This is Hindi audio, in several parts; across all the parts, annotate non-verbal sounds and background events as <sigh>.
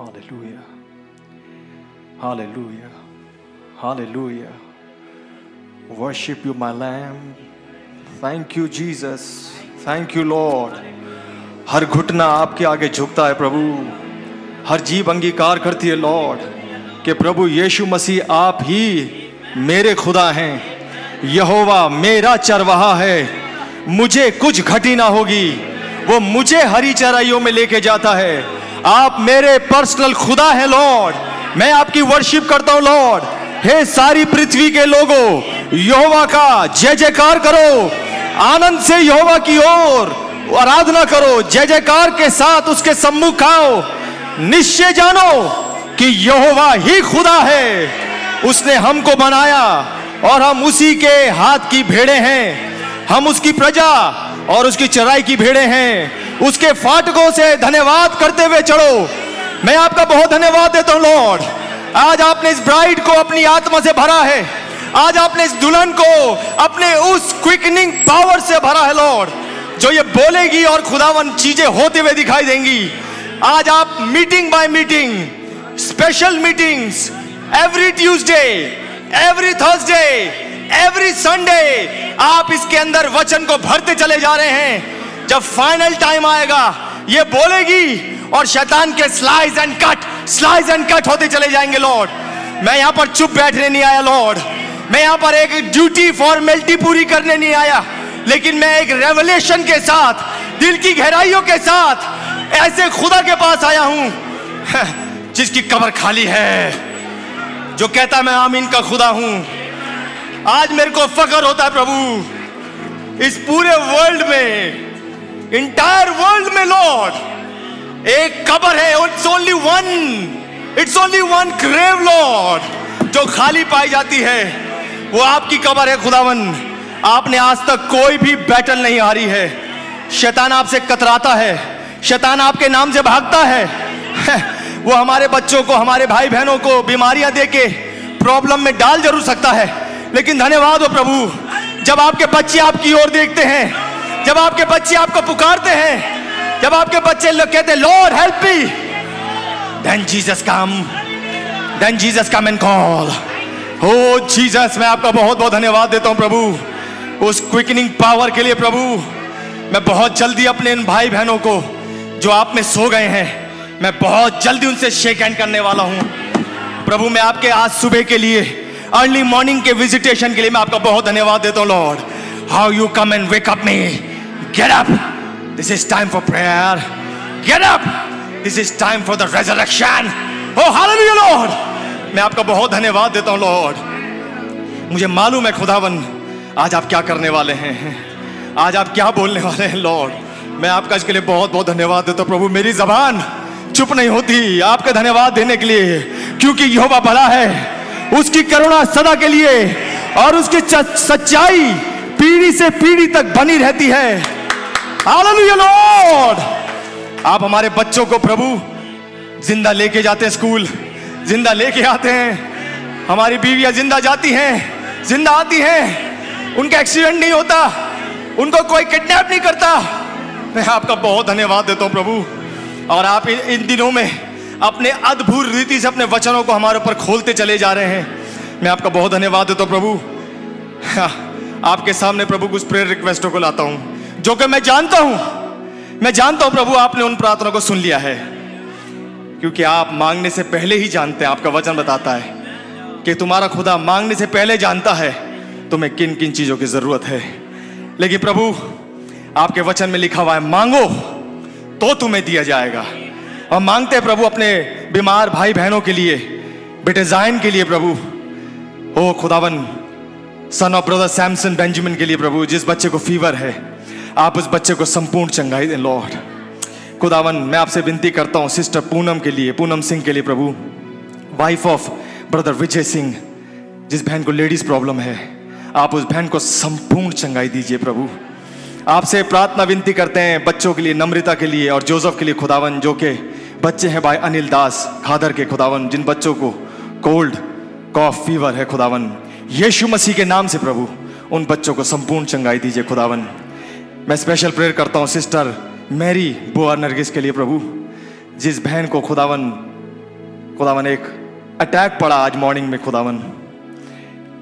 Hallelujah. Hallelujah. Hallelujah. Worship you, my Lamb. Thank you, Jesus. Thank you, Lord. हर घुटना आपके आगे झुकता है प्रभु हर जीव अंगीकार करती है लॉर्ड कि प्रभु यीशु मसीह आप ही मेरे खुदा हैं यहोवा मेरा चरवाहा है मुझे कुछ घटी ना होगी वो मुझे हरी चराइयों में लेके जाता है आप मेरे पर्सनल खुदा है लॉर्ड मैं आपकी वर्शिप करता हूँ लॉर्ड हे सारी पृथ्वी के लोगों, यहोवा का जय जयकार करो। आनंद से यहोवा की ओर आराधना करो। जय जयकार के साथ उसके सम्मुख आओ। निश्चय जानो कि यहोवा ही खुदा है। उसने हमको बनाया और हम उसी के हाथ की भेड़े हैं। हम उसकी प्रजा और उसकी चराई की भेड़े हैं। उसके फाटकों से धन्यवाद करते हुए चढ़ो। मैं आपका बहुत धन्यवाद देता हूँ, लॉर्ड। आज आपने इस ब्राइड को अपनी आत्मा से भरा है। आज आपने इस दुल्हन को अपने उस क्विकनिंग पावर से भरा है, लॉर्ड, जो ये बोलेगी और खुदावन चीज़ें होते हुए दिखाई देंगी। आज आप meeting by meeting special meetings every Tuesday every Thursday every Sunday आप इसके अंदर वचन को भरते चले जा रहे हैं। जब फाइनल टाइम आएगा, ये बोलेगी, और शैतान के slice and cut slice and cut होते चले जाएँगे लॉर्ड मैं यहाँ पर चुप बैठने नहीं आया लॉर्ड मैं यहाँ पर एक ड्यूटी फॉर्मेलिटी पूरी करने नहीं आया, लेकिन मैं एक रेवलेशन के साथ, दिल की गहराइयों के साथ, ऐसे खुदा के पास आया हूँ, <laughs> जिसकी कबर खाली है, जो कहता मैं आमीन का खुदा हूँ। आज मेरे को फख्र होता है, प्रभु। इस पूरे वर्ल्ड में इंटायर वर्ल्ड में लॉर्ड एक कबर है it's only one it's only one grave Lord जो खाली पाई जाती है। वो आपकी कब्र है, खुदावन। आपने आज तक कोई भी बैटल नहीं हारी है। शैतान आपसे कतराता है। शैतान आपके नाम से भागता है। <laughs> वो हमारे बच्चों को, हमारे भाई बहनों को बीमारियाँ दे के प्रॉब्लम में डाल ज़रूर सकता है। लेकिन धन्यवाद हो प्रभु, जब आपके बच्चे आपकी ओर देखते हैं जब आपके बच्चे आपको पुकारते हैं, जब आपके बच्चे लोग कहते Lord help me then Jesus come then Jesus come and call हो जीसस मैं आपका बहुत बहुत धन्यवाद देता हूँ प्रभु। उस क्विकनिंग पावर के लिए प्रभु, मैं बहुत जल्दी अपने इन भाई बहनों को, जो आप में सो गए हैं, मैं बहुत जल्दी उनसे शेक हैंड करने वाला हूँ। प्रभु, मैं आपके आज सुबह के लिए अर्ली मॉर्निंग के विजिटेशन के लिए मैं आपका बहुत धन्यवाद देता हूँ Lord how you come and wake up me get up this is time for prayer get up this is time for the resurrection O hallelujah Lord मैं आपका बहुत धन्यवाद देता हूँ लॉर्ड मुझे मालूम है खुदावन आज आप क्या करने वाले हैं आज आप क्या बोलने वाले हैं लॉर्ड मैं आपका इसके लिए बहुत बहुत धन्यवाद देता हूँ प्रभु। मेरी जबान चुप नहीं होती आपका धन्यवाद देने के लिए क्योंकि यहोवा भला है। उसकी करुणा सदा के लिए और उसकी सच्चाई पीढ़ी से पीढ़ी तक बनी रहती है। आप हमारे बच्चों को प्रभु ज़िंदा लेके जाते हैं स्कूल ज़िंदा लेके आते हैं। हमारी बीवियाँ ज़िंदा जाती हैं ज़िंदा आती हैं। उनका एक्सीडेंट नहीं होता उनको कोई किडनैप नहीं करता। मैं आपका बहुत धन्यवाद देता हूँ प्रभु। और आप इन दिनों में अपने अद्भुत रीति से अपने वचनों को हमारे ऊपर खोलते चले जा रहे हैं। मैं आपका बहुत धन्यवाद देता हूँ प्रभु। हाँ, आपके सामने प्रभु कुछ प्रेयर रिक्वेस्टों को लाता हूँ। जो कि मैं जानता हूँ। मैं जानता हूँ प्रभु, आपने उन प्रार्थना को सुन लिया है। क्योंकि आप मांगने से पहले ही जानते हैं, आपका वचन बताता है कि तुम्हारा खुदा मांगने से पहले जानता है, तुम्हें किन किन चीज़ों की ज़रूरत है। लेकिन प्रभु, आपके वचन में लिखा हुआ है, मांगो तो तुम्हें दिया जाएगा। और मांगते हैं प्रभु अपने बीमार भाई बहनों के लिए, बेटे जायन के लिए प्रभु। ओ खुदावन son of brother Samson Benjamin के लिए प्रभु, जिस बच्चे को फीवर है आप उस बच्चे को संपूर्ण चंगाई दें लॉर्ड खुदावन, मैं आपसे विनती करता हूँ, सिस्टर पूनम के लिए, पूनम सिंह के लिए, प्रभु। Wife of brother Vijay Singh, जिस बहन को लेडीज़ प्रॉब्लम है, आप उस बहन को संपूर्ण चंगाई दीजिए, प्रभु। आपसे प्रार्थना विनती करते हैं, बच्चों के लिए, नम्रता के लिए और जोसफ के लिए, खुदावन, जो के बच्चे हैं भाई अनिल दास खादर के खुदावन, जिन बच्चों को कोल्ड कॉफ फीवर है, खुदावन। यीशु मसीह के नाम से, प्रभु, उन बच्चों को संपूर्ण चंगाई दीजिए, खुदावन। मैं स्पेशल प्रेयर करता हूँ सिस्टर मैरी बुआ नरगिस के लिए प्रभु, जिस बहन को खुदावन खुदावन एक अटैक पड़ा आज मॉर्निंग में खुदावन।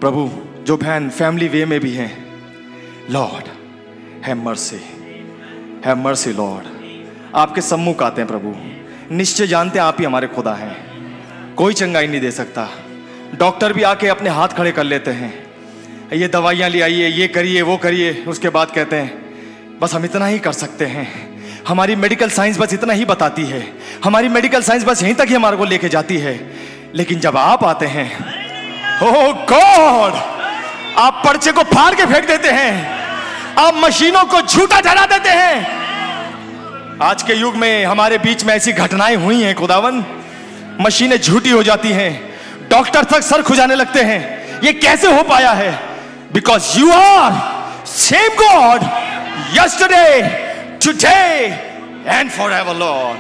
प्रभु, जो बहन फैमिली वे में भी हैं लॉर्ड है मर्सी है मर्सी लॉर्ड आपके सम्मुख आते हैं प्रभु। निश्चय जानते हैं आप ही हमारे खुदा हैं। कोई चंगाई नहीं दे सकता। डॉक्टर भी आके अपने हाथ खड़े कर लेते हैं। ये दवाइयाँ ले आइए, ये करिए, वो करिए, उसके बाद कहते हैं बस हम इतना ही कर सकते हैं। हमारी मेडिकल साइंस बस इतना ही बताती है। हमारी मेडिकल साइंस बस यहीं तक ही हमारे को लेके जाती है। लेकिन जब आप आते हैं ओ गॉड आप पर्चे को फाड़ के फेंक देते हैं। आप मशीनों को झूठा ठहरा देते हैं। आज के युग में हमारे बीच में ऐसी घटनाएँ हुई हैं, खुदावन। मशीनें झूठी हो जाती हैं। डॉक्टर तक सर खुजाने लगते हैं। ये कैसे हो पाया है? Because you are same God today and forever Lord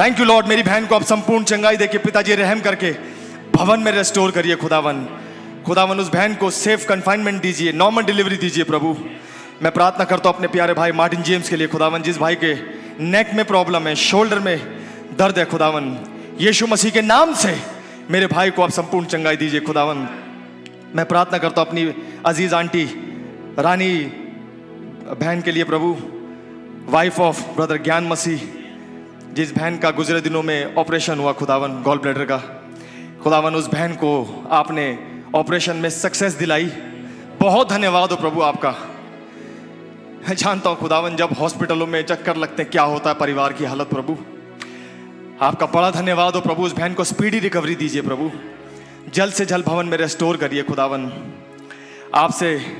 thank you Lord मेरी बहन को आप संपूर्ण चंगाई देके पिताजी रहम करके भवन में रेस्टोर करिए खुदावन। खुदावन, उस बहन को सेफ़ कंफाइनमेंट दीजिए नॉर्मल डिलीवरी दीजिए, प्रभु। मैं प्रार्थना करता हूँ अपने प्यारे भाई मार्टिन जेम्स के लिए, खुदावन, जिस भाई के नेक में प्रॉब्लम है शोल्डर में दर्द है, खुदावन। यीशु मसीह के नाम से मेरे भाई को आप संपूर्ण चंगाई दीजिए, खुदावन। मैं प्रार्थना करता हूँ अपनी अज़ीज़ आंटी, रानी बहन के लिए प्रभु वाइफ ऑफ़ ब्रदर ज्ञान मसीह, जिस बहन का गुजरे दिनों में ऑपरेशन हुआ खुदावन गॉल ब्लैडर का। खुदावन, उस बहन को आपने ऑपरेशन में सक्सेस दिलाई। बहुत धन्यवाद हो प्रभु आपका। मैं जानता हूँ खुदावन, जब हॉस्पिटलों में चक्कर लगते हैं, क्या होता है परिवार की हालत प्रभु? आपका बड़ा धन्यवाद हो प्रभु, उस बहन को स्पीडी रिकवरी दीजिए प्रभु। जल्द से जल्द भवन में रेस्टोर करिए खुदावन। आपसे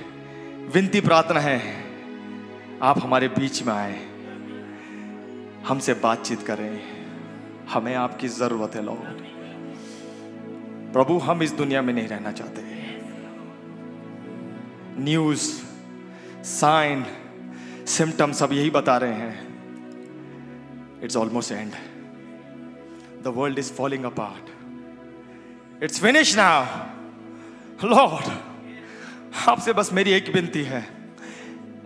विनती प्रार्थना है। आप हमारे बीच में आए, हमसे बातचीत करें। हमें आपकी ज़रूरत है लॉर्ड प्रभु, हम इस दुनिया में नहीं रहना चाहते। न्यूज़ साइन सिम्टम सब यही बता रहे हैं। It's almost end the world is falling apart it's finish now Lord आपसे बस मेरी एक विनती है।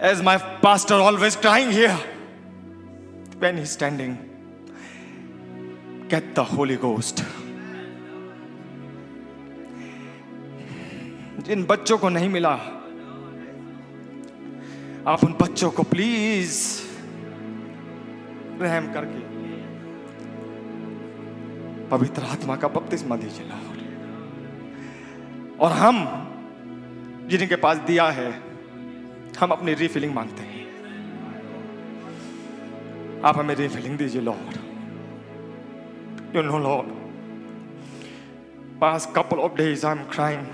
As my pastor always crying here when he's standing, get the holy ghost. जिन बच्चों को नहीं मिला, आप उन बच्चों को प्लीज़ रहम करके पवित्र आत्मा का बपतिस्मा दीजिए और हम, जिनके पास दिया है हम अपनी रिफिलिंग मांगते हैं। आप हमें रिफिलिंग दीजिए Lord you know Lord past couple of days I'm crying.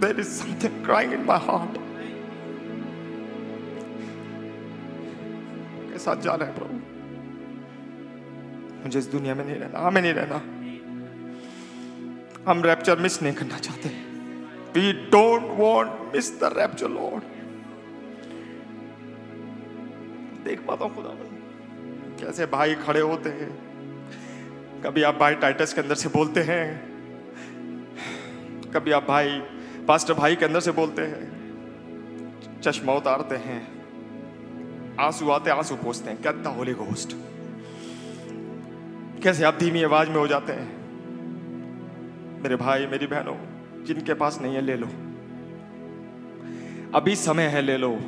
There is something crying in my heart. के साथ जाना है, प्रभु? मुझे इस दुनिया में नहीं रहना। हमें नहीं रहना। हम रैप्चर मिस नहीं करना चाहते। We don't want miss the rapture Lord देख पाता हूँ खुदा कैसे भाई खड़े होते हैं। कभी आप भाई टाइटस के अंदर से बोलते हैं। कभी आप भाई पास्टर भाई के अंदर से बोलते हैं। चश्मा उतारते हैं। आँसू आते, आँसू पोसते हैं। क्या होली घोस्ट कैसे आप धीमी आवाज़ में हो जाते हैं। मेरे भाई, मेरी बहनों जिनके पास नहीं है, ले लो। अभी समय है, ले लो।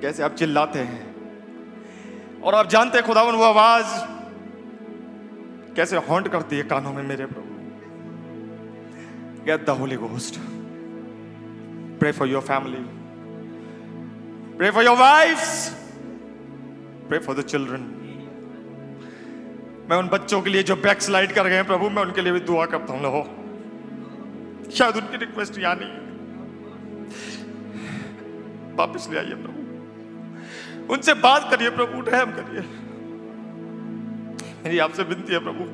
कैसे? आप चिल्लाते हैं। और आप जानते हैं, खुदावन, वो आवाज़ कैसे हॉन्ट करती है कानों में मेरे प्रभु। Get the holy ghost pray for your family pray for your wife pray for the children मैं उन बच्चों के लिए जो बैक स्लाइड कर गए हैं, प्रभु, मैं उनके लिए भी दुआ करता हूँ, लो। शायद उनकी रिक्वेस्ट यहाँ नहीं वापिस ले आइए प्रभु। उनसे बात करिए प्रभु, रहम करिए। मेरी आपसे विनती है प्रभु,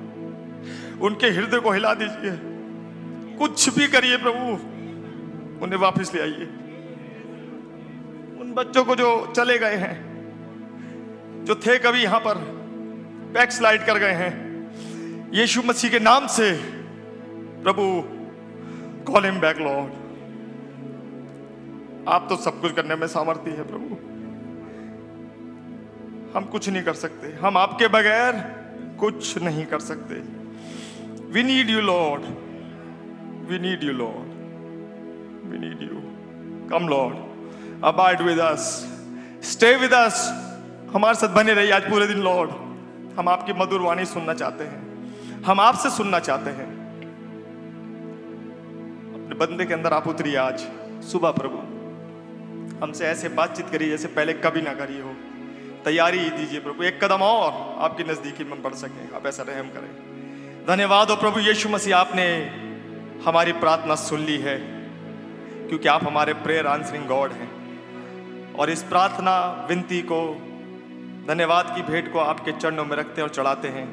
उनके हृदय को हिला दीजिए। कुछ भी करिए प्रभु, उन्हें वापस ले आइए। उन बच्चों को जो चले गए हैं, जो थे कभी यहाँ पर बैक स्लाइड कर गए हैं, यीशु मसीह के नाम से प्रभु कॉल हिम बैक लॉर्ड आप तो सब कुछ करने में सामर्थ्य है, प्रभु। हम कुछ नहीं कर सकते। हम आपके बगैर कुछ नहीं कर सकते। We need you Lord we need you Lord we need you come Lord abide with us stay with us हमारे साथ बने रहिए आज पूरे दिन लॉर्ड हम आपकी मधुर वाणी सुनना चाहते हैं। हम आपसे सुनना चाहते हैं। बंदे के अंदर आप उतरिए आज। सुबह प्रभु, हमसे ऐसे बातचीत करिए जैसे पहले कभी ना करिए हो। तैयारी दीजिए प्रभु, एक कदम और आपकी नजदीकी में बढ़ सके। आप ऐसा रहम करें। धन्यवाद हो प्रभु यीशु मसीह, आपने हमारी प्रार्थना सुन ली है, क्योंकि आप हमारे प्रेयर आंसरिंग गॉड हैं। और इस प्रार्थना विनती को, धन्यवाद की भेंट को आपके चरणों में रखते और चढ़ाते हैं।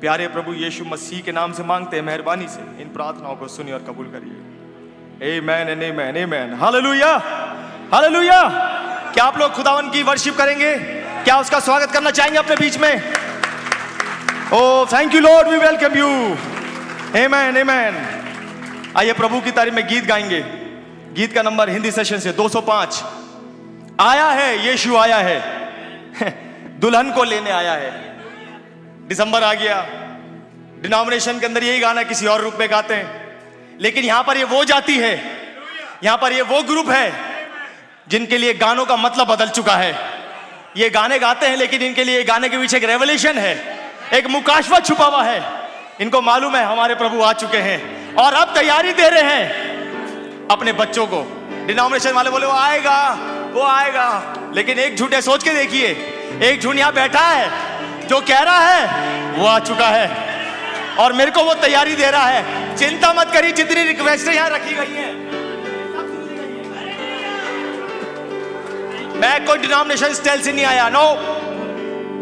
प्यारे प्रभु यीशु मसीह के नाम से मांगते हैं, मेहरबानी से इन प्रार्थनाओं को सुनिए और कबूल करिए। A man a man hallelujah hallelujah क्या आप लोग खुदावन की वर्शिप करेंगे? क्या उसका स्वागत करना चाहेंगे अपने बीच में? O thank you Lord we welcome you amen amen ए मैन आइए प्रभु की तारीफ़ में गीत गाएँगे। गीत का नंबर हिंदी सेशन से 205 आया है, यीशु आया है। <laughs> दुल्हन को लेने आया है। दिसंबर आ गया। डिनोमिनेशन के अंदर यही गाना किसी और रूप में गाते हैं। लेकिन यहाँ पर ये वो जाति है, यहाँ पर ये वो ग्रुप है, जिनके लिए गानों का मतलब बदल चुका है। ये गाने गाते हैं, लेकिन इनके लिए गाने के पीछे एक रेवल्यूशन है, एक मुकाशवा छुपा हुआ है। इनको मालूम है, हमारे प्रभु आ चुके हैं और अब तैयारी दे रहे हैं अपने बच्चों को। डिनोमिनेशन वाले बोले, वो आएगा वो आएगा। लेकिन एक झूठे सोच के देखिए, एक झूठ यहाँ बैठा है, जो कह रहा है, वो आ चुका है। और मेरे को वो तैयारी दे रहा है। चिंता मत करिए, जितनी रिक्वेस्ट यहाँ रखी गई है। मैं कोई डिनोमिनेशन स्टाइल से नहीं आया नो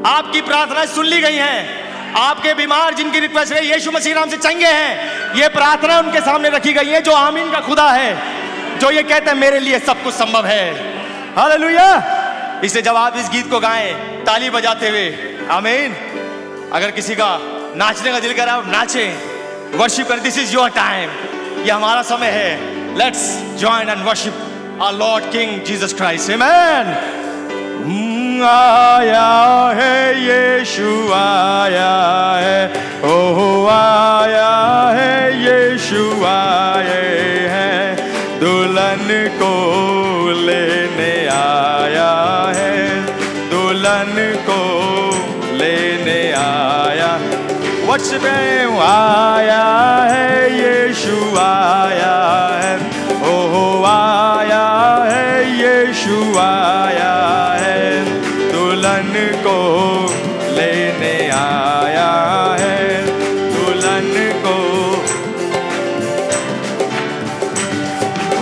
आपकी प्रार्थना सुन ली गई हैं। आपके बीमार जिनकी रिक्वेस्ट है यीशु मसीह नाम से चंगे हैं। ये प्रार्थना उनके सामने रखी गई है, जो आमीन का खुदा है, जो ये कहते हैं, मेरे लिए सब कुछ संभव है। हालेलुया इसलिए जब आप इस गीत को गाएँ, ताली बजाते हुए, आमीन। अगर किसी का नाचने का दिल कर है नाचें। वर्शिप कर दिस इज़ योर टाइम ये हमारा समय है। Let's join and worship our Lord King Jesus Christ. Amen. आया है, यीशु आया है। ओह, आया है, यीशु आए हैं। दुल्हन को लेने आया वर्ष में आया है, यीशु आया है। ओह, आया है, यीशु आया है। दुल्हन को लेने आया है। दुल्हन को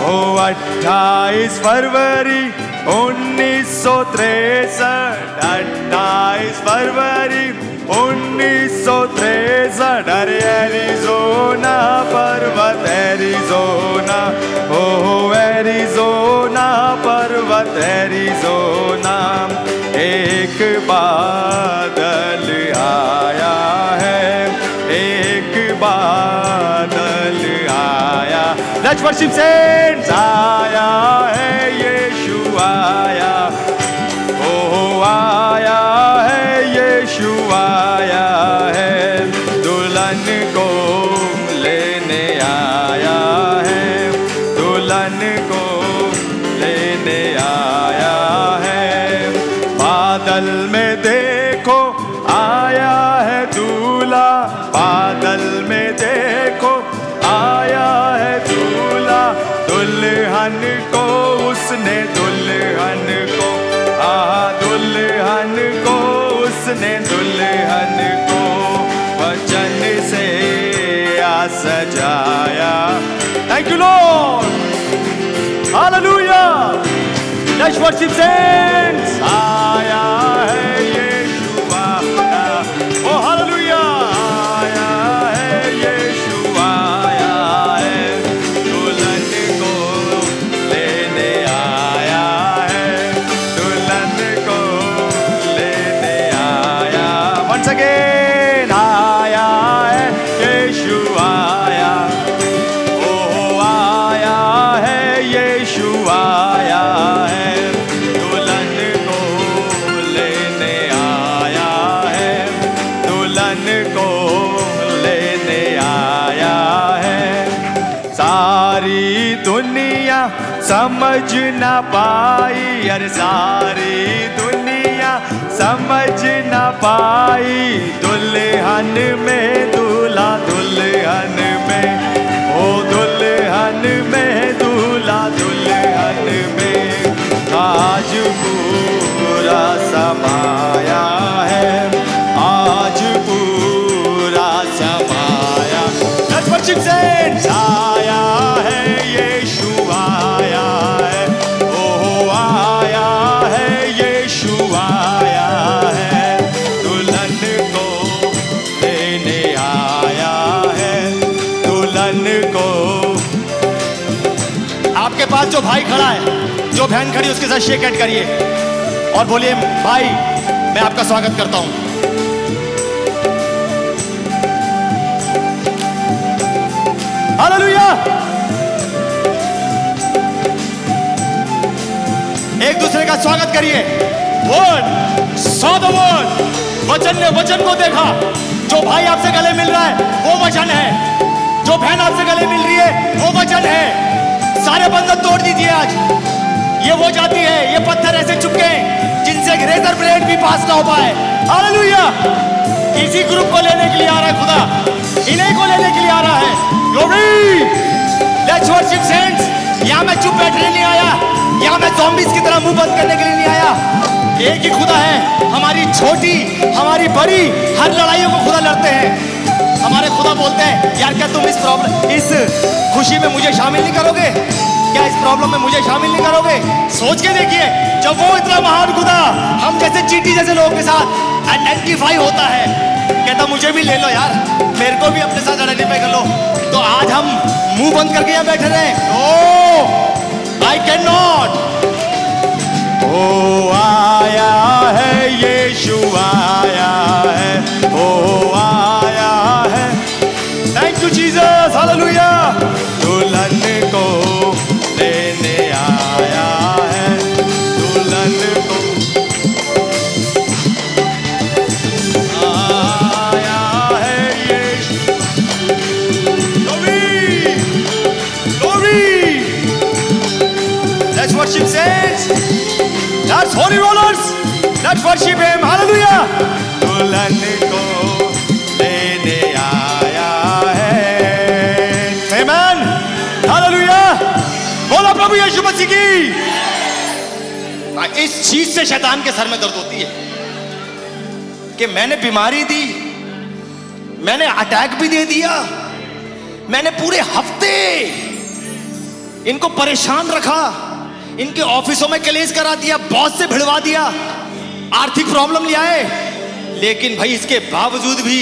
ओ अट्ठाईस फरवरी उन्नीस सौ तिरसठ, अट्ठाईस फरवरी उन्नीस सौ तिरसठ अरे एरिजोना पर्वत एरिजोना ओ एरिजोना पर्वत एरिजोना। एक बादल आया है, एक बादल आया। Let's worship saints आया है, यीशु आया उसने दुल्हन को वचन से आ सजाया thank you Lord Hallelujah! Let's worship saints. आया है यीशु आया. Oh hallelujah! समझ न पाई अरे सारी दुनिया। समझ न पाई, दुल्हन में दूल्हा, दुल्हन में। ओ दुल्हन में दूल्हा, दुल्हन में। आज पूरा समाया है, आज पूरा समाया। Let's पास जो भाई खड़ा है, जो बहन खड़ी उसके साथ शेक हैंड करिए। और बोलिए, भाई, मैं आपका स्वागत करता हूँ। हालेलुया एक दूसरे का स्वागत करिए। वर्ड सॉ वर्ड वचन ने वचन को देखा। जो भाई आपसे गले मिल रहा है, वो वचन है। जो बहन आपसे गले मिल रही है, वो वचन है। सारे बंधन तोड़ दीजिए आज। ये वो जाती है, ये पत्थर ऐसे चुपके हैं, जिनसे रेजर ब्लेड भी पास ना हो पाए। हालेलुया इसी ग्रुप को लेने के लिए आ रहा है खुदा। इन्हीं को लेने के लिए आ रहा है। ग्लोरी लेट्स वर्शिप सेंट्स यहाँ मैं चुप बैठने नहीं आया। यहाँ मैं zombies की तरह मुँह बंद करने के लिए नहीं आया। एक ही खुदा है। हमारी छोटी, हमारी बड़ी, हर लड़ाइयों को खुदा लड़ते हैं। हमारे खुदा बोलते हैं, यार, क्या तुम इस प्रॉब्लम इस खुशी में मुझे शामिल नहीं करोगे? क्या इस प्रॉब्लम में मुझे शामिल नहीं करोगे? सोच के देखिए, जब वो इतना महान खुदा, हम जैसे चीटी जैसे लोगों के साथ आइडेंटिफाई होता है, कहता, मुझे भी ले लो यार, मेरे को भी अपने साथ आइडेंटिफाई कर लो। तो आज हम मुँह बंद करके यहाँ बैठे रहे ओ आई कैन नॉट ओ, आया है, यीशु आया है। ओ That's holy rollers. Let's worship him. Hallelujah. दुल्हन को लेने आया है Amen. Hallelujah. बोलो प्रभु यीशु मसीह की इस चीज़ से शैतान के सर में दर्द होती है कि मैंने बीमारी दी मैंने अटैक भी दे दिया मैंने पूरे हफ़्ते इनको परेशान रखा इनके ऑफिसों में कलेश करा दिया, बॉस से भिड़वा दिया, आर्थिक प्रॉब्लम ले आए। लेकिन भाई, इसके बावजूद भी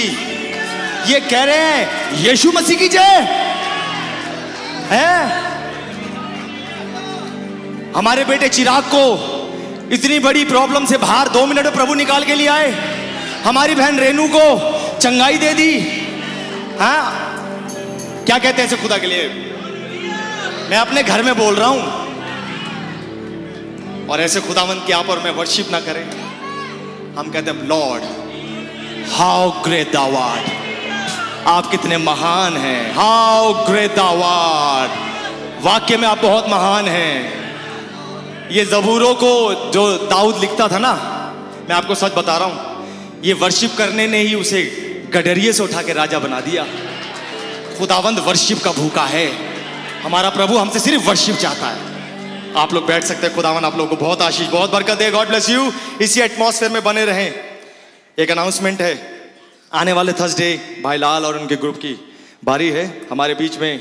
ये कह रहे हैं, यीशु मसीह की जय। है? हमारे बेटे चिराग को इतनी बड़ी प्रॉब्लम से बाहर दो मिनट में प्रभु निकाल के लिए आए। हमारी बहन रेनू को चंगाई दे दी। हाँ? क्या कहते हैं खुदा के लिए? मैं अपने घर में बोल रहा हूँ। और ऐसे खुदावंत के आप और मैं वर्शिप ना करें। हम कहते हैं लॉर्ड हाउ ग्रेट दावाड आप कितने महान हैं। हाउ ग्रेट दावाड वाक्य में आप बहुत महान हैं। ये जबूरों को जो दाऊद लिखता था ना, मैं आपको सच बता रहा हूँ, ये वर्शिप करने ने ही उसे गडरिए से उठा के राजा बना दिया। खुदावंद वर्शिप का भूखा है। हमारा प्रभु हमसे सिर्फ़ वर्शिप चाहता है। आप लोग बैठ सकते हैं, खुदावन आप लोगों को बहुत आशीष, बहुत बरकत दे गॉड ब्लेस यू इसी एटमॉस्फेयर में बने रहें। एक अनाउंसमेंट है, आने वाले थर्सडे भाई लाल और उनके ग्रुप की बारी है, हमारे बीच में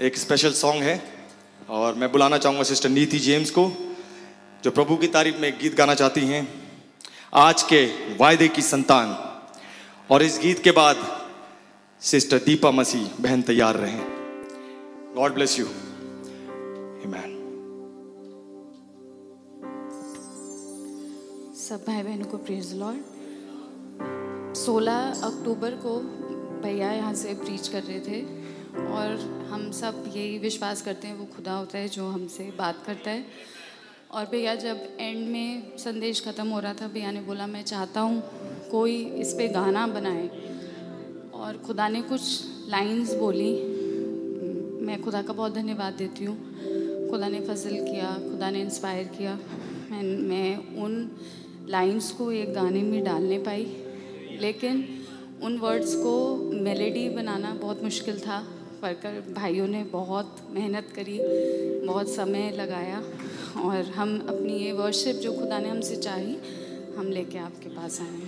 एक स्पेशल सॉन्ग है, और मैं बुलाना चाहूँगा सिस्टर नीति जेम्स को, जो प्रभु की तारीफ़ में गीत गाना चाहती हैं, आज के वायदे की संतान। और इस गीत के बाद सिस्टर दीपा मसीह बहन तैयार रहें। गॉड ब्लेस यू सब भाई बहनों को प्रेज लॉर्ड 16 अक्टूबर को भैया यहाँ से प्रीच कर रहे थे और हम सब यही विश्वास करते हैं वो खुदा होता है जो हमसे बात करता है। और भैया जब एंड में संदेश ख़त्म हो रहा था, भैया ने बोला, मैं चाहता हूँ कोई इस पर गाना बनाए। और खुदा ने कुछ लाइंस बोली। मैं खुदा का बहुत धन्यवाद देती हूँ। खुदा ने फजल किया, खुदा ने इंस्पायर किया। मैं मैं उन लाइंस को एक गाने में डाल नहीं पाई। लेकिन उन वर्ड्स को मेलेडी बनाना बहुत मुश्किल था। फरकर भाइयों ने बहुत मेहनत करी, बहुत समय लगाया और हम अपनी ये वर्शिप जो खुदा ने हमसे चाही, हम लेके आपके पास आए।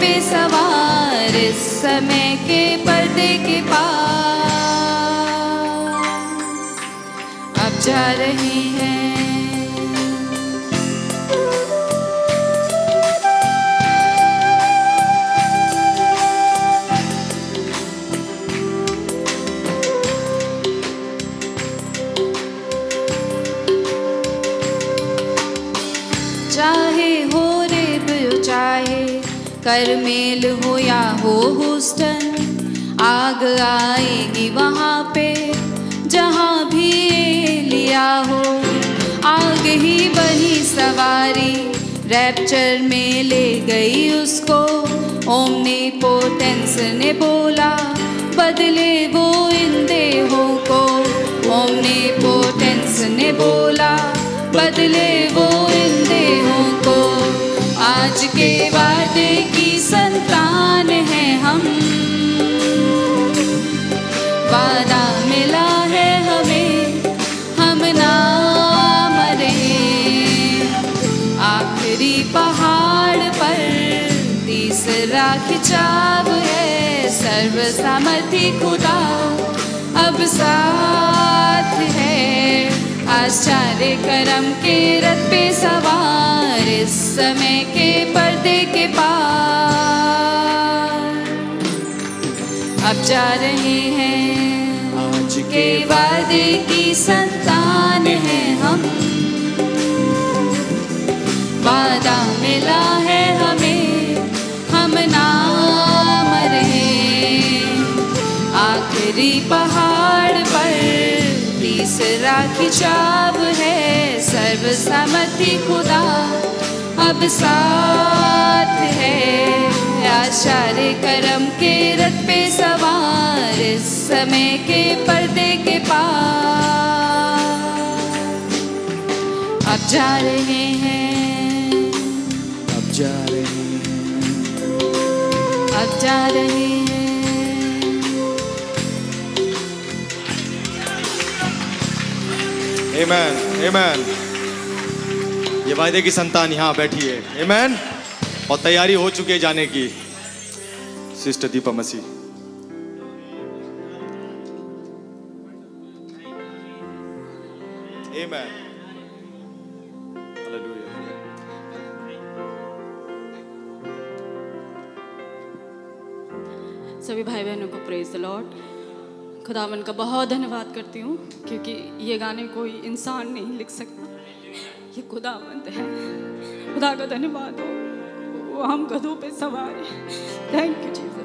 पे सवार इस समय के पर्दे के पास। अब जा रही हैं। करमेल हो या हो हुस्टन, आग आएगी वहाँ पे, जहाँ भी लिया हो। आग ही बनी सवारी रैप्चर में ले गई उसको। ओमनी पोटेंस ने बोला, बदले वो इन देहों को। ओमनी पोटेंस ने बोला, बदले वो इन देहों को। आज के वादे संतान है हम। वादा मिला है हमें, हम ना मरे। आखिरी पहाड़ पर तीसरा खिंचाव है सर्व सामर्थी खुदा अब साथ है। आश्चर्य करम के रथ पे सवार, इस समय के पर्दे के पार। अब जा रहे हैं। आज के वादे की संतान है हम। वादा मिला है हमें, हम ना मरे आखिरी पहाड़ पर तीसरा खिंचाव है, सर्वसम्मति खुदा अब साथ है। आचार्य करम के रथ पे सवार इस समय के पर्दे के पार अब जा रहे हैं अब जा रहे हैं अब जा रहे हैं Amen. Amen. ये वायदे की संतान यहाँ बैठी है Amen. और तैयारी हो चुकी है जाने की सिस्टर दीपा. Hallelujah. सभी भाई बहनों को प्रेज द लॉर्ड खुदावन का बहुत धन्यवाद करती हूँ, क्योंकि ये गाने कोई इंसान नहीं लिख सकता। ये खुदावंत है। खुदा का धन्यवाद हो। वो हम गधों पे सवार हैं। थैंक यू जीसस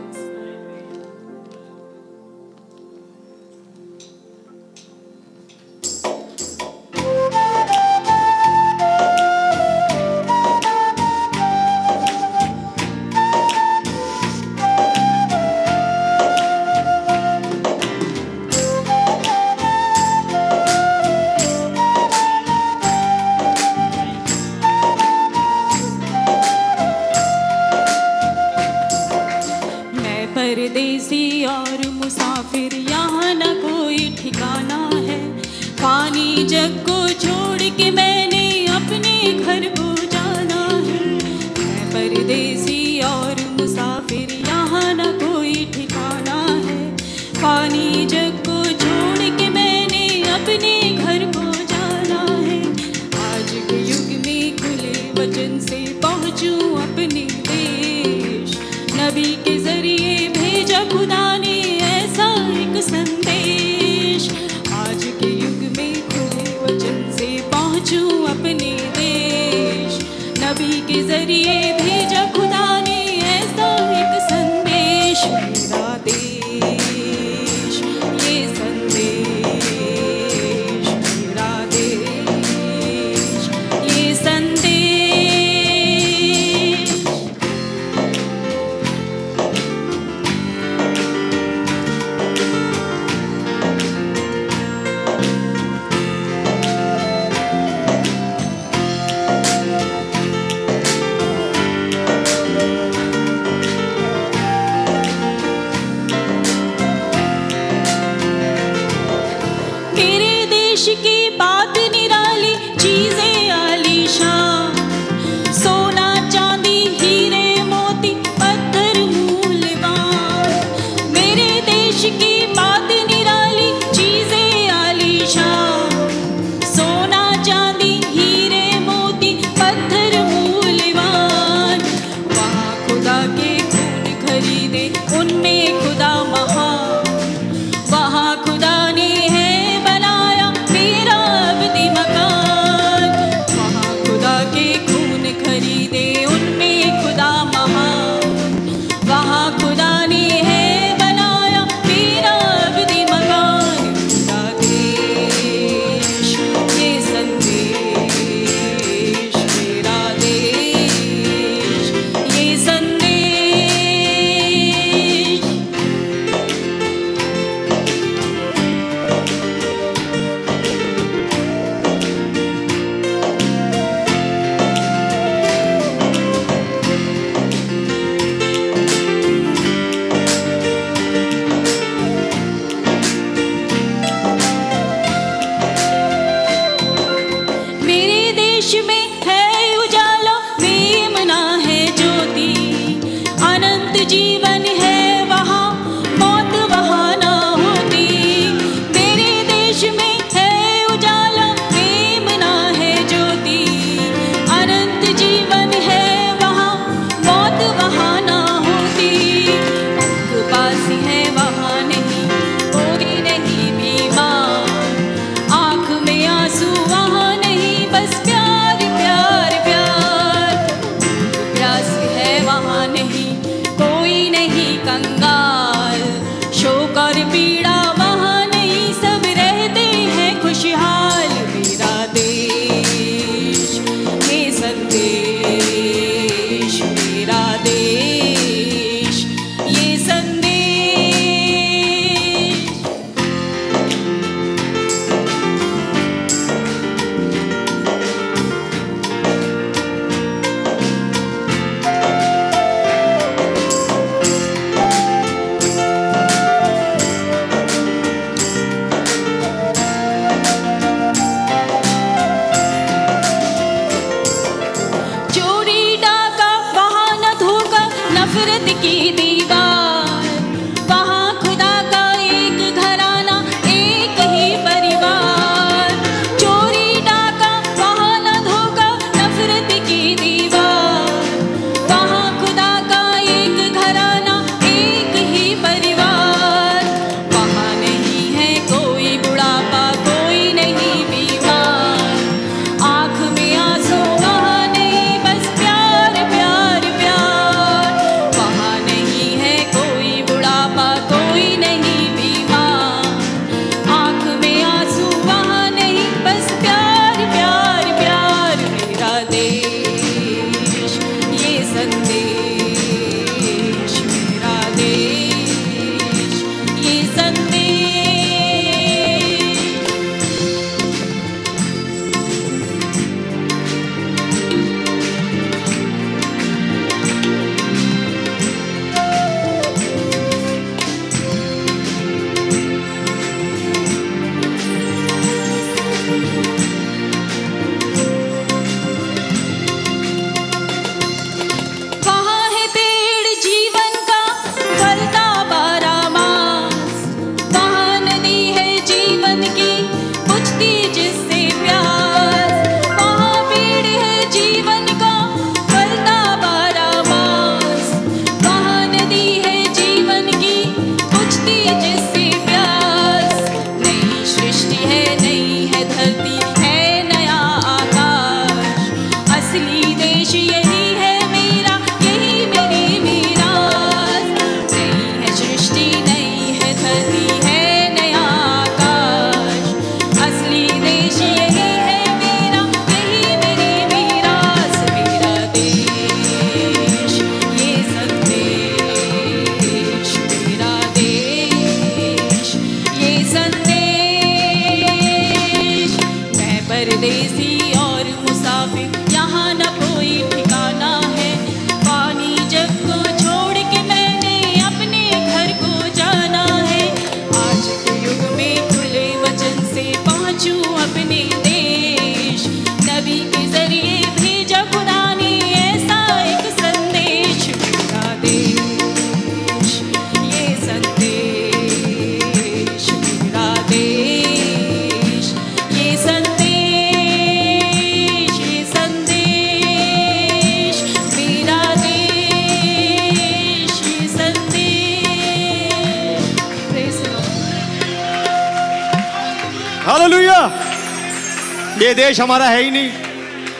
देश हमारा है ही नहीं।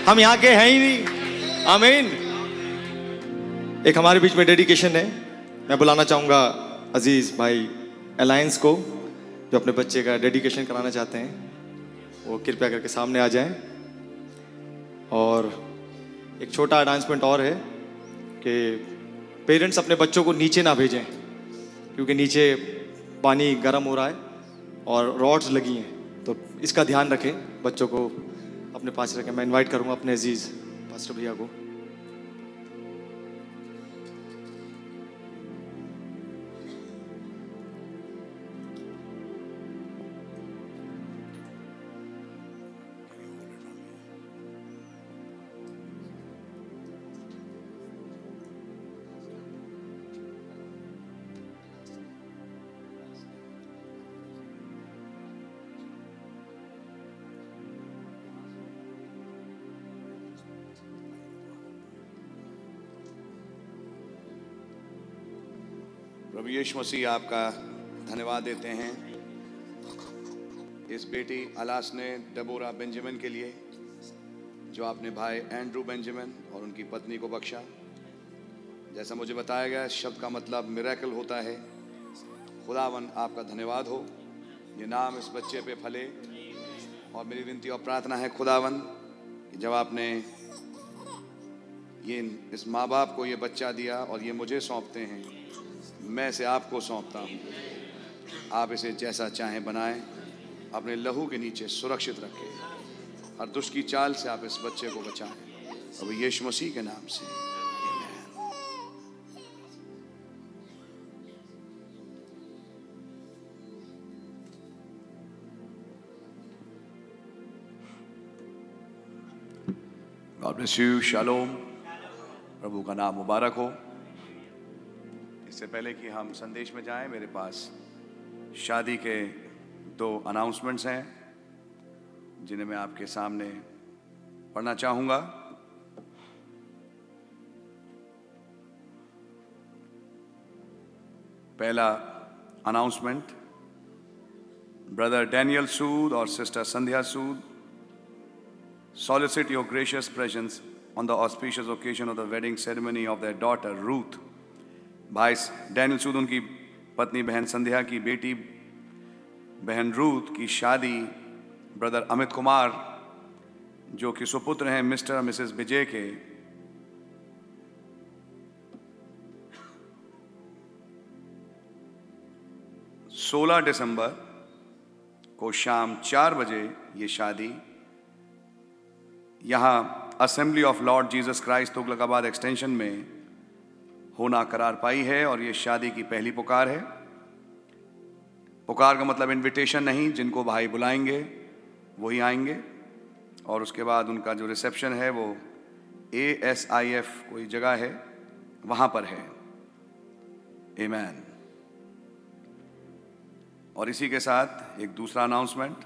हम यहाँ के हैं ही नहीं। आमीन। एक हमारे बीच में डेडिकेशन है। मैं बुलाना चाहूँगा अज़ीज़ भाई अलायंस को, जो अपने बच्चे का डेडिकेशन कराना चाहते हैं। वो कृपया करके सामने आ जाएँ। और एक छोटा अनाउंसमेंट और है कि पेरेंट्स अपने बच्चों को नीचे ना भेजें, क्योंकि नीचे पानी गर्म हो रहा है और रॉड्स लगी हैं। तो इसका ध्यान रखें, बच्चों को अपने पास रखें। मैं इनवाइट करूँगा अपने अज़ीज़ पास्टर भैया को। यीशु मसीह आपका धन्यवाद देते हैं। इस बेटी अलास ने डबोरा बेंजामिन के लिए, जो आपने भाई एंड्रू बेंजामिन और उनकी पत्नी को बख्शा। जैसा मुझे बताया गया, शब्द का मतलब मिरेकल होता है। खुदावन, आपका धन्यवाद हो। ये नाम इस बच्चे पे फले। और मेरी विनती और प्रार्थना है खुदावन, कि जब आपने ये, इस माँ बाप को ये बच्चा दिया और ये मुझे सौंपते हैं मैं इसे आपको सौंपता हूँ आप इसे जैसा चाहें बनाएँ, अपने लहू के नीचे सुरक्षित रखें हर दुष्ट की चाल से आप इस बच्चे को बचाएँ अब यीशु मसीह के नाम से. God bless you. Shalom. प्रभु का नाम मुबारक हो इससे पहले कि हम संदेश में जाएँ, मेरे पास शादी के दो अनाउंसमेंट्स हैं, जिन्हें मैं आपके सामने पढ़ना चाहूँगा। पहला अनाउंसमेंट ब्रदर डैनियल सूद और sister Sandhya Sood solicit your gracious presence on the auspicious occasion of the wedding ceremony of the daughter Ruth भाई डैनियल सूद, उनकी पत्नी बहन संध्या की बेटी, बहन रूथ की शादी, ब्रदर अमित कुमार, जो कि सुपुत्र हैं, मिस्टर और मिसेस विजय के। सोलह दिसंबर को शाम चार बजे ये शादी, यहाँ assembly of Lord Jesus Christ, Tughlakabad extension में होना करार पाई है और ये शादी की पहली पुकार है। पुकार का मतलब इनविटेशन नहीं, जिनको भाई बुलाएँगे, वही आएँगे। और उसके बाद उनका जो रिसेप्शन है, वो ए एस आई एफ़ कोई जगह है, वहाँ पर है। एमैन और इसी के साथ एक दूसरा अनाउंसमेंट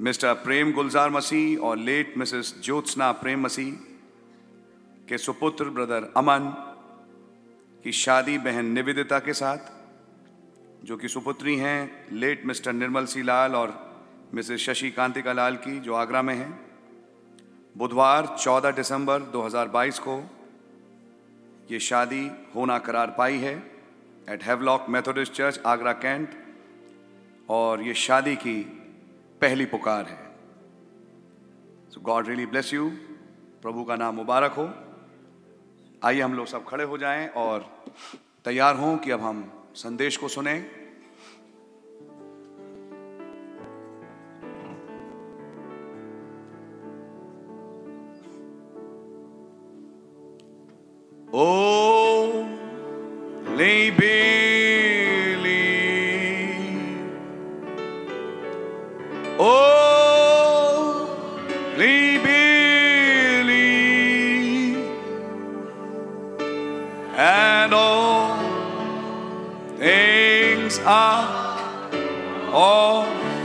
मिस्टर प्रेम गुलजार मसीह और लेट मिसेस ज्योत्सना प्रेम मसीह के सुपुत्र ब्रदर अमन की शादी बहन निवेदिता के साथ, जो कि सुपुत्री हैं, लेट मिस्टर निर्मल सी लाल और मिसेस शशि कांतिका लाल की, जो आगरा में हैं। बुधवार 14 दिसंबर 2022 को ये शादी होना करार पाई है at Havelock Methodist church Agra cantt और ये शादी की पहली पुकार है। So God really bless you प्रभु का नाम मुबारक हो। आइए हम लोग सब खड़े हो जाएँ और तैयार हों कि अब हम संदेश को सुने। ओ लेबे things are possible.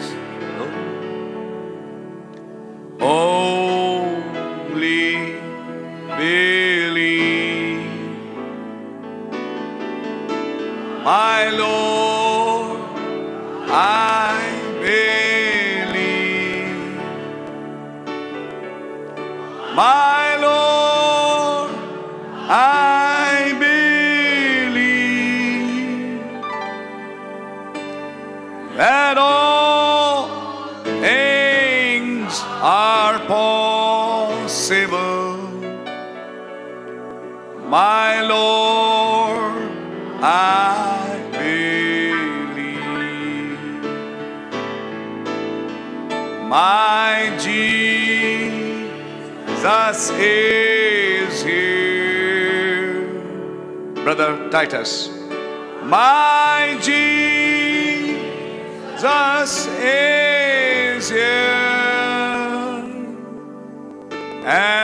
Is here. Brother Titus. My Jesus is here. And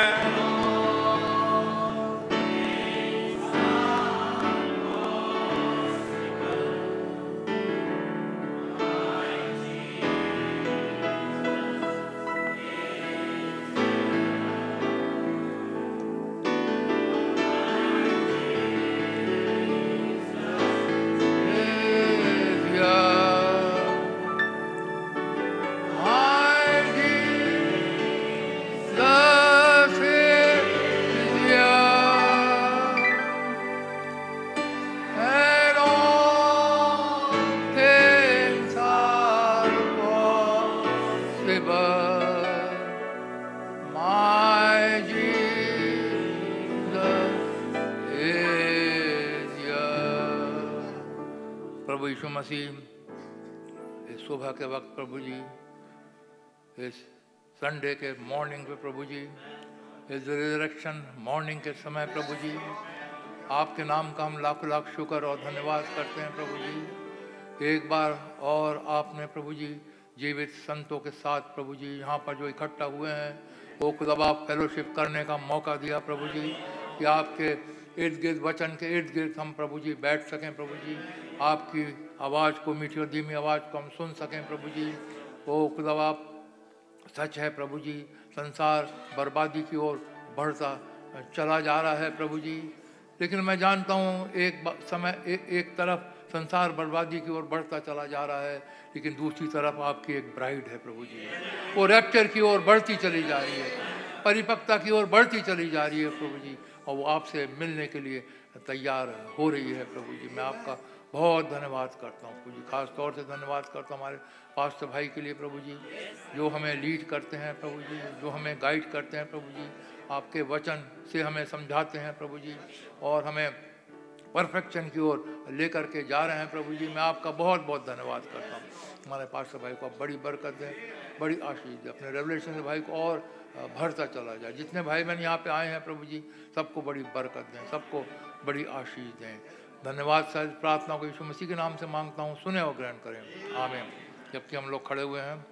Sunday के मॉर्निंग पे प्रभु जी, इस रिजरेक्शन मॉर्निंग के समय प्रभु जी, आपके नाम का हम लाख लाख शुक्र और धन्यवाद करते हैं प्रभु जी। एक बार और आपने प्रभु जी, जीवित संतों के साथ प्रभु जी यहाँ पर जो इकट्ठा हुए हैं, वो खुदा फेलोशिप करने का मौका दिया प्रभु जी कि आपके इर्द गिर्द वचन के इर्द गिर्द हम प्रभु जी बैठ सकें प्रभु जी। आपकी आवाज़ को, मीठी और धीमी आवाज़ को हम सुन सकें प्रभु जी। वो ओ खुदा सच है प्रभु जी संसार बर्बादी की ओर बढ़ता चला जा रहा है प्रभु जी। लेकिन मैं जानता हूँ एक समय ए, एक तरफ़ संसार बर्बादी की ओर बढ़ता चला जा रहा है लेकिन दूसरी तरफ़ आपकी एक ब्राइड है प्रभु जी। वो रैप्चर की ओर बढ़ती चली जा रही है परिपक्वता की ओर बढ़ती चली जा रही है प्रभु जी और वो आपसे मिलने के लिए तैयार हो रही है प्रभु जी। मैं आपका बहुत धन्यवाद करता हूँ प्रभु जी खास तौर से धन्यवाद करता हूँ हमारे पास्टर भाई के लिए प्रभु जी, जो हमें लीड करते हैं प्रभु जी, जो हमें गाइड करते हैं प्रभु जी, आपके वचन से हमें समझाते हैं प्रभु जी और हमें परफेक्शन की ओर लेकर के जा रहे हैं प्रभु जी। मैं आपका बहुत बहुत धन्यवाद करता हूँ। हमारे पास्टर भाई को आप बड़ी बरकत दें, बड़ी आशीष दें, अपने रेवलेशन से भाई को और भरता चला जाए। जितने भाई बहन यहाँ पे आए हैं प्रभु जी, सबको बड़ी बरकत दें, सबको बड़ी आशीष दें। धन्यवाद, सर। प्रार्थना को यीशु मसीह के नाम से माँगता हूँ, सुने और ग्रहण करें। आमीन। जबकि हम लोग खड़े हुए हैं,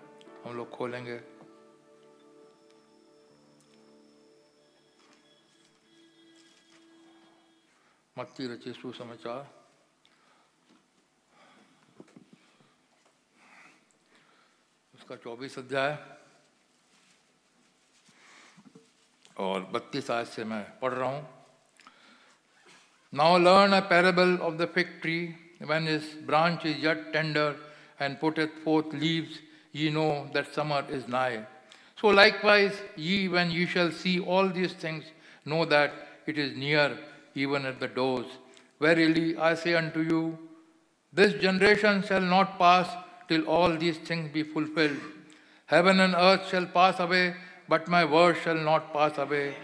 हम लोग खोलेंगे। मत्ती रचे सुसमाचार। उसका चौबीस अध्याय। और बत्तीस आयत से मैं पढ़ रहा हूँ। Now learn a parable of the fig tree. When his branch is yet tender and putteth forth leaves, ye know that summer is nigh. So likewise, ye, when ye shall see all these things, know that it is near, even at the doors. Verily, I say unto you, this generation shall not pass till all these things be fulfilled. Heaven and earth shall pass away, but my word shall not pass away.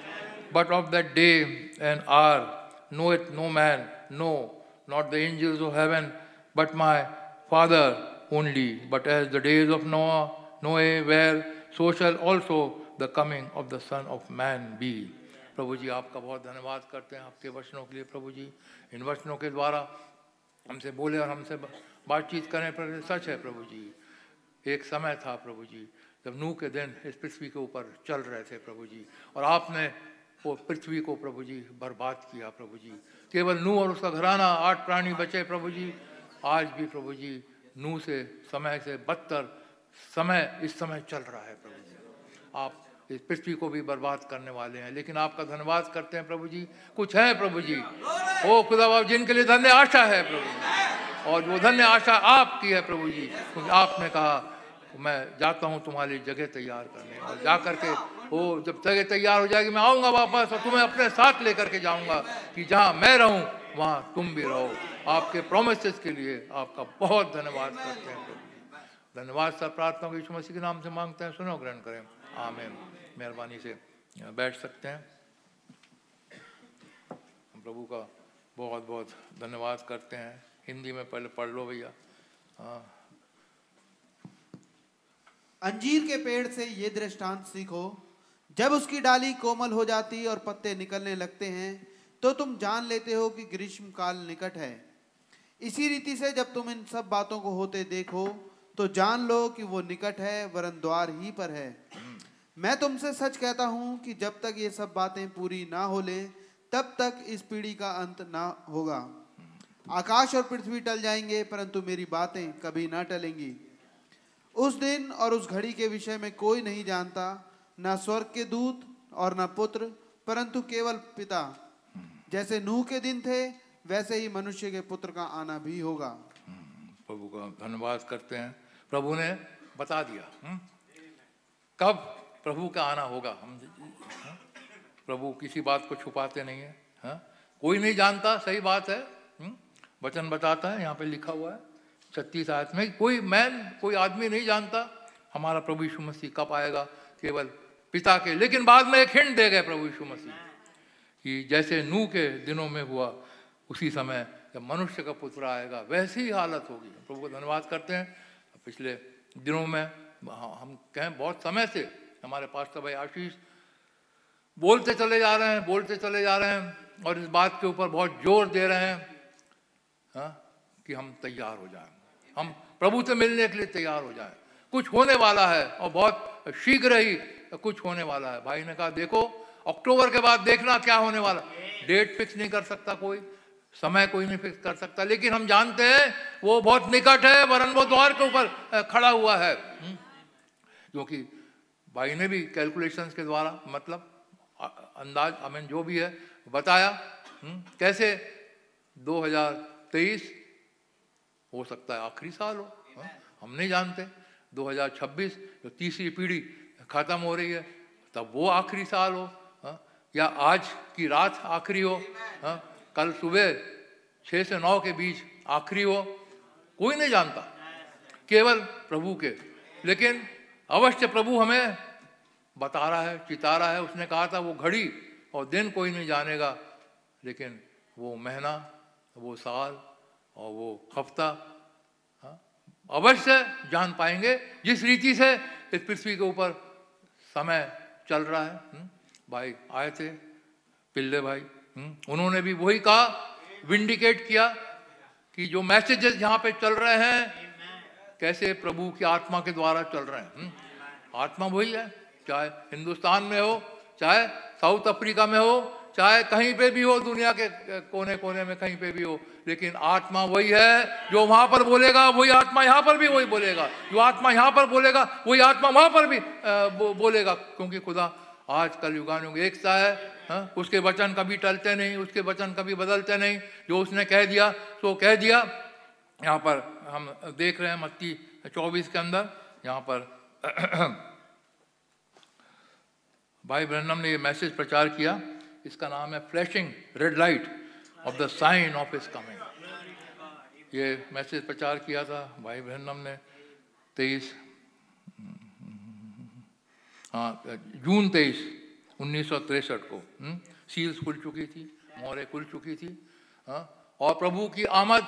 But of that day and hour knoweth no man, no, not the angels of heaven, but my Father only. But as the days of Noah, Noah were, so shall also the coming of the Son of Man be. प्रभु जी आपका बहुत धन्यवाद करते हैं आपके वचनों के लिए प्रभु जी इन वचनों के द्वारा हमसे बोले और हमसे बातचीत करें पर सच है प्रभु जी एक समय था प्रभु जी जब नूह के दिन इस पृथ्वी के ऊपर चल रहे थे प्रभु जी और आपने वो पृथ्वी को प्रभु जी बर्बाद किया प्रभु जी केवल नूह और उसका घराना आठ प्राणी बचे प्रभु जी आज भी प्रभु जी नू से, समय से बदतर समय, इस समय चल रहा है प्रभु जी। आप इस पृथ्वी को भी बर्बाद करने वाले हैं, लेकिन आपका धन्यवाद करते हैं प्रभु जी। कुछ है प्रभु जी? ओ, खुदा बाब, जिनके लिए धन्य आशा है प्रभु जी। और वो धन्य आशा आपकी है प्रभु जी। क्योंकि आपने कहा, मैं जाता हूँ तुम्हारी जगह तैयार करने। और जा करके वो जब जगह तैयार हो जाएगी, मैं आऊँगा वापस और तुम्हें अपने साथ लेकर के जाऊँगा कि जहाँ मैं रहूँ, वहाँ तुम भी रहो। आपके प्रोमिस के लिए आपका बहुत धन्यवाद करते हैं धन्यवाद सर, प्रार्थना यीशु मसीह के नाम से मांगते हैं। सुनो, ग्रहण करें। आमीन। मेहरबानी से बैठ सकते हैं। प्रभु का बहुत बहुत धन्यवाद करते हैं। हिंदी में पहले पढ़ लो भैया। हाँ। अंजीर के पेड़ से ये दृष्टांत सीखो। जब उसकी डाली कोमल हो जाती और पत्ते निकलने लगते हैं तो तुम जान लेते हो कि ग्रीष्म काल निकट है। इसी रीति से जब तुम इन सब बातों को होते देखो तो जान लो कि वो निकट है, वरन द्वार ही पर है। मैं तुमसे सच कहता हूँ कि जब तक ये सब बातें पूरी ना हो ले तब तक इस पीढ़ी का अंत ना होगा। आकाश और पृथ्वी टल जाएँगे, परंतु मेरी बातें कभी ना टलेंगी। उस दिन और उस घड़ी के विषय में कोई नहीं जानता, ना स्वर्ग के दूत और ना पुत्र, परंतु केवल पिता। जैसे नूह के दिन थे वैसे ही मनुष्य के पुत्र का आना भी होगा प्रभु का धन्यवाद करते हैं प्रभु ने बता दिया हम्म? कब प्रभु का आना होगा हम हाँ? प्रभु किसी बात को छुपाते नहीं है हाँ? कोई नहीं जानता, सही बात है हम्म? वचन बताता है, यहाँ पे लिखा हुआ है, छत्तीस आयत में, कोई मैन, कोई आदमी नहीं जानता, हमारा प्रभु यीशु मसीह कब आएगा, केवल पिता के, लेकिन बाद में एक हिंट दे गए प्रभु यीशु मसीह, कि जैसे नू के दिनों में हुआ उसी समय जब मनुष्य का पुत्र आएगा वैसी ही हालत होगी। प्रभु को धन्यवाद करते हैं। पिछले दिनों में हम कहें बहुत समय से हमारे पास तो भाई आशीष बोलते चले जा रहे हैं बोलते चले जा रहे हैं और इस बात के ऊपर बहुत ज़ोर दे रहे हैं हाँ, कि हम तैयार हो जाएँ। हम प्रभु से मिलने के लिए तैयार हो जाएँ। कुछ होने वाला है और बहुत शीघ्र ही कुछ होने वाला है। भाई ने कहा देखो अक्टूबर के बाद देखना क्या होने वाला डेट फिक्स नहीं कर सकता कोई। समय कोई नहीं फिक्स कर सकता, लेकिन हम जानते हैं वो बहुत निकट है, वरन वो द्वार के ऊपर खड़ा हुआ है हम्म। क्योंकि भाई ने भी कैलकुलेशंस के द्वारा मतलब अंदाज आई मीन जो भी है, बताया हम्म। कैसे 2023 हो सकता है आखिरी साल हो हा? हम नहीं जानते 2026 जो तीसरी पीढ़ी खत्म हो रही है, तब वो आखिरी साल हो हा? या आज की रात आखिरी हो हा? कल सुबह छः से नौ के बीच आखिरी हो। कोई नहीं जानता केवल प्रभु के। लेकिन अवश्य प्रभु हमें बता रहा है चिता रहा है। उसने कहा था वो घड़ी और दिन कोई नहीं जानेगा लेकिन वो महीना वो साल और वो हफ़्ता हाँ, अवश्य जान पाएँगे। जिस रीति से इस पृथ्वी के ऊपर समय चल रहा है? हम्म, भाई आए थे पिल्ले भाई उन्होंने भी वही कहा विंडिकेट किया कि जो मैसेजेस यहाँ पे चल रहे हैं कैसे प्रभु की आत्मा के द्वारा चल रहे हैं हम्म, आत्मा वही है चाहे हिंदुस्तान में हो चाहे साउथ अफ्रीका में हो चाहे कहीं पे भी हो दुनिया के कोने कोने में कहीं पे भी हो लेकिन आत्मा वही है जो वहाँ पर बोलेगा वही आत्मा यहाँ पर भी वही बोलेगा जो आत्मा यहाँ पर बोलेगा वही आत्मा वहाँ पर भी बोलेगा क्योंकि खुदा आज कल युगानुग एक सा है हा? उसके वचन कभी टलते नहीं, उसके वचन कभी बदलते नहीं। जो उसने कह दिया तो कह दिया। यहाँ पर हम देख रहे हैं मत्ती चौबीस के अंदर। यहाँ पर <clears throat> भाई ब्रहणम ने ये मैसेज प्रचार किया। इसका नाम है flashing red light of the sign of his coming ये मैसेज प्रचार किया था भाई ब्रहणम ने तेईस। हाँ जून तेईस। उन्नीस को हुँ? सील्स खुल चुकी थी, मोहरें खुल चुकी थी हाँ और प्रभु की आमद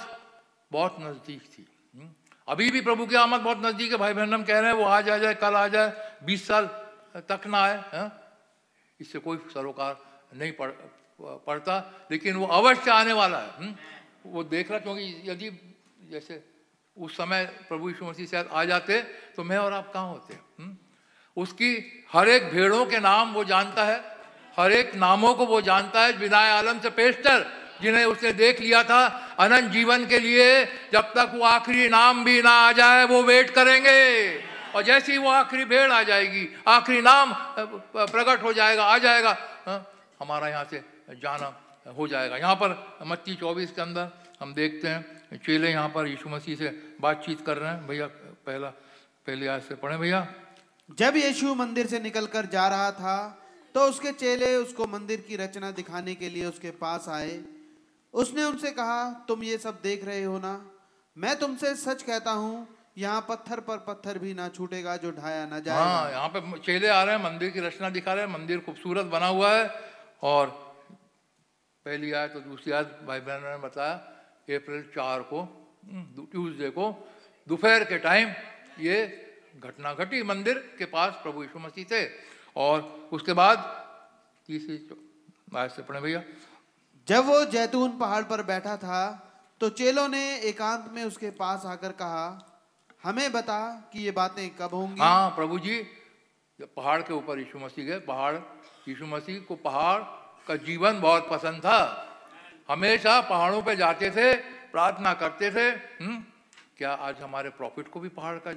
बहुत नज़दीक थी हुँ? अभी भी प्रभु की आमद बहुत नज़दीक है, भाई बहन हम कह रहे हैं वो आज आ जाए, कल आ जाए, बीस साल तक ना आए हाँ इससे कोई सरोकार नहीं पड़, पड़ता, लेकिन वो अवश्य आने वाला है हुँ? वो देख रहा, क्योंकि यदि जैसे उस समय प्रभु यीशु मसीह शायद आ जाते तो मैं और आप कहाँ होते हुँ? उसकी हर एक भेड़ों के नाम वो जानता है हर एक नामों को वो जानता है बिना आलम से पेस्टर जिन्हें उसने देख लिया था अनंत जीवन के लिए जब तक वो आखिरी नाम भी ना आ जाए वो वेट करेंगे। और जैसे ही वो आखिरी भेड़ आ जाएगी आखिरी नाम प्रकट हो जाएगा आ जाएगा हाँ, हमारा यहाँ से जाना हो जाएगा। यहाँ पर मत्ती चौबीस के अंदर हम देखते हैं चेले यहाँ पर यीशु मसीह से बातचीत कर रहे हैं। भैया पहला पहले आज से पढ़े भैया। जब यीशु मंदिर से निकलकर जा रहा था तो उसके चेले उसको मंदिर की रचना दिखाने के लिए उसके पास आए। उसने उनसे कहा, तुम ये सब देख रहे हो ना? मैं तुमसे सच कहता हूँ, यहाँ पत्थर पर पत्थर भी ना छूटेगा जो ढाया ना जाएगा हाँ यहाँ पे चेले आ रहे हैं, मंदिर की रचना दिखा रहे हैं, मंदिर खूबसूरत बना हुआ है और पहली आयत तो दूसरी आयत भाई बहन ने बताया, अप्रैल चार को ट्यूसडे को, दोपहर के टाइम ये घटना घटी मंदिर के पास प्रभु यीशु मसीह थे। और उसके बाद तीसरी से पढ़े भैया। जब वो जैतून पहाड़ पर बैठा था तो चेलों ने एकांत में उसके पास आकर कहा हमें बता कि ये बातें कब होंगी? हाँ प्रभु जी जब पहाड़ के ऊपर यीशु मसीह गए पहाड़ यीशु मसीह को पहाड़ का जीवन बहुत पसंद था। हमेशा पहाड़ों पे जाते थे प्रार्थना करते थे हुँ? क्या आज हमारे प्रॉफिट को भी पहाड़ का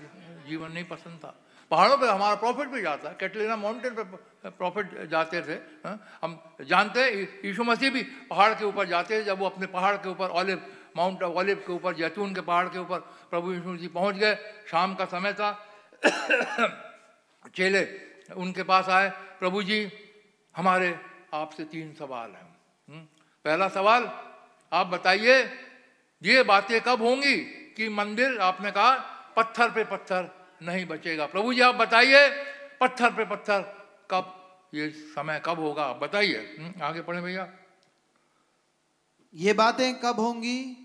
जीवन नहीं पसंद था? पहाड़ों पे हमारा प्रॉफिट भी जाता है। कैटलिना माउंटेन पे प्रॉफिट जाते थे हाँ? हम जानते हैं यीशु मसीह भी पहाड़ के ऊपर जाते थे जब वो अपने पहाड़ के ऊपर ऑलिव माउंट ऑलिव के ऊपर जैतून के पहाड़ के ऊपर प्रभु यीशु मसीह पहुँच गए। शाम का समय था। <coughs> चेले उनके पास आए प्रभु जी हमारे आपसे तीन सवाल हैं। हम्म, पहला सवाल आप बताइए ये बातें कब होंगी? कि मंदिर आपने कहा पत्थर पे पत्थर नहीं बचेगा। प्रभु जी आप बताइए पत्थर पे पत्थर कब ये समय कब होगा? आप बताइए। हम्म, आगे पढ़े भैया। ये बातें कब होंगी?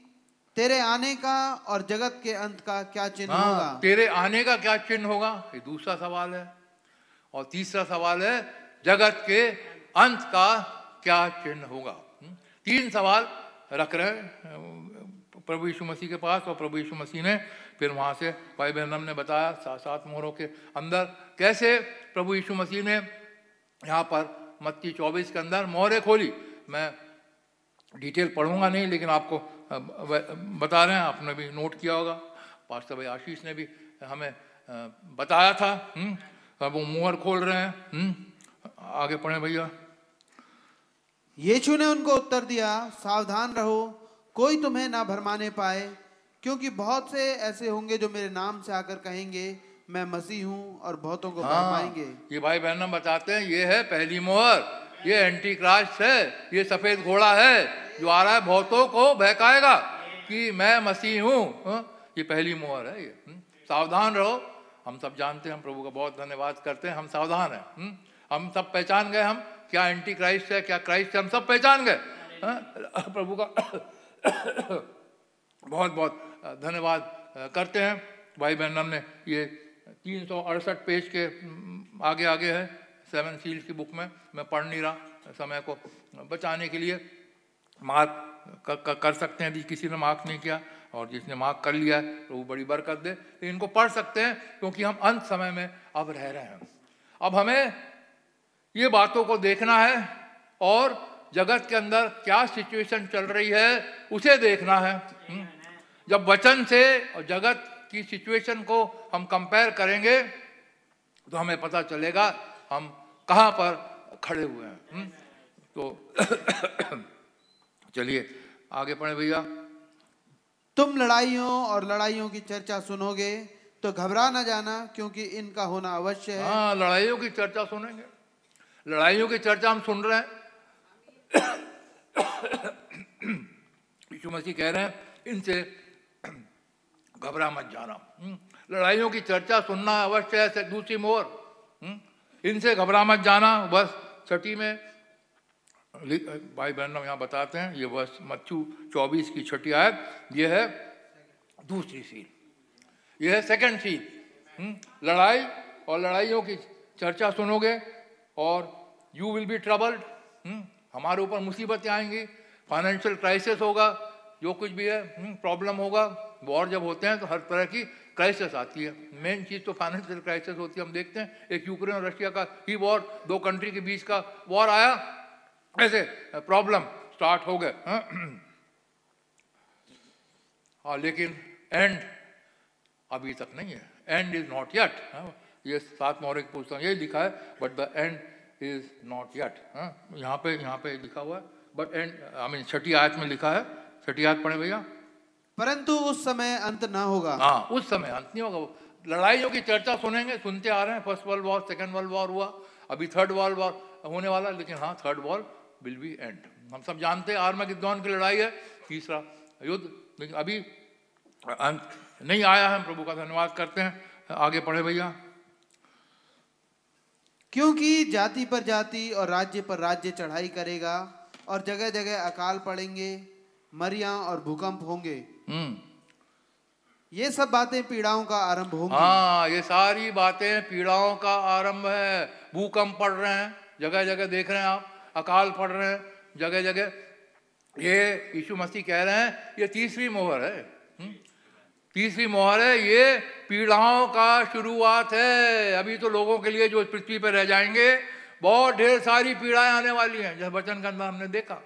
तेरे आने का और जगत के अंत का क्या चिन्ह हाँ होगा? तेरे आने का क्या चिन्ह होगा? ये दूसरा सवाल है। और तीसरा सवाल है जगत के अंत का क्या चिन्ह होगा? हम्म, तीन सवाल रख रहे हैं। प्रभु यीशु मसीह के पास और प्रभु यीशु मसीह ने फिर वहाँ से भाई बहनम ने बताया सात सात मोहरों के अंदर। कैसे प्रभु यीशु मसीह ने यहाँ पर मत्ती चौबीस के अंदर मोहरे खोली? मैं डिटेल पढ़ूँगा नहीं लेकिन आपको बता रहे हैं आपने भी नोट किया होगा। पास्टर भाई आशीष ने भी हमें बताया था हम्म, अब वो मुहर खोल रहे हैं हम्म, आगे पढ़े भैया। यीशु ने उनको उत्तर दिया सावधान रहो कोई तुम्हें ना भरमाने पाए क्योंकि बहुत से ऐसे होंगे जो मेरे नाम से आकर कहेंगे मैं मसीह हूँ और बहुतों को हाँ भरमाएँगे। ये भाई बहन बताते हैं ये है पहली मोहर ये एंटी क्राइस्ट है ये सफ़ेद घोड़ा है जो आ रहा है बहुतों को बहकाएगा कि मैं मसीह हूँ हाँ, ये पहली मोहर है ये हम्म, सावधान रहो। हम सब जानते हैं हम प्रभु का बहुत धन्यवाद करते हैं हम सावधान हैं हम्म, हम सब पहचान गए हम क्या एंटी क्राइस्ट है क्या क्राइस्ट है हम सब पहचान गए हाँ, प्रभु का बहुत बहुत धन्यवाद करते हैं। भाई बहन ने ये तीन सौ अड़सठ पेज के आगे आगे है सेवन सील्स की बुक में। मैं पढ़ नहीं रहा, समय को बचाने के लिए। मार्क क- क- कर सकते हैं यदि किसी ने मार्क नहीं किया और जिसने मार्क कर लिया है तो वो बड़ी बरकत दे। तो इनको पढ़ सकते हैं, क्योंकि हम अंत समय में अब रह रहे हैं। अब हमें ये बातों को देखना है और जगत के अंदर क्या सिचुएशन चल रही है उसे देखना है। हम्म। जब वचन से और जगत की सिचुएशन को हम कंपेयर करेंगे तो हमें पता चलेगा हम कहाँ पर खड़े हुए हैं। हम्म। तो <coughs> चलिए आगे पढ़े भैया। तुम लड़ाइयों और लड़ाइयों की चर्चा सुनोगे तो घबरा ना जाना क्योंकि इनका होना अवश्य है। हाँ लड़ाइयों की चर्चा सुनेंगे। लड़ाइयों की चर्चा हम सुन रहे हैं। यीशु मसीह कह रहे हैं इनसे घबरा मत जाना। हम्म, लड़ाइयों की चर्चा सुनना अवश्य है दूसरी मोर हम्म, इनसे घबरा मत जाना बस छठी में भाई बहन यहाँ बताते हैं ये बस मच्छू चौबीस की छठी आयत ये है दूसरी सील। ये है सेकंड सील। हम्म, लड़ाई और लड़ाइयों की चर्चा सुनोगे और यू विल बी ट्रबल्ड हमारे ऊपर मुसीबतें आएँगी फाइनेंशियल क्राइसिस होगा, जो कुछ भी है प्रॉब्लम होगा वॉर जब होते हैं तो हर तरह की क्राइसिस आती है मेन चीज़ तो फाइनेंशियल क्राइसिस होती है, हम देखते हैं, एक यूक्रेन और रशिया का ही वॉर दो कंट्री के बीच का वॉर आया, ऐसे प्रॉब्लम स्टार्ट हो गए हाँ? हाँ लेकिन एंड अभी तक नहीं है एंड इज़ नॉट येट ये सात मोहरे की पुस्तक, ये लिखा है but the end is not yet यहाँ पे यहाँ पे लिखा हुआ है बट एंड आई मीन छठी आयत में लिखा है। छठी आयत पढ़े भैया? परंतु उस समय अंत ना होगा। हाँ उस समय अंत नहीं होगा। वो लड़ाइयों की चर्चा सुनेंगे सुनते आ रहे हैं। First world war second world war हुआ अभी थर्ड वर्ल्ड वॉर होने वाला है, लेकिन हाँ third war will be and हम सब जानते हैं आर्मगिद्दौन की लड़ाई है तीसरा युद्ध लेकिन अभी अंत नहीं आया है। हम प्रभु का धन्यवाद करते हैं। आगे पढ़े भैया। क्योंकि जाति पर जाति और राज्य पर राज्य चढ़ाई करेगा और जगह जगह अकाल पड़ेंगे मरिया और भूकंप होंगे। हम्म। ये सब बातें पीड़ाओं का आरंभ होंगी। हाँ ये सारी बातें पीड़ाओं का आरंभ है। भूकंप पड़ रहे हैं जगह जगह देख रहे हैं आप अकाल पड़ रहे हैं जगह जगह ये यीशु मसीह कह रहे हैं ये तीसरी मोहर है। हम्म? तीसरी मोहर है, ये पीड़ाओं का शुरुआत है। अभी तो लोगों के लिए जो इस पृथ्वी पर रह जाएँगे, बहुत ढेर सारी पीड़ाएँ आने वाली हैं। जैसे वचन के अंदर हमने देखा,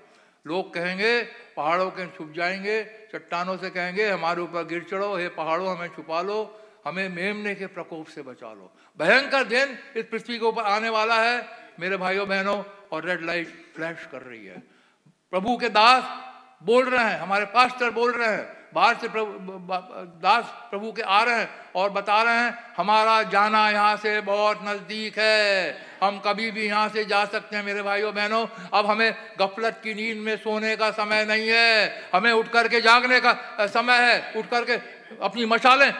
लोग कहेंगे, पहाड़ों के छुप जाएँगे, चट्टानों से कहेंगे, हमारे ऊपर गिर चढ़ो, हे पहाड़ों, हमें छुपा लो, हमें मेमने के प्रकोप से बचा लो। भयंकर दिन इस पृथ्वी के ऊपर आने वाला है, मेरे भाइयों, बहनों, और रेड लाइट फ्लैश कर रही है। प्रभु के दास बोल रहे हैं, हमारे पास्टर बोल रहे हैं बाहर से प्रभु दास प्रभु के आ रहे हैं और बता रहे हैं, हमारा जाना यहाँ से बहुत नज़दीक है। हम कभी भी यहाँ से जा सकते हैं, मेरे भाइयों, बहनों। अब हमें गफलत की नींद में सोने का समय नहीं है। हमें उठ करके जागने का समय है। उठ करके अपनी मशालें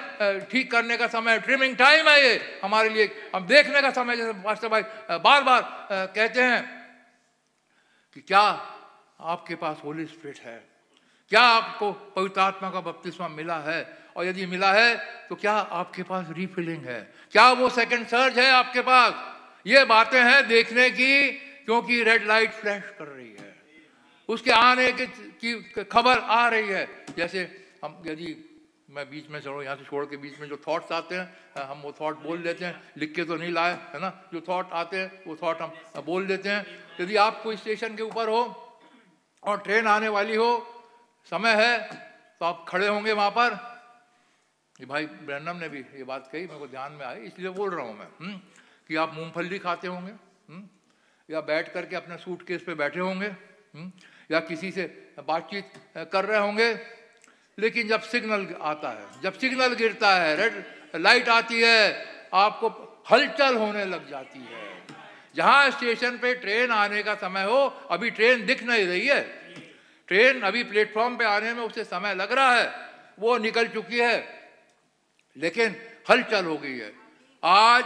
ठीक करने का समय ट्रिमिंग टाइम है ये हमारे लिए। हम देखने का समय, जैसे पास्टर भाई बार बार कहते हैं कि क्या आपके पास होली स्पिरिट है? क्या आपको पवित्र आत्मा का बपतिस्मा मिला है? और यदि मिला है तो क्या आपके पास रीफिलिंग है? क्या वो सेकंड सर्ज है आपके पास? ये बातें हैं देखने की क्योंकि रेड लाइट फ्लैश कर रही है। उसके आने की, खबर आ रही है। जैसे हम यदि मैं बीच में चलो यहाँ से छोड़ के बीच में जो थॉट्स आते हैं हम वो थॉट बोल देते हैं लिख के तो नहीं लाए है ना? जो थॉट आते हैं वो थॉट हम बोल देते हैं। यदि आप कोई स्टेशन के ऊपर हो और ट्रेन आने वाली हो समय है तो आप खड़े होंगे वहाँ पर। ये भाई ब्रैंडम ने भी ये बात कही मेरे को ध्यान में आई इसलिए बोल रहा हूँ मैं हम्म, कि आप मूंगफली खाते होंगे हम्म, या बैठ करके अपने सूट केस पे बैठे होंगे हम्म, या किसी से बातचीत कर रहे होंगे लेकिन जब सिग्नल आता है जब सिग्नल गिरता है रेड लाइट आती है आपको हलचल होने लग जाती है। जहाँ स्टेशन पे ट्रेन आने का समय हो अभी ट्रेन दिख नहीं रही है ट्रेन अभी प्लेटफॉर्म पे आने में उसे समय लग रहा है, वो निकल चुकी है, लेकिन हलचल हो गई है। आज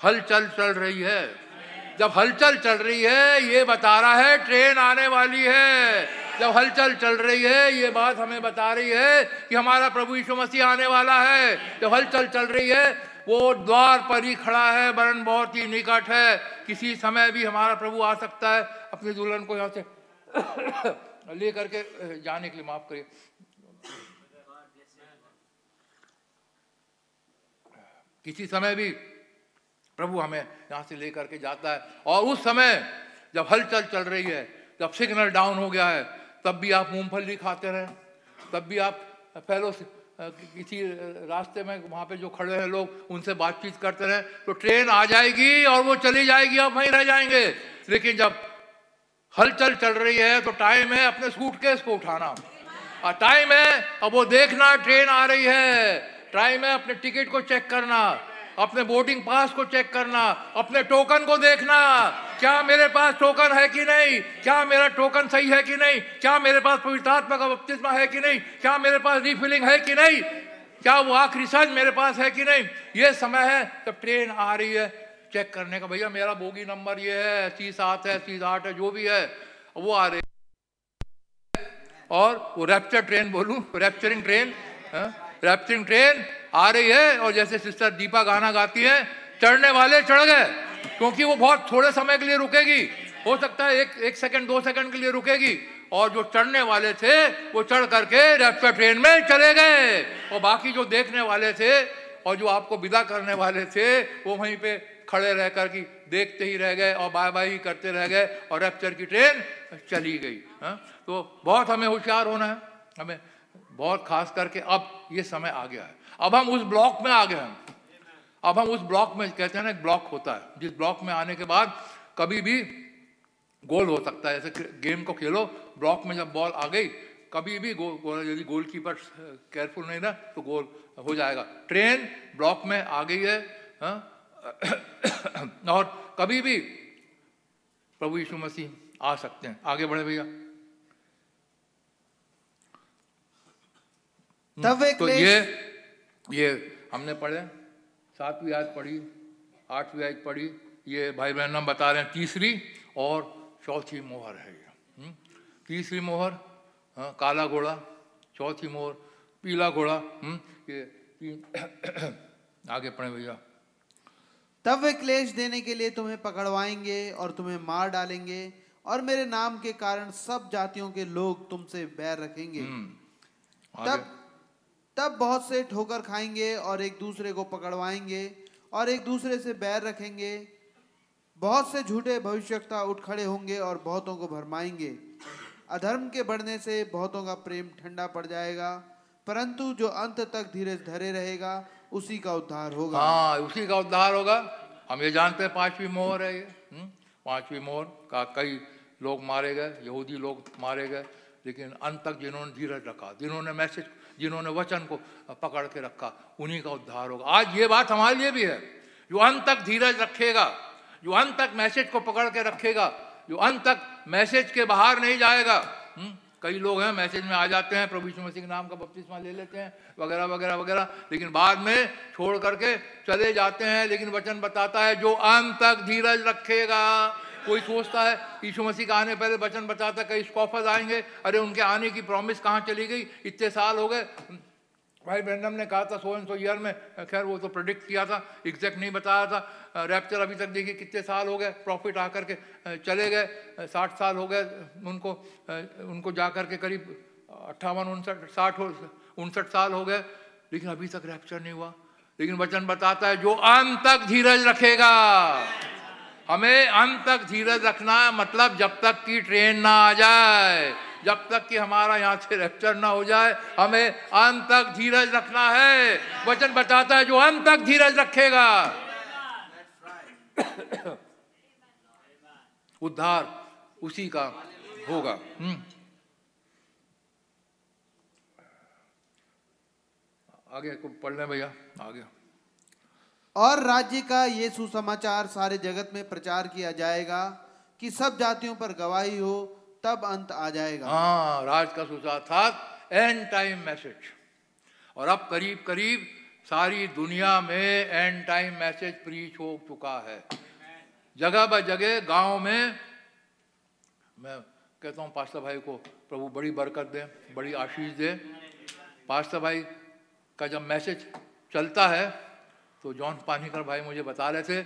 हलचल चल रही है। जब हलचल चल रही है, ये बता रहा है ट्रेन आने वाली है। जब हलचल चल रही है, ये बात हमें बता रही है कि हमारा प्रभु यीशु मसीह आने वाला है। जब हलचल चल रही है, वो द्वार पर ही खड़ा है, वरन बहुत ही निकट है। किसी समय भी हमारा प्रभु आ सकता है। अपनी दुल्हन को यहाँ से ले करके जाने के लिए माफ़ करिए। किसी समय भी प्रभु हमें यहाँ से लेकर के जाता है। और उस समय जब हलचल चल रही है, जब सिग्नल डाउन हो गया है, तब भी आप मूंगफली खाते रहे। तब भी आप फेलो किसी रास्ते में वहाँ पे जो खड़े हैं लोग, उनसे बातचीत करते रहे। तो ट्रेन आ जाएगी और वो चली जाएगी, आप वहीं रह जाएँगे। लेकिन जब हलचल चल रही है तो टाइम है अपने सूटकेस को उठाना। और टाइम है, अब वो देखना ट्रेन आ रही है। टाइम है अपने टिकट को चेक करना, अपने बोर्डिंग पास को चेक करना, अपने टोकन को देखना। क्या मेरे पास टोकन है कि नहीं? क्या मेरा टोकन सही है कि नहीं? क्या मेरे पास पवित्र आत्मा का है कि नहीं? क्या मेरे पास रिफिलिंग है कि नहीं? क्या वो आखिरी सज मेरे पास है कि नहीं? ये समय है जब ट्रेन आ रही है। चेक करने का, भैया, मेरा बोगी नंबर ये है सी सात है सी आठ है, जो भी है, वो आ रही और वो रैप्चर ट्रेन बोलूँ रैप्चरिंग ट्रेन रैप्चरिंग ट्रेन आ रही है, और जैसे सिस्टर दीपा गाना गाती है, चढ़ने वाले चढ़ गए, क्योंकि वो बहुत थोड़े समय के लिए रुकेगी। हो सकता है एक एक सेकंड दो सेकंड के लिए रुकेगी, और जो चढ़ने वाले थे, वो चढ़ करके रैप्चर ट्रेन में चले गए। और बाकी जो देखने वाले थे, और जो आपको विदा करने वाले थे, वो वहीं पे खड़े रह कर की देखते ही रह गए और बाय बाय ही करते रह गए और रैप्चर की ट्रेन चली गई, हा? तो बहुत हमें होशियार होना है, हमें बहुत खास करके अब ये समय आ गया है अब हम उस ब्लॉक में आ गए हैं अब हम उस ब्लॉक में, कहते हैं ना, एक ब्लॉक होता है, जिस ब्लॉक में आने के बाद कभी भी गोल हो सकता है जैसे गेम को खेलो ब्लॉक में जब बॉल आ गई, कभी भी गोल गोल यदि गोलकीपर केयरफुल नहीं ना तो गोल हो जाएगा ट्रेन ब्लॉक में आ गई है हाँ? <coughs> और कभी भी प्रभु यीशु मसीह आ सकते हैं आगे बढ़े भैया तब तो ये ये हमने पढ़े सातवीं आयत पढ़ी आठवीं आयत पढ़ी ये भाई बहन हम बता रहे हैं तीसरी और चौथी मोहर है ये हम्म? तीसरी मोहर हाँ, काला घोड़ा चौथी मोहर पीला घोड़ा हम्म? ये तीन <coughs> आगे पढ़े भैया तब वे क्लेश देने के लिए तुम्हें पकड़वाएँगे और तुम्हें मार डालेंगे और मेरे नाम के कारण सब जातियों के लोग तुमसे बैर रखेंगे। हम्म। तब तब बहुत से ठोकर खाएँगे और एक दूसरे को पकड़वाएँगे और एक दूसरे से बैर रखेंगे। बहुत से झूठे भविष्यता उठ खड़े होंगे और बहुतों को भरमाएँगे। अधर्म के बढ़ने से बहुतों का प्रेम ठंडा पड़ जाएगा परंतु जो अंत तक धीरे धरे रहेगा उसी का उद्धार होगा हाँ उसी का उद्धार होगा हम ये जानते हैं पांचवी मोहर है ये हम्म? पांचवी मोहर का कई लोग मारे गए, यहूदी लोग मारे गए, लेकिन अंत तक जिन्होंने धीरज रखा, जिन्होंने मैसेज जिन्होंने वचन को पकड़ के रखा, उन्हीं का उद्धार होगा आज ये बात हमारे लिए भी है जो अंत तक धीरज रखेगा, जो अंत तक मैसेज को पकड़ के रखेगा, जो अंत तक मैसेज के बाहर नहीं जाएगा हम्म? कई लोग हैं, मैसेज में आ जाते हैं, प्रभु यीशु मसीह के नाम का बपतिस्मा ले लेते हैं, वगैरह वगैरह वगैरह। लेकिन बाद में छोड़ करके चले जाते हैं, लेकिन वचन बताता है, जो अंत तक धीरज रखेगा। कोई सोचता है, यीशु मसीह का आने पहले वचन बताता है, कई स्कॉफर्स आएँगे, अरे उनके आने की प्रॉमिस कहाँ चली गई? इतने साल हो गए भाई ब्रैंडम ने कहा था सो एंड सो ईयर में खैर, वो तो प्रोडिक्ट किया था एग्जैक्ट नहीं बताया था। रैप्चर अभी तक देखिए कितने साल हो गए प्रॉफिट आकर के चले गए साठ साल हो गए, उनको उनको जा कर के करीब अट्ठावन, उनसठ, साठ उनसठ साल हो गए, लेकिन अभी तक रैप्चर नहीं हुआ। लेकिन वचन बताता है, जो अंत तक धीरज रखेगा, हमें अंत तक धीरज रखना मतलब जब तक कि ट्रेन ना आ जाए जब तक कि हमारा यहाँ से रैप्चर ना हो जाए, हमें अंत तक धीरज रखना है। वचन बताता है, जो अंत तक धीरज रखेगा। <coughs> उद्धार उसी का होगा। हम्म। आगे को पढ़ लें भैया, आगे। और राज्य का ये सुसमाचार सारे जगत में प्रचार किया जाएगा कि सब जातियों पर गवाही हो तब अंत आ जाएगा। हाँ राज का सुसार्थात एंड टाइम मैसेज और अब करीब करीब सारी दुनिया में एंड टाइम मैसेज प्रीच हो चुका है। जगह ब जगह गाँव में, मैं कहता हूँ पास्ता भाई को प्रभु बड़ी बरकत दे, बड़ी आशीष दे। पास्ता भाई का जब मैसेज चलता है तो जॉन पानीकर भाई मुझे बता रहे थे,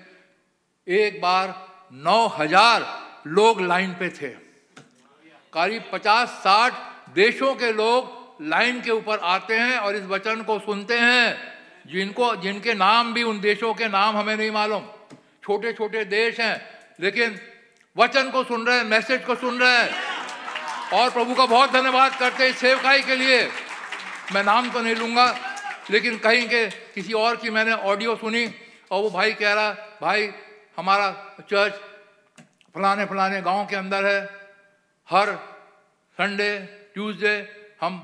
एक बार नौ हज़ार लोग लाइन पे थे। करीब पचास साठ देशों के लोग लाइन के ऊपर आते हैं और इस वचन को सुनते हैं। जिनको, जिनके नाम भी उन देशों के नाम हमें नहीं मालूम। छोटे छोटे देश हैं, लेकिन वचन को सुन रहे हैं, मैसेज को सुन रहे हैं। और प्रभु का बहुत धन्यवाद करते हैं सेवकाई के लिए। मैं नाम तो नहीं लूँगा, लेकिन कहीं के किसी और की मैंने ऑडियो सुनी और वो भाई कह रहा, भाई, हमारा चर्च फलाने फलाने गाँव के अंदर है हर संडे, ट्यूसडे हम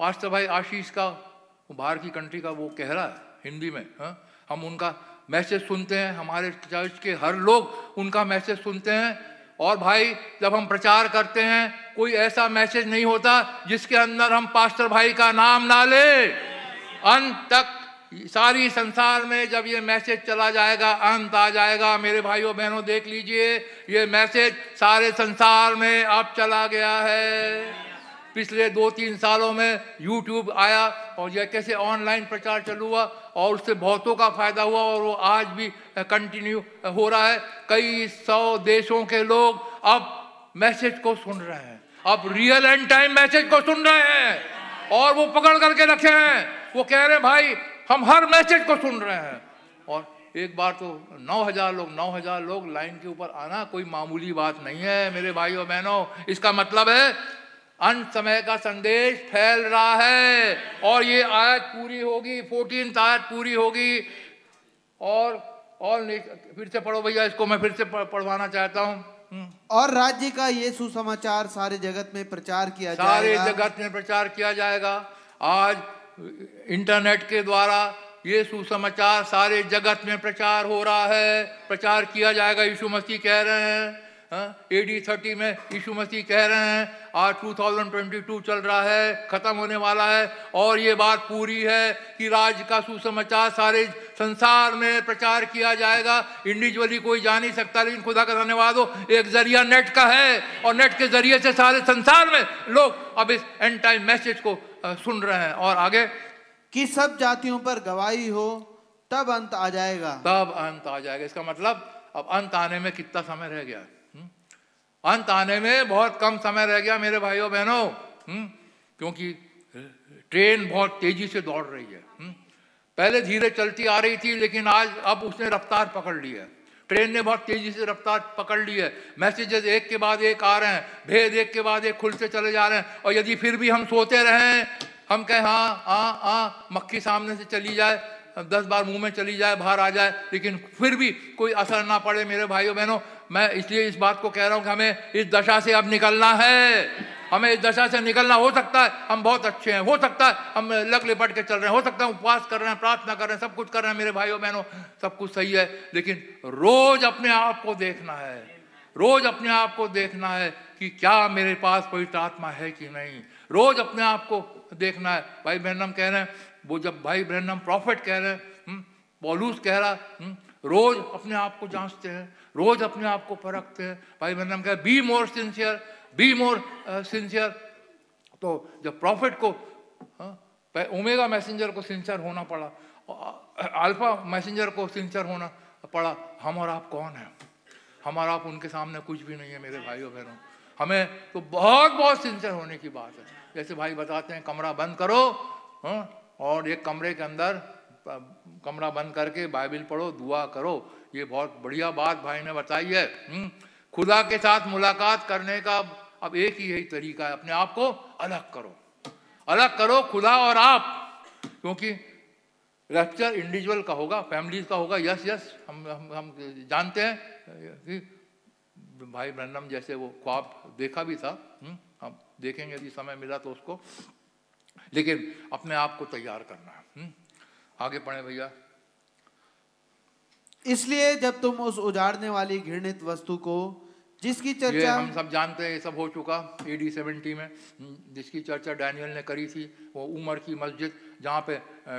पास्टर भाई आशीष का, बाहर की कंट्री का वो कह रहा है, हिंदी में हाँ? हम उनका मैसेज सुनते हैं, हमारे चर्च के हर लोग उनका मैसेज सुनते हैं, और भाई जब हम प्रचार करते हैं, कोई ऐसा मैसेज नहीं होता जिसके अंदर हम पास्टर भाई का नाम ना ले। अंत तक सारी संसार में जब ये मैसेज चला जाएगा, अंत आ जाएगा, मेरे भाइयों, बहनों, देख लीजिए, ये मैसेज सारे संसार में अब चला गया है। पिछले दो तीन सालों में यूट्यूब आया और यह कैसे ऑनलाइन प्रचार चालू हुआ और उससे बहुतों का फ़ायदा हुआ और वो आज भी कंटिन्यू हो रहा है। कई सौ देशों के लोग अब मैसेज को सुन रहे हैं। अब रियल एंड टाइम मैसेज को सुन रहे हैं और वो पकड़ करके रखे हैं। वो कह रहे हैं, भाई हम हर मैसेज को सुन रहे हैं। और एक बार तो नौ हज़ार लोग नौ हज़ार लोग लाइन के ऊपर आना कोई मामूली बात नहीं है मेरे भाई और बहनों। इसका मतलब है अंत समय का संदेश फैल रहा है और ये आयत पूरी होगी फोर्टीन आयत पूरी होगी। और और फिर से पढ़ो भैया इसको मैं फिर से पढ़वाना चाहता हूँ। हम्म। और राज्य का ये सुसमाचार सारे जगत में प्रचार किया सारे जाएगा। जगत में प्रचार किया जाएगा। आज इंटरनेट के द्वारा ये सुसमाचार सारे जगत में प्रचार हो रहा है। प्रचार किया जाएगा, यीशु मसीह कह रहे हैं। एडी थर्टी में यीशु मसीह कह रहे हैं, आज 2022 चल रहा है, खत्म होने वाला है। और ये बात पूरी है कि राज्य का सुसमाचार सारे संसार में प्रचार किया जाएगा। इंडिविजुअली कोई जा नहीं सकता, लेकिन खुदा का धन्यवाद हो, एक ज़रिया नेट का है। और नेट के ज़रिए से सारे संसार में लोग अब इस एंड टाइम मैसेज को सुन रहे हैं। और आगे कि सब जातियों पर गवाही हो तब अंत आ जाएगा। तब अंत आ जाएगा। इसका मतलब अब अंत आने में कितना समय रह गया? हम्म? अंत आने में बहुत कम समय रह गया मेरे भाइयों बहनों। हम्म? क्योंकि ट्रेन बहुत तेज़ी से दौड़ रही है। हम्म? पहले धीरे चलती आ रही थी लेकिन आज अब उसने रफ्तार पकड़ ली है। ट्रेन ने बहुत तेज़ी से रफ्तार पकड़ ली है। मैसेजेस एक के बाद एक आ रहे हैं। भेद एक के बाद एक खुलते चले जा रहे हैं। और यदि फिर भी हम सोते रहें, हम कहें हाँ हाँ हाँ मक्खी सामने से चली जाए। दस बार मुँह में चली जाए, बाहर आ जाए, लेकिन फिर भी कोई असर ना पड़े मेरे भाइयों बहनों। मैं इसलिए इस बात को कह रहा हूँ कि हमें इस दशा से अब निकलना है। हमें इस दशा से निकलना हो सकता है। हम बहुत अच्छे हैं। हो सकता है हम लग लिपट के चल रहे हैं। हो सकता है उपवास कर रहे हैं, प्रार्थना कर रहे हैं, सब कुछ कर रहे हैं मेरे भाइयों बहनों। सब कुछ सही है, लेकिन रोज अपने आप को देखना है। रोज अपने आप को देखना है कि क्या मेरे पास पवित्र आत्मा है कि नहीं। रोज अपने आप को देखना है। भाई बहन, हम कह रहे हैं वो जब भाई ब्रहणम प्रॉफिट कह रहे हैं हम्म, कह रहा हम्म, रोज अपने आप को जांचते हैं रोज अपने आप को परखते हैं। भाई ब्रहणम कह be more sincere be more sincere तो जब प्रॉफिट को हाँ, ओमेगा मैसेंजर को सिंसियर होना पड़ा अल्फ़ा मैसेंजर को सिंसियर होना पड़ा हम और आप कौन हैं? हम और आप उनके सामने कुछ भी नहीं है मेरे भाइयों बहनों। हमें तो बहुत बहुत सिंसियर होने की बात है। जैसे भाई बताते हैं कमरा बंद करो हाँ, और एक कमरे के अंदर कमरा बंद करके बाइबिल पढ़ो दुआ करो। ये बहुत बढ़िया बात भाई ने बताई है। हम्म, खुदा के साथ मुलाकात करने का अब एक ही यही तरीका है। अपने आप को अलग करो। अलग करो खुदा और आप। क्योंकि रैप्चर इंडिविजुअल का होगा फैमिलीज़ का होगा। यस यस हम हम हम जानते हैं। कि भाई ब्रह्म जैसे वो ख्वाब देखा भी था। हम्म, हम देखेंगे यदि समय मिला तो उसको। लेकिन अपने आप को तैयार करना है हम्म, आगे पढ़े भैया। इसलिए जब तुम उस उजाड़ने वाली घृणित वस्तु को जिसकी चर्चा हम सब जानते हैं ये सब हो चुका एडी सेवेंटी में हम्म, जिसकी चर्चा डैनियल ने करी थी वो उमर की मस्जिद जहाँ पे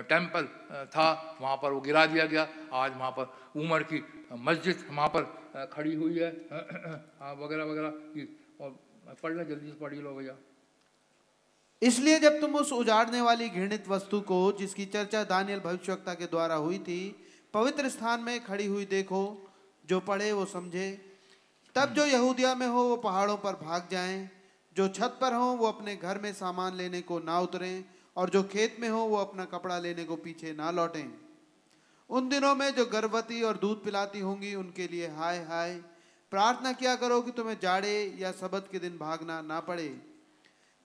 टेंपल था वहाँ पर वो गिरा दिया गया। आज वहाँ पर उमर की मस्जिद वहाँ पर खड़ी हुई है। <clears throat> वगैरह वगैरह और पढ़ ले जल्दी से पढ़ लो भैया। इसलिए जब तुम उस उजाड़ने वाली घृणित वस्तु को, जिसकी चर्चा दानियल भविष्यवक्ता के द्वारा हुई थी, पवित्र स्थान में खड़ी हुई देखो, जो पढ़े वो समझे। तब जो यहूदिया में हो, वो पहाड़ों पर भाग जाएँ। जो छत पर हो, वो अपने घर में सामान लेने को ना उतरें। और जो खेत में हो, वो अपना कपड़ा लेने को पीछे ना लौटें। उन दिनों में जो गर्भवती और दूध पिलाती होंगी, उनके लिए हाय हाय। प्रार्थना किया करो कि तुम्हें जाड़े या सबद के दिन भागना ना पड़े।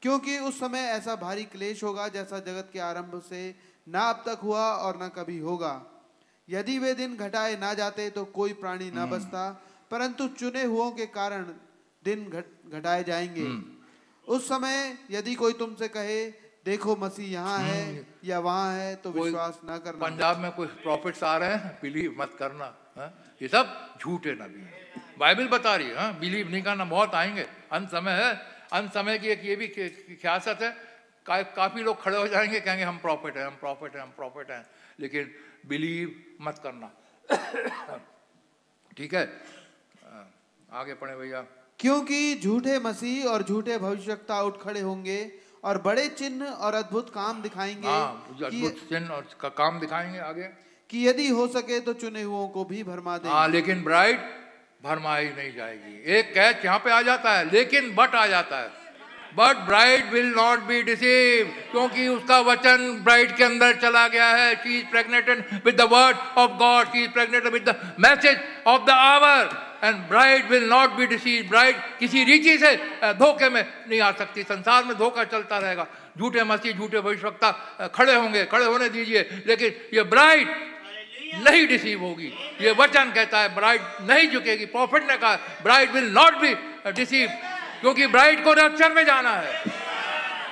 क्योंकि उस समय ऐसा भारी क्लेश होगा जैसा जगत के आरंभ से ना अब तक हुआ और ना कभी होगा। यदि वे दिन घटाए ना जाते तो कोई प्राणी ना बचता परंतु चुने हुओं के कारण दिन घट घटाए जाएँगे। उस समय यदि कोई तुमसे कहे देखो मसीह यहाँ है या वहाँ है तो विश्वास ना करना। पंजाब में कुछ प्रॉफिट्स आ रहे हैं बिलीव मत करना हाँ? ये सब झूठे नबी हैं। बाइबल बता रही है हाँ? बिलीव नहीं करना बहुत आएँगे। अंत समय है अंत समय की एक ये भी ख्यासत है का, काफ़ी लोग खड़े हो जाएँगे कहेंगे हम प्रॉफिट हैं हम प्रॉफिट हैं हम प्रॉफिट हैं. लेकिन बिलीव मत करना। <coughs> ठीक है? आगे पढ़े भैया। क्योंकि झूठे मसीह और झूठे भविष्यता उठ खड़े होंगे और बड़े चिन्ह और अद्भुत काम दिखाएँगे हाँ अद्भुत चिन्ह और का काम दिखाएँगे आगे। कि यदि हो सके तो चुने हुओं को भी भरमा दे। हाँ लेकिन ब्राइड भरमाई नहीं जाएगी। एक कैच यहाँ पे आ जाता है, लेकिन बट आ जाता है। But bride will not be deceive क्योंकि उसका वचन ब्राइड के अंदर चला गया है। She is pregnated with the word of God she is pregnated with the message of the hour and bride will not be deceive bride किसी रीति से धोखे में नहीं आ सकती, संसार में धोखा चलता रहेगा। झूठे मसीह, झूठे भविष्यवक्ता खड़े होंगे, खड़े होने दीजिए, लेकिन ये ब्राइड नहीं डिसीव होगी। ये वचन कहता है ब्राइड नहीं झुकेगी। प्रॉफिट ने कहा bride will not be deceive क्योंकि ब्राइड को रैप्चर में जाना है।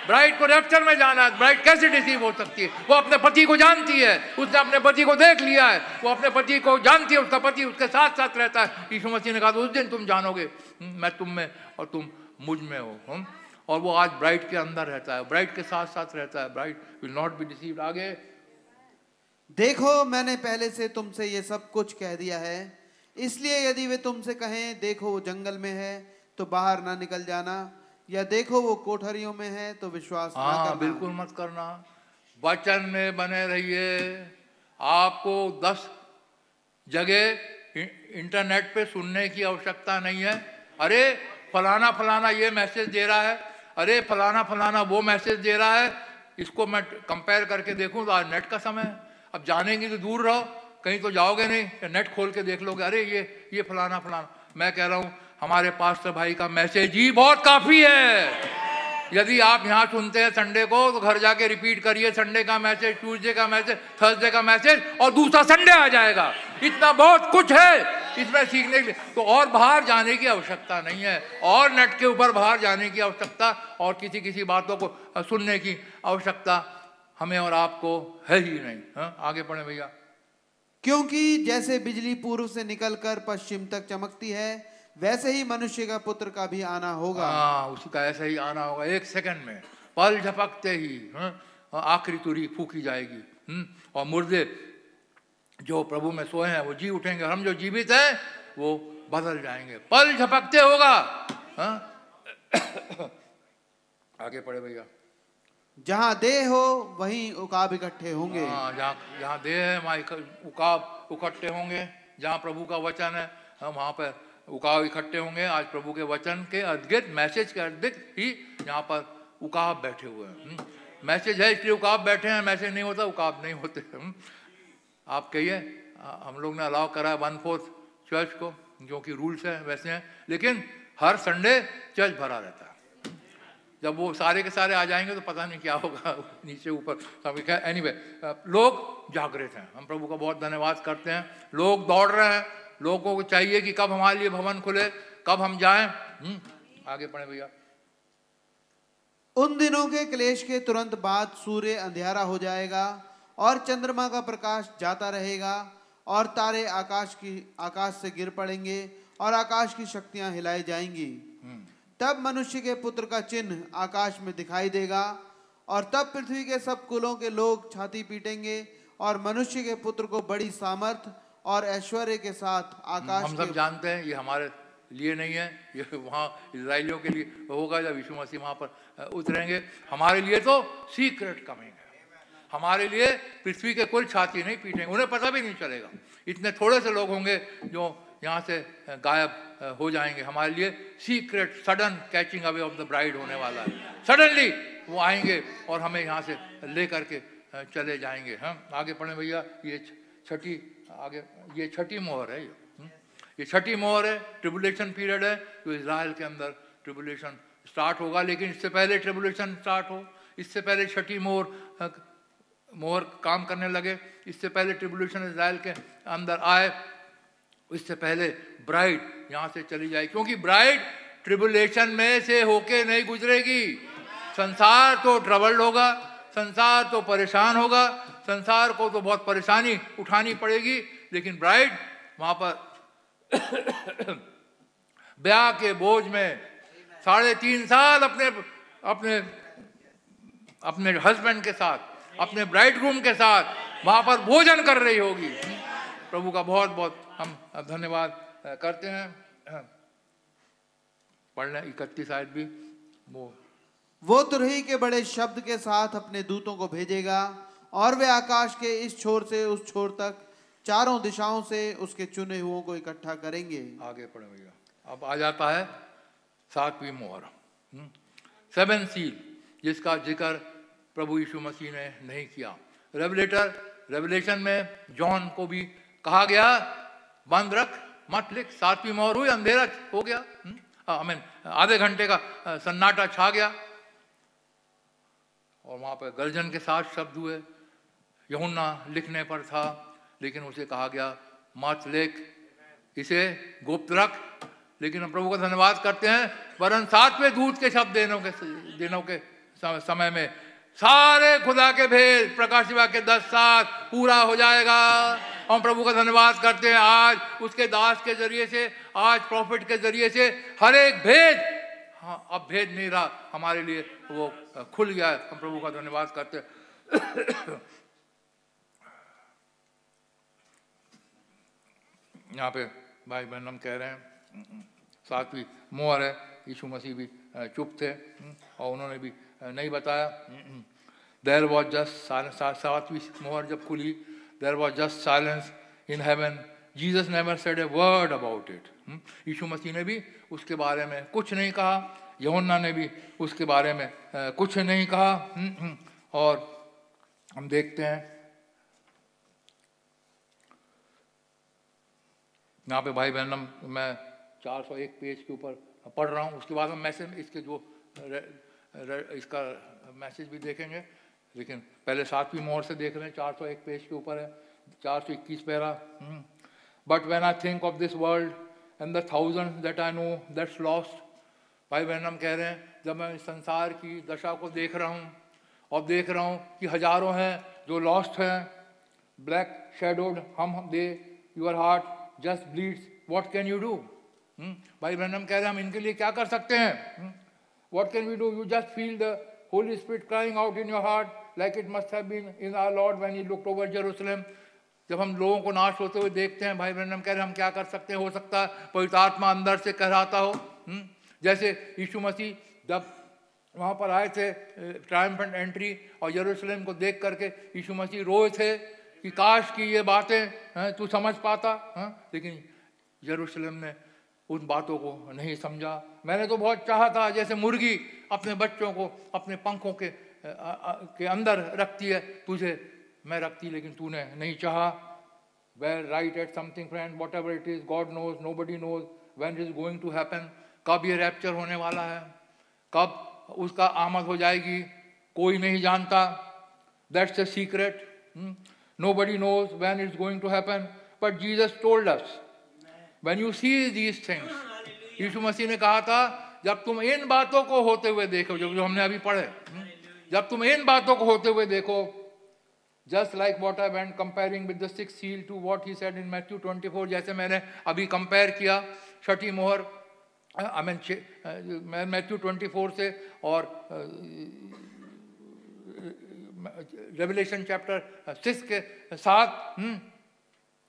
ब्राइड को रैप्चर में जाना है ब्राइड कैसे डिसीव हो सकती है? वो अपने पति को जानती है उसने अपने पति को देख लिया है। वो अपने पति को जानती है उसका पति उसके साथ साथ रहता है। यीशु मसीह ने कहा उस दिन तुम जानोगे हम्म, मैं तुम में और तुम मुझमें हो? और वो आज ब्राइड के अंदर रहता है ब्राइड के साथ साथ रहता है। Bride will not be deceive आगे देखो मैंने पहले से तुमसे ये सब कुछ कह दिया है। इसलिए यदि वे तुमसे कहें देखो वो जंगल में है तो बाहर ना निकल जाना या देखो वो कोठरियों में है तो विश्वास ना हाँ करना। बिल्कुल मत करना। वचन में बने रहिए। आपको दस जगह इंटरनेट पे सुनने की आवश्यकता नहीं है। अरे फलाना फलाना ये मैसेज दे रहा है। अरे फलाना फलाना वो मैसेज दे रहा है। इसको मैं कंपेयर करके देखूँ तो आज नेट का समय है। अब जानेंगे तो दूर रहो, कहीं तो जाओगे नहीं नेट खोल के देख लोगे, अरे ये ये फलाना फलाना। मैं कह रहा हूँ, हमारे पास्टर भाई का मैसेज ही बहुत काफ़ी है। यदि आप यहाँ सुनते हैं संडे को तो घर जाके रिपीट करिए संडे का मैसेज ट्यूसडे का मैसेज थर्सडे का मैसेज और दूसरा संडे आ जाएगा। इतना बहुत कुछ है इसमें सीखने के लिए। तो और बाहर जाने की आवश्यकता नहीं है, और नेट के ऊपर बाहर जाने की आवश्यकता, और किसी किसी बातों को सुनने की आवश्यकता हमें और आपको है ही नहीं हाँ? आगे पढ़े भैया। क्योंकि जैसे बिजली पूर्व से निकलकर पश्चिम तक चमकती है वैसे ही मनुष्य का पुत्र का भी आना होगा। हाँ उसका ऐसा ही आना होगा एक सेकंड में। पल झपकते ही हाँ, आखिरी तुरी फूकी जाएगी हम्म, और मुर्दे जो प्रभु में सोए हैं वो जी उठेंगे और हम जो जीवित हैं वो बदल जाएँगे। पल झपकते होगा हाँ? <coughs> आगे पढ़े भैया। जहाँ देह हो, वहीं उकाब इकट्ठे होंगे। हाँ जहाँ जहाँ देह है, वहाँ उकाब इकट्ठे होंगे। जहाँ प्रभु का वचन है, हम वहाँ पर उकाब इकट्ठे होंगे। आज प्रभु के वचन के अद्गित मैसेज के अद्गित ही यहाँ पर उकाब बैठे हुए हैं। हम्म। मैसेज है, इसलिए उकाब बैठे हैं। मैसेज नहीं होता, उकाब नहीं होते। हम्म। आप कहिए हम लोग ने अलाउ करा है वन फोर्थ चर्च को, जो कि रूल्स हैं, वैसे हैं। लेकिन हर संडे चर्च भरा रहता है। जब वो सारे के सारे आ जाएँगे तो पता नहीं क्या होगा <laughs> नीचे ऊपर। सब एनी वे लोग जागृत हैं। हम प्रभु का बहुत धन्यवाद करते हैं। लोग दौड़ रहे हैं। लोगों को चाहिए कि कब हमारे लिए भवन खुले कब हम जाएँ। हम्म, आगे पढ़े भैया। उन दिनों के क्लेश के तुरंत बाद सूर्य अंधेरा हो जाएगा और चंद्रमा का प्रकाश जाता रहेगा और तारे आकाश की आकाश से गिर पड़ेंगे और आकाश की शक्तियाँ हिलाई जाएँगी। तब मनुष्य के पुत्र का चिन्ह आकाश में दिखाई देगा और तब पृथ्वी के सब कुलों के लोग छाती पीटेंगे और मनुष्य के पुत्र को बड़ी सामर्थ और ऐश्वर्य के साथ आकाश हम सब जानते हैं ये हमारे लिए नहीं है। ये वहाँ इसराइलियों के लिए होगा जब यीशु मसीह वहाँ पर उतरेंगे। हमारे लिए तो सीक्रेट कमिंग है। हमारे लिए पृथ्वी के कोई छाती नहीं पीटेंगे। उन्हें पता भी नहीं चलेगा। इतने थोड़े से लोग होंगे जो यहाँ से गायब हो जाएँगे। हमारे लिए secret sudden catching away of the bride होने वाला है। सडनली वो आएँगे और हमें यहाँ से ले करके चले जाएँगे। हम आगे पढ़े भैया, ये छठी, आगे, ये छठी मोहर है ये। हम्म? छठी मोहर है ट्रिबुलेशन पीरियड है, जो इसराइल के अंदर ट्रिबुलेशन स्टार्ट होगा, लेकिन इससे पहले ट्रिबुलेशन स्टार्ट हो। इससे पहले छठी मोहर मोहर काम करने लगे। इससे पहले ट्रिबुलेशन इसराइल के अंदर आए इससे पहले ब्राइड यहाँ से चली जाए क्योंकि ब्राइड ट्रिबुलेशन में से होके नहीं गुजरेगी। संसार तो ट्रबल्ड होगा, संसार तो परेशान होगा, संसार को तो बहुत परेशानी उठानी पड़ेगी, लेकिन ब्राइड वहाँ पर <coughs> ब्याह के बोझ में साढ़े तीन साल अपने अपने अपने हस्बैंड के साथ, अपने ब्राइड ग्रूम के साथ वहाँ पर भोजन कर रही होगी। प्रभु का बहुत बहुत हम धन्यवाद करते हैं। पढ़ लें इकतीस आयत भी। वो। वो तुरही के बड़े शब्द के साथ अपने दूतों को भेजेगा और वे आकाश के इस छोर से उस छोर तक चारों दिशाओं से उसके चुने हुओं को इकट्ठा करेंगे। आगे पढ़े भैया। अब आ जाता है सातवीं मोहर। सेवन सील जिसका ज़िक्र प्रभु यीशु मसीह ने नहीं किया। रेवलेटर रेवलेशन में जॉन को भी कहा गया बंद रख, मत लिख सातवीं मोहर हुई, अंधेरा हो गया। आई मीन आधे घंटे का सन्नाटा छा गया। और वहाँ पर गर्जन के साथ शब्द हुए। यहुन्ना लिखने पर था, लेकिन उसे कहा गया, मत लिख, इसे गुप्त रख। लेकिन हम प्रभु का धन्यवाद करते हैं, वरन सातवें दूत के शब्द दिनों के दिनों के समय में। सारे खुदा के भेद, प्रकाश शिवा के दस सात पूरा हो जाएगा। हम प्रभु का धन्यवाद करते हैं। आज उसके दास के ज़रिए से आज प्रॉफिट के ज़रिए से हर एक भेद हाँ अब भेद नहीं रहा। हमारे लिए वो खुल गया हम प्रभु का धन्यवाद करते <coughs> यहाँ पे भाई बहन हम कह रहे हैं। सातवीं मोहर है यीशु मसीह भी चुप थे हम्म, और उन्होंने भी नहीं बताया। देर वॉज़ जस्ट सातवीं मोहर जब खुली there was just silence in heaven Jesus never said a word about it Yeshu Masih ने भी उसके बारे में कुछ नहीं कहा। यमुना ने भी उसके बारे में कुछ नहीं कहा। हम्म, हम्म, और हम देखते हैं। यहाँ पे भाई बहन मैं 401 पेज के ऊपर पढ़ रहा हूँ। उसके बाद हम मैसेज इसके जो रे, रे, इसका मैसेज भी देखेंगे। लेकिन पहले सातवीं मोहर से देख रहे हैं 401 पेज के ऊपर है 421 para but when I think of this world and the thousand that I know that's lost भाई बहन, हम कह रहे हैं, जब मैं इस संसार की दशा को देख रहा हूँ, और देख रहा हूँ कि हज़ारों हैं जो लॉस्ट हैं ब्लैक शेडोड हम दे your heart just bleeds what can you do भाई बहन, हम कह रहे हैं, हम इनके लिए क्या कर सकते हैं? What can we do you just feel the Holy Spirit crying out in your heart like it must have been in our Lord when he looked over Jerusalem जब हम लोगों को नाश होते हुए देखते हैं, भाई बहन कह रहे हैं, हम क्या कर सकते हैं? हो सकता है पवित्र आत्मा अंदर से कहराता हो। हम्म? जैसे यीशु मसीह जब वहाँ पर आए थे ट्रायम्फेंट एंट्री और यरूशलेम को देख करके यीशु मसीह रोए थे कि, काश की ये बातें तू समझ पाता? हैं? लेकिन यरूशलेम ने उन बातों को नहीं समझा। मैंने तो बहुत चाहा था, जैसे मुर्गी अपने बच्चों को, अपने पंखों के के अंदर रखती है तुझे मैं रखती लेकिन तूने नहीं चाहा। Where right at something friend whatever it is God knows nobody knows when is going to happen कब ये रैप्चर होने वाला है कब उसका आमद हो जाएगी कोई नहीं जानता। That's a secret nobody knows when it's going to happen but Jesus told us when you see these things यीशु मसीह ने कहा था जब तुम इन बातों को होते हुए देखो जो जो हमने अभी पढ़े हम्म, जब तुम इन बातों को होते हुए देखो just like what I went comparing with the six seal to what he said in Matthew 24 जैसे मैंने अभी कंपेयर किया छठी मोहर आई मीन मैं मैथ्यू 24 से और रेवलेशन चैप्टर सिक्स के साथ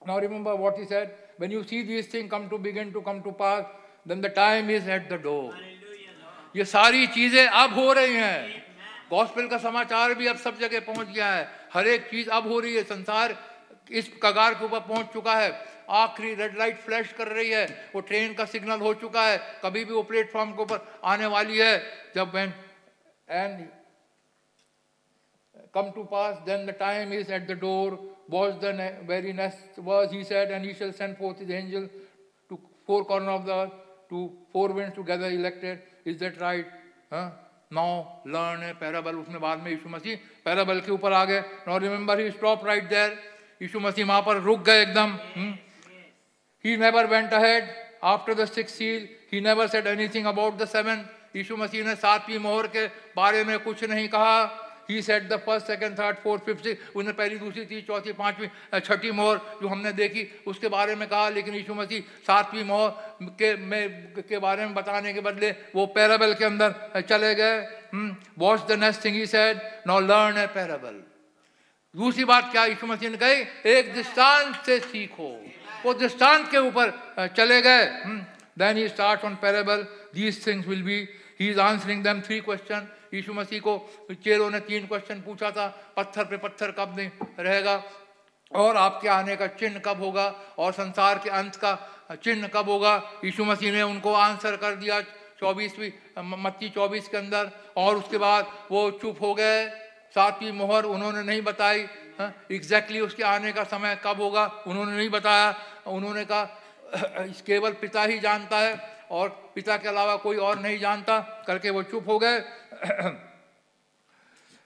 now Now what he said. When you see these things come to begin to come to pass, then the time is at the door. ये सारी चीज़ें अब हो रही हैं गॉस्पेल का समाचार भी अब सब जगह पहुँच गया है। हर एक चीज़ अब हो रही है। संसार इस कगार के ऊपर पहुँच चुका है। आखिरी रेड लाइट फ्लैश कर रही है। वो ट्रेन का सिग्नल हो चुका है। कभी भी वो प्लेटफॉर्म के ऊपर आने वाली है। जब when and come to pass then the time is at the door was the very next was he said and he shall send forth his angel to four corner of the to four wind together elected is that right now learn parable उसने बाद में यीशु मसीह पैराबल के ऊपर आ गए। Now remember he stop right there यीशु मसीह वहाँ पर रुक गए एकदम। He never went ahead after the six seal he never said anything about the seven यीशु मसीह ने सातवीं मोहर के बारे में कुछ नहीं कहा। He said the first second third fourth fifth उन्हें पहली, दूसरी, तीसरी, चौथी, पांचवी छठी मोहर जो हमने देखी, उसके बारे में कहा, लेकिन यीशु मसीह सातवीं मोहर के, में, के बारे में बताने के बदले वो पैराबल के अंदर चले गए। Watch the next thing he said now learn a parable दूसरी बात क्या, यीशु मसीह ने कही, एक दृष्टांत से सीखो। वो दृष्टांत के ऊपर चले गए। Then he start on parable these things will be he is answering them three question यीशु मसीह को चेरों ने तीन क्वेश्चन पूछा था, पत्थर पे पत्थर कब नहीं रहेगा और आपके आने का चिन्ह कब होगा और संसार के अंत का चिन्ह कब होगा? यीशु मसीह ने उनको आंसर कर दिया चौबीसवीं मत्ती चौबीस के अंदर और उसके बाद वो चुप हो गए। सातवीं मोहर उन्होंने नहीं बताई एग्जैक्टली उसके आने का समय कब होगा उन्होंने नहीं बताया। उन्होंने कहा केवल पिता ही जानता है और पिता के अलावा कोई और नहीं जानता। करके वो चुप हो गए।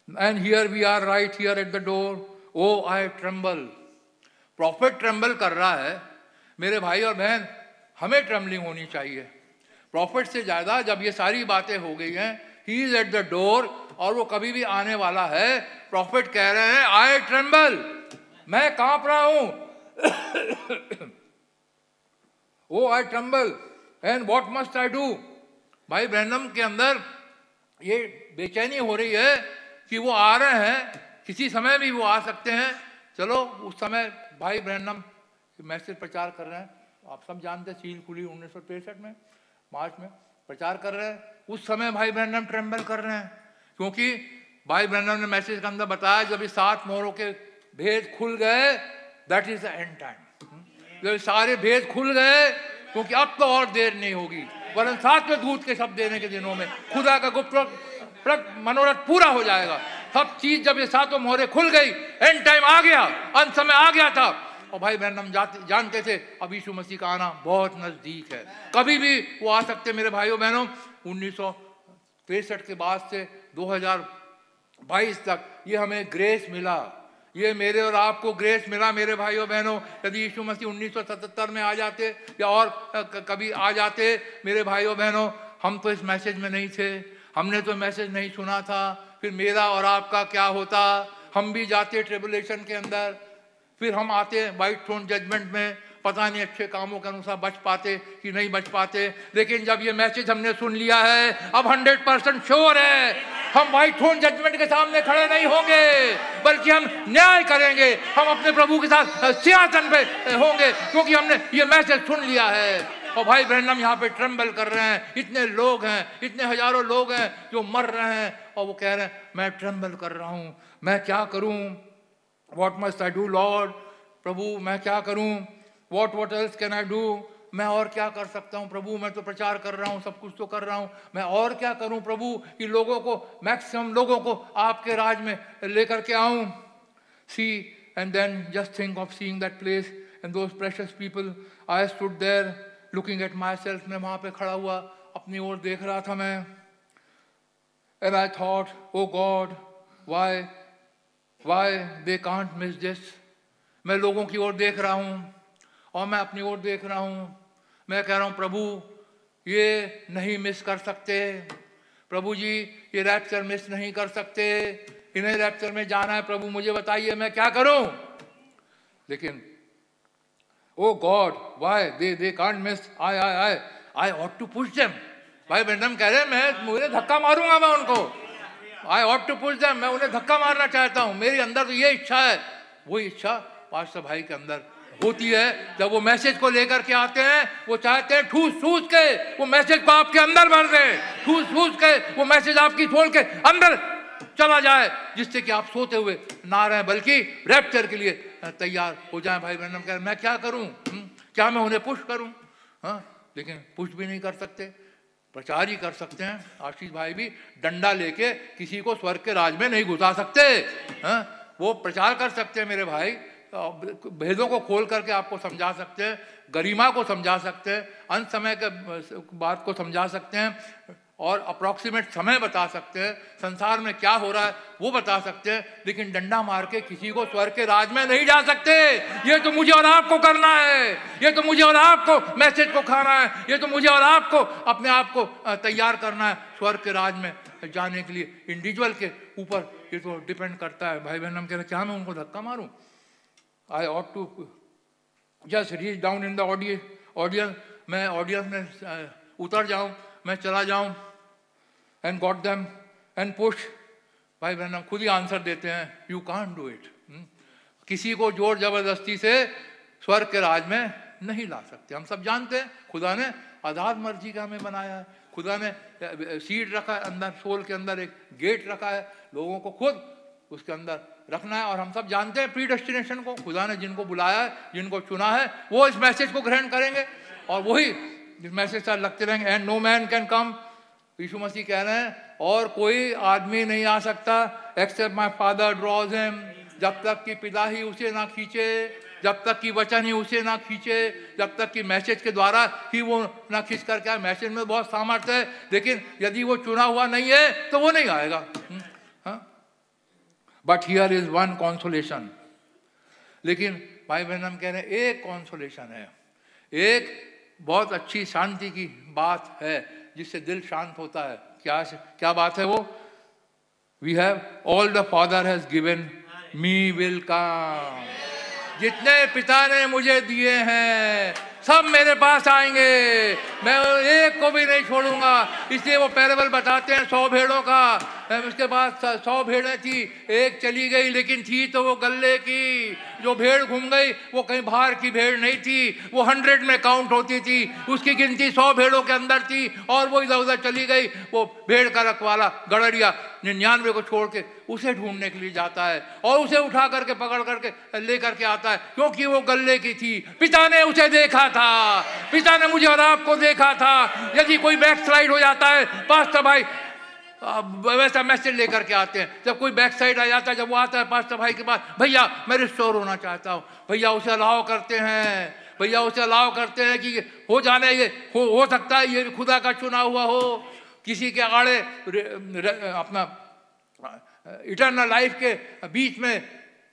And here we are right here at the door O I tremble prophet tremble कर रहा है मेरे भाई और बहन, हमें ट्रम्बलिंग होनी चाहिए। प्रॉफिट से ज़्यादा जब ये सारी बातें हो गई हैं he is at the door और वो कभी भी आने वाला है प्रॉफिट कह रहे हैं आई ट्रम्बल मैं काँप रहा हूँ। O I tremble and what must I do भाई ब्रैंडम के अंदर ये बेचैनी हो रही है कि वो आ रहे हैं, किसी समय भी वो आ सकते हैं। चलो, उस समय भाई ब्रैंडम मैसेज प्रचार कर रहे हैं। आप सब जानते हैं सील खुली उन्नीस सौ पैंसठ में, मार्च में प्रचार कर रहे हैं। उस समय भाई ब्रैंडम ट्रेम्बल कर रहे हैं, क्योंकि भाई ब्रैंडम ने मैसेज के अंदर बताया, जब ये सात मोहरों के भेद खुल गए that is the end time जब सारे भेद खुल गए, क्योंकि अब तो और देर नहीं होगी। वरन सातवें दूध के शब्द देने के दिनों में खुदा का गुप्त मनोरथ पूरा हो जाएगा। सब चीज़ जब ये सातों मोहरे खुल गई एंड टाइम आ गया, अंत समय आ गया था। और भाई बहन हम जानते थे, अब यीशु मसीह का आना बहुत नज़दीक है। कभी भी वो आ सकते मेरे भाइयों बहनों, उन्नीस के बाद से 2022 तक ये हमें ग्रेस मिला। ये मेरे और आपको ग्रेस मिला मेरे भाइयों बहनों, यदि यीशु मसीह 1977 में आ जाते या और कभी आ जाते मेरे भाइयों बहनों, हम तो इस मैसेज में नहीं थे, हमने तो मैसेज नहीं सुना था, फिर मेरा और आपका क्या होता? हम भी जाते ट्रिबुलेशन के अंदर, फिर हम आते वाइट थ्रोन जजमेंट में पता नहीं अच्छे कामों के अनुसार बच पाते कि नहीं बच पाते। लेकिन जब ये मैसेज हमने सुन लिया है, अब हंड्रेड परसेंट श्योर है, हम व्हाइट थ्रोन जजमेंट के सामने खड़े नहीं होंगे, बल्कि हम न्याय करेंगे। हम अपने प्रभु के साथ सिंहासन पे होंगे, क्योंकि हमने ये मैसेज सुन लिया है। और भाई बहन, हम यहाँ पे ट्रम्बल कर रहे हैं। इतने लोग हैं, इतने हज़ारों लोग हैं जो मर रहे हैं, और वो कह रहे हैं, मैं ट्रम्बल कर रहा हूँ। मैं क्या करूँ? What must I do Lord प्रभु, मैं क्या करूँ? What what else can I do मैं और क्या कर सकता हूँ, प्रभु? मैं तो प्रचार कर रहा हूँ, सब कुछ तो कर रहा हूँ। मैं और क्या करूँ, प्रभु, कि लोगों को मैक्सिमम लोगों को आपके राज में लेकर के आऊँ? See and then just think of seeing that place and those precious people I stood there looking at myself मैं वहाँ पे खड़ा हुआ, अपनी ओर देख रहा था मैं। And I thought O God why why they can't miss this मैं लोगों की ओर देख रहा हूँ। और मैं अपनी ओर देख रहा हूँ। मैं कह रहा हूँ, प्रभु, ये नहीं मिस कर सकते। प्रभु जी, ये रैप्चर मिस नहीं कर सकते। इन्हें रैप्चर में जाना है, प्रभु, मुझे बताइए मैं क्या करूँ? लेकिन O God why they they can't miss I I I I ought to push them भाई बेंडम कह रहे मैं मुझे धक्का मारूँगा मैं उनको। I ought to push them मैं उन्हें धक्का मारना चाहता हूँ। मेरी अंदर तो ये इच्छा है। वही इच्छा पास्टर भाई के अंदर होती है। जब वो मैसेज को लेकर के आते हैं वो चाहते हैं ठूस ठूस के वो मैसेज को आपके अंदर भर दे। ठूस ठूस के वो मैसेज आपकी सोल के अंदर चला जाए जिससे कि आप सोते हुए ना रहे बल्कि रैप्चर के लिए तैयार हो जाए भाई बहन कह मैं क्या करूँ? हम्म, क्या मैं उन्हें पुश करूँ? हाँ लेकिन पुश भी नहीं कर सकते प्रचार ही कर सकते हैं। आशीष भाई भी डंडा लेके किसी को स्वर्ग के राज में नहीं घुसा सकते। हाँ वो प्रचार कर सकते हैं मेरे भाई। भेदों को खोल करके आपको समझा सकते हैं, गरिमा को समझा सकते हैं, अंत समय के बात को समझा सकते हैं और अप्रॉक्सीमेट समय बता सकते हैं, संसार में क्या हो रहा है वो बता सकते हैं, लेकिन डंडा मार के किसी को स्वर के राज में नहीं जा सकते। ये तो मुझे और आपको करना है, ये तो मुझे और आपको मैसेज को खाना है, ये तो मुझे और आपको अपने आप को तैयार करना है स्वर्ग के राज में जाने के लिए। इंडिविजुअल के ऊपर ये तो डिपेंड करता है। भाई बहन हम कह रहे क्या मैं उनको धक्का मारूं? I ought to just reach down in the audience मैं ऑडियंस में uh, उतर जाऊँ मैं चला जाऊँ and got them and push भाई बहन खुद ही आंसर देते हैं. यू कान डू इट किसी को ज़ोर ज़बरदस्ती से स्वर्ग के राज में नहीं ला सकते. हम सब जानते हैं खुदा ने आज़ाद मर्ज़ी का हमें बनाया है. खुदा ने सीट रखा है अंदर सोल के अंदर एक गेट रखा है. लोगों को खुद उसके अंदर रखना है और हम सब जानते हैं प्री डेस्टिनेशन को। खुदा ने जिनको बुलाया है, जिनको चुना है, वो इस मैसेज को ग्रहण करेंगे। और वही इस मैसेज साथ लगते रहेंगे and no man can come यीशु मसीह कह रहे हैं, और कोई आदमी नहीं आ सकता except my father draws him जब तक कि पिता ही उसे ना खींचे, जब तक कि वचन ही उसे ना खींचे, जब तक कि मैसेज के द्वारा ही वो ना खींच करके आए। मैसेज में बहुत सामर्थ्य है, लेकिन यदि वो चुना हुआ नहीं है तो वो नहीं आएगा। But here is one consolation लेकिन भाई बहन, हम कह रहे हैं, एक कॉन्सोलेशन है। एक बहुत अच्छी शांति की बात है, जिससे दिल शांत होता है। क्या क्या बात है वो? We have all the father has given me will come जितने पिता ने मुझे दिए हैं, सब मेरे पास आएँगे। मैं एक को भी नहीं छोड़ूँगा। इसलिए वो पैरबल बताते हैं सौ भेड़ों का। उसके बाद सौ भेड़ें थी, एक चली गई, लेकिन थी तो वो गले की। जो भेड़ घूम गई, वो कहीं बाहर की भेड़ नहीं थी। वो हंड्रेड में काउंट होती थी। उसकी गिनती सौ भेड़ों के अंदर थी और वो इधर उधर चली गई। वो भेड़ का रखवाला गड़रिया निन्यानवे को छोड़ के उसे ढूँढने के लिए जाता है और उसे उठा करके, पकड़ करके ले करके आता है, क्योंकि वो गले की थी। पिता ने उसे देखा था। पिता ने मुझे और आपको देखा था। यदि कोई बैक स्लाइड हो जाता है, पास्टर भाई वैसा मैसेज लेकर के आते हैं। जब कोई बैक साइड आ जाता है जब वो आता है पास्टर भाई के पास भैया मैं रिस्टोर होना चाहता हूँ। भैया उसे अलाव करते हैं। भैया उसे अलाव करते हैं कि हो जाने ये हो हो सकता है ये खुदा का चुना हुआ हो। किसी के आड़े अपना इटर्नल लाइफ के बीच में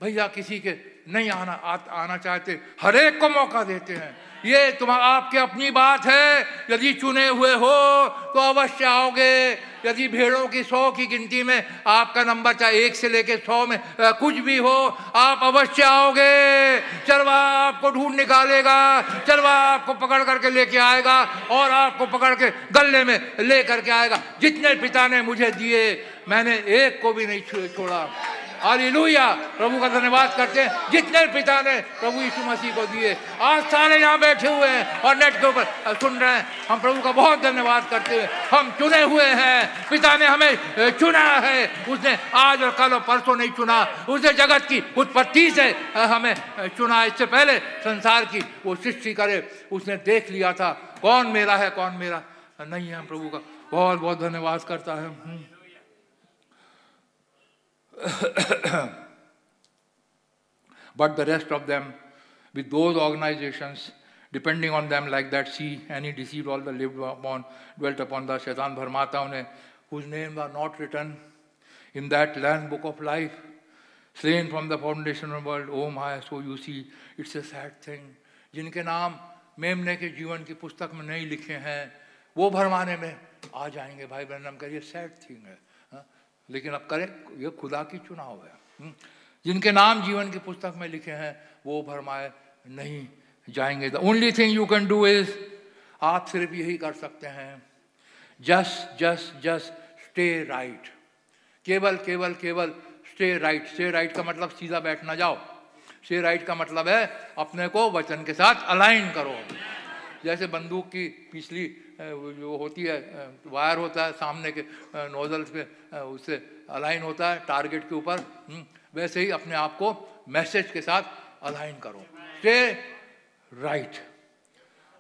भैया किसी के नहीं आना आ, आना चाहते। हर एक को मौका देते हैं। ये तुम्हारा आपके अपनी बात है। यदि चुने हुए हो तो अवश्य आओगे। यदि भेड़ों की सौ की गिनती में आपका नंबर चाहे एक से लेकर सौ में आ, कुछ भी हो आप अवश्य आओगे। चरवा आपको ढूंढ निकालेगा चरवा आपको पकड़ करके लेके आएगा और आपको पकड़ के गले में ले करके आएगा। जितने पिता ने मुझे दिए मैंने एक को भी नहीं छोड़ा। हालेलुया। प्रभु का धन्यवाद करते हैं। जितने पिता ने प्रभु यीशु मसीह को दिए, आज सारे यहाँ बैठे हुए हैं और नेट के ऊपर सुन रहे हैं। हम प्रभु का बहुत धन्यवाद करते हुए हम चुने हुए हैं। पिता ने हमें चुना है। उसने आज और कल और परसों नहीं चुना। उसने जगत की उत्पत्ति से हमें चुना। इससे पहले संसार की वो सृष्टि करे, उसने देख लिया था। कौन मेरा है, कौन मेरा? नहीं है हम प्रभु का। बहुत बहुत धन्यवाद करता है। हम्म। But the rest of them, with those organizations, depending on them like that, see, and he deceived all the lived upon, dwelt upon the Shaitan Bharmata, whose names are not written in that land book of life, slain from the foundation of the world. Oh my, so you see, it's a sad thing. जिनके नाम मेमने के जीवन की पुस्तक में नहीं लिखे हैं वो भरमाने में आ जाएँगे भाई बहन का ये सैड थिंग है लेकिन अब करें, ये खुदा की चुनाव है। हम्म। जिनके नाम जीवन की पुस्तक में लिखे हैं, वो भरमाए नहीं जाएँगे। The only thing you can do is आप सिर्फ़ यही कर सकते हैं। Just just just stay right केवल केवल केवल स्टे राइट स्टे राइट का मतलब सीधा बैठ ना जाओ। स्टे राइट का मतलब है, अपने को वचन के साथ अलाइन करो। जैसे बंदूक की पिछली जो होती है वायर होता है सामने के नोजल्स पे उससे अलाइन होता है टारगेट के ऊपर हम्म, वैसे ही अपने आप को मैसेज के साथ अलाइन करो। Stay right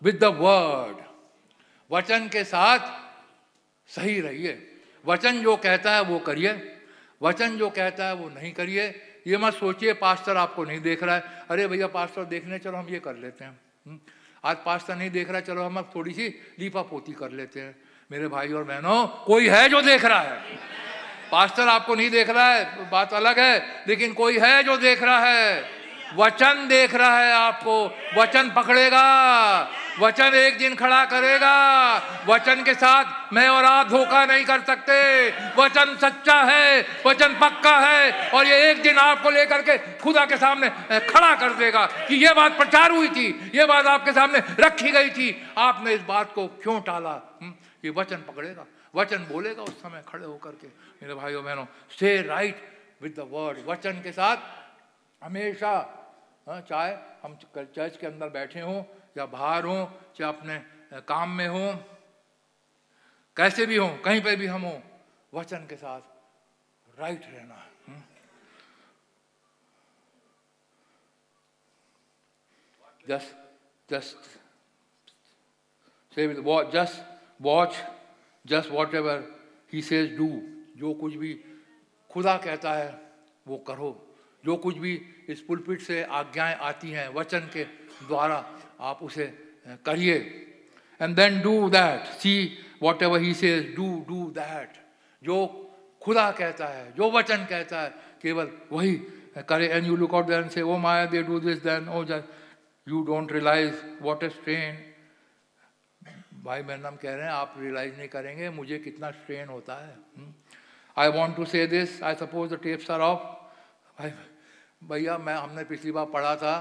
with the word वचन के साथ सही रहिए। वचन जो कहता है वो करिए। वचन जो कहता है वो नहीं करिए। ये मत सोचिए पास्टर आपको नहीं देख रहा है। अरे भैया पास्टर देखने चलो हम ये कर लेते हैं। हम्म, आज पास्ता नहीं देख रहा, चलो हम अब थोड़ी सी लीपा पोती कर लेते हैं। मेरे भाई और बहनों, कोई है जो देख रहा है? पास्टर आपको नहीं देख रहा है, बात अलग है, लेकिन कोई है जो देख रहा है? वचन देख रहा है आपको। वचन पकड़ेगा। वचन एक दिन खड़ा करेगा। वचन के साथ मैं और आप धोखा नहीं कर सकते। वचन सच्चा है वचन पक्का है और ये एक दिन आपको लेकर के खुदा के सामने खड़ा कर देगा कि ये बात प्रचार हुई थी ये बात आपके सामने रखी गई थी। आपने इस बात को क्यों टाला? हम्म, ये वचन पकड़ेगा वचन बोलेगा उस समय खड़े होकर के। मेरे भाइयों बहनों से राइट विद द वर्ड वचन के साथ हमेशा हाँ, चाहे हम चर्च के अंदर बैठे हों या बाहर हों चाहे अपने काम में हों कैसे भी हों कहीं पर भी हम हों वचन के साथ राइट रहना just just say just watch just whatever he says do जो कुछ भी खुदा कहता है वो करो। जो कुछ भी इस पुलपिट से आज्ञाएँ आती हैं, वचन के द्वारा आप उसे करिए। And then do that see whatever he say do do that जो खुदा कहता है, जो वचन कहता है, केवल वही करे। And you look out then say O Maya they do this then O you don't realize what is strain भाई बहन नाम कह रहे हैं, आप रियलाइज़ नहीं करेंगे, मुझे कितना स्ट्रेन होता है I want to say this I suppose the tapes are off भाई भैया मैं हमने पिछली बार पढ़ा था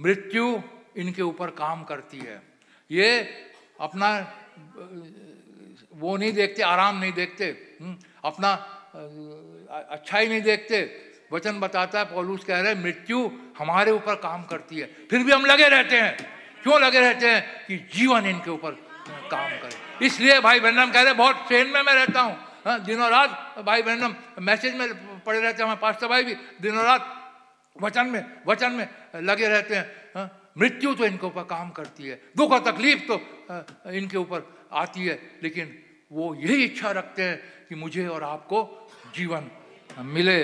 मृत्यु इनके ऊपर काम करती है। ये अपना वो नहीं देखते आराम नहीं देखते हम्म, अपना अ, अच्छाई नहीं देखते। वचन बताता है पौलुस कह रहे हैं मृत्यु हमारे ऊपर काम करती है। फिर भी हम लगे रहते हैं। क्यों लगे रहते हैं? कि जीवन इनके ऊपर काम करे। इसलिए भाई बहनम कह रहे बहुत ट्रेन में मैं रहता हूँ। हाँ, दिनों रात भाई बहनम मैसेज में पड़े रहते हैं हमारे पास्टर भाई भी दिनों रात वचन में वचन में लगे रहते हैं हाँ, मृत्यु तो इनके ऊपर काम करती है दुख और तकलीफ़ तो इनके ऊपर आती है लेकिन वो यही इच्छा रखते हैं कि मुझे और आपको जीवन मिले।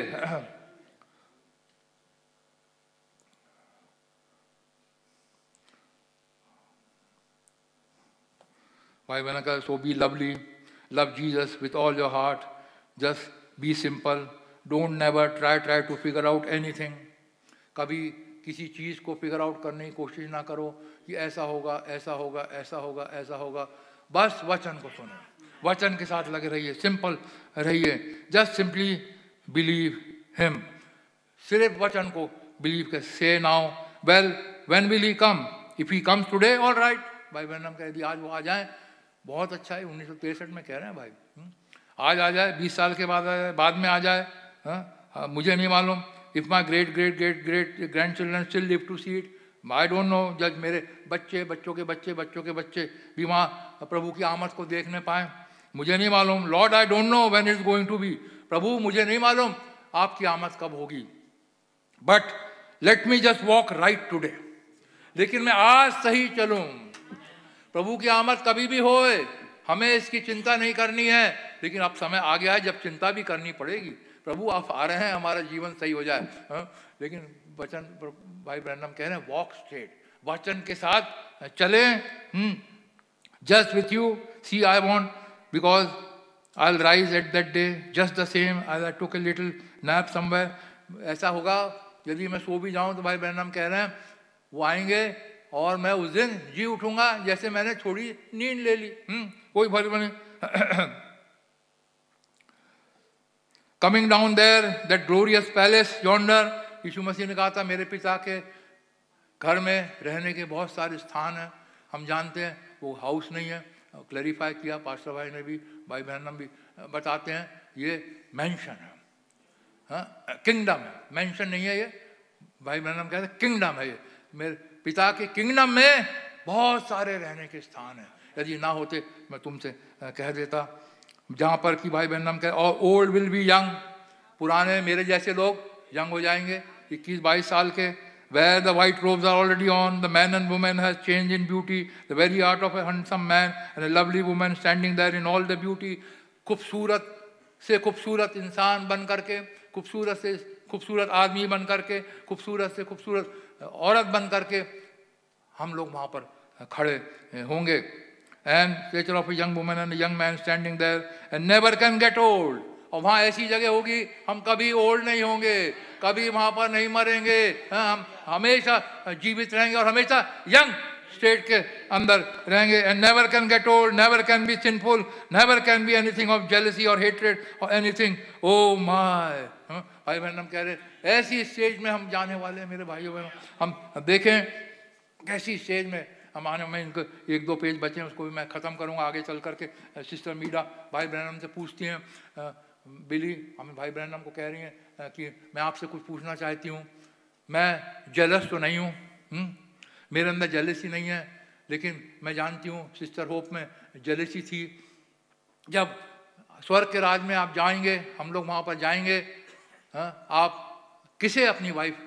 भाई बहन का so be lovely love Jesus with all your heart just be simple don't never try try to figure out anything कभी किसी चीज़ को फिगर आउट करने की कोशिश ना करो कि ऐसा होगा ऐसा होगा ऐसा होगा ऐसा होगा। बस वचन को सुनो। वचन के साथ लगे रहिए। सिंपल रहिए। जस्ट सिंपली बिलीव हिम सिर्फ़ वचन को बिलीव कर। Say now well when will he come if he comes today all right भाई बहन कह दिए आज वो आ जाए। बहुत अच्छा है। उन्नीस में कह रहे हैं भाई। हम्म? आज आ जाए बीस साल के बाद बाद में आ जाए। हाँ? हाँ, मुझे नहीं मालूम। My great great great great grandchildren still live to see it I don't know जब मेरे बच्चे, बच्चों के बच्चे, बच्चों के बच्चे भी वहाँ प्रभु की आमद को देखने पाए, मुझे नहीं मालूम। Lord I don't know when is going to be प्रभु, मुझे नहीं मालूम आपकी आमद कब होगी। But let me just walk right today लेकिन मैं आज सही चलूँ। प्रभु की आमद कभी भी होए, हमें इसकी चिंता नहीं करनी है। लेकिन अब समय आ गया है, जब चिंता भी करनी पड़ेगी। प्रभु, आप आ रहे हैं, हमारा जीवन सही हो जाए। हाँ? लेकिन वचन भाई ब्रहणम कह रहे हैं वॉक स्ट्रेट वचन के साथ चले just with you see I want because I rise at that day just the same I took a little nap somewhere ऐसा होगा, यदि मैं सो भी जाऊँ तो भाई ब्रहणम कह रहे हैं, वो आएँगे और मैं उस दिन जी उठूँगा, जैसे मैंने थोड़ी नींद ले ली। हम्म कोई फ़र्क नहीं। <clears throat> Coming down there that glorious palace yonder यीशु मसीह ने कहा था, मेरे पिता के घर में रहने के बहुत सारे स्थान हैं। हम जानते हैं, वो हाउस नहीं है। क्लैरिफाई किया पास्टर भाई ने भी, भाई बहन भी, बताते हैं, ये मैंशन है। हाँ किंगडम है। मैंशन नहीं है ये। भाई बहन कहते हैं किंगडम है ये। मेरे पिता के किंगडम में बहुत सारे रहने के स्थान हैं। यदि ना होते, मैं तुमसे कह देता जहाँ पर कि भाई बहन हम कह, और ओल्ड विल बी यंग पुराने मेरे जैसे लोग यंग हो जाएँगे। 21 बाईस साल के where the white robes are already on the man and women has change in beauty the very art of a handsome man and a lovely women standing there in all the beauty खूबसूरत से खूबसूरत इंसान बन करके, खूबसूरत से खूबसूरत आदमी बन करके, खूबसूरत से खूबसूरत औरत बन करके हम लोग वहाँ पर खड़े होंगे। And stature of young women and young man standing there and never can get old और वहाँ ऐसी जगह होगी, हम कभी ओल्ड नहीं होंगे, कभी वहाँ पर नहीं मरेंगे। हम हमेशा जीवित रहेंगे और हमेशा यंग स्टेट के अंदर रहेंगे। And never can get old never can be sinful never can be anything of jealousy और हेट्रेड और एनीथिंग ओ माय भाई बहन, हम कह रहे ऐसी स्टेज में हम जाने वाले हैं, मेरे भाइयों बहनों। हम देखें कैसी स्टेज में हम आने में इनको एक दो पेज बचे हैं, उसको भी मैं ख़त्म करूँगा, आगे चल करके सिस्टर मीडा भाई बहन से पूछती हैं बिली, हम भाई बहन हमको कह रही हैं कि मैं आपसे कुछ पूछना चाहती हूँ मैं जेलस तो नहीं हूँ मेरे अंदर जेलसी नहीं है, लेकिन मैं जानती हूँ, सिस्टर होप में जेलसी थी जब स्वर्ग के राज में आप जाएँगे, हम लोग वहाँ पर जाएँगे? आप किसे अपनी वाइफ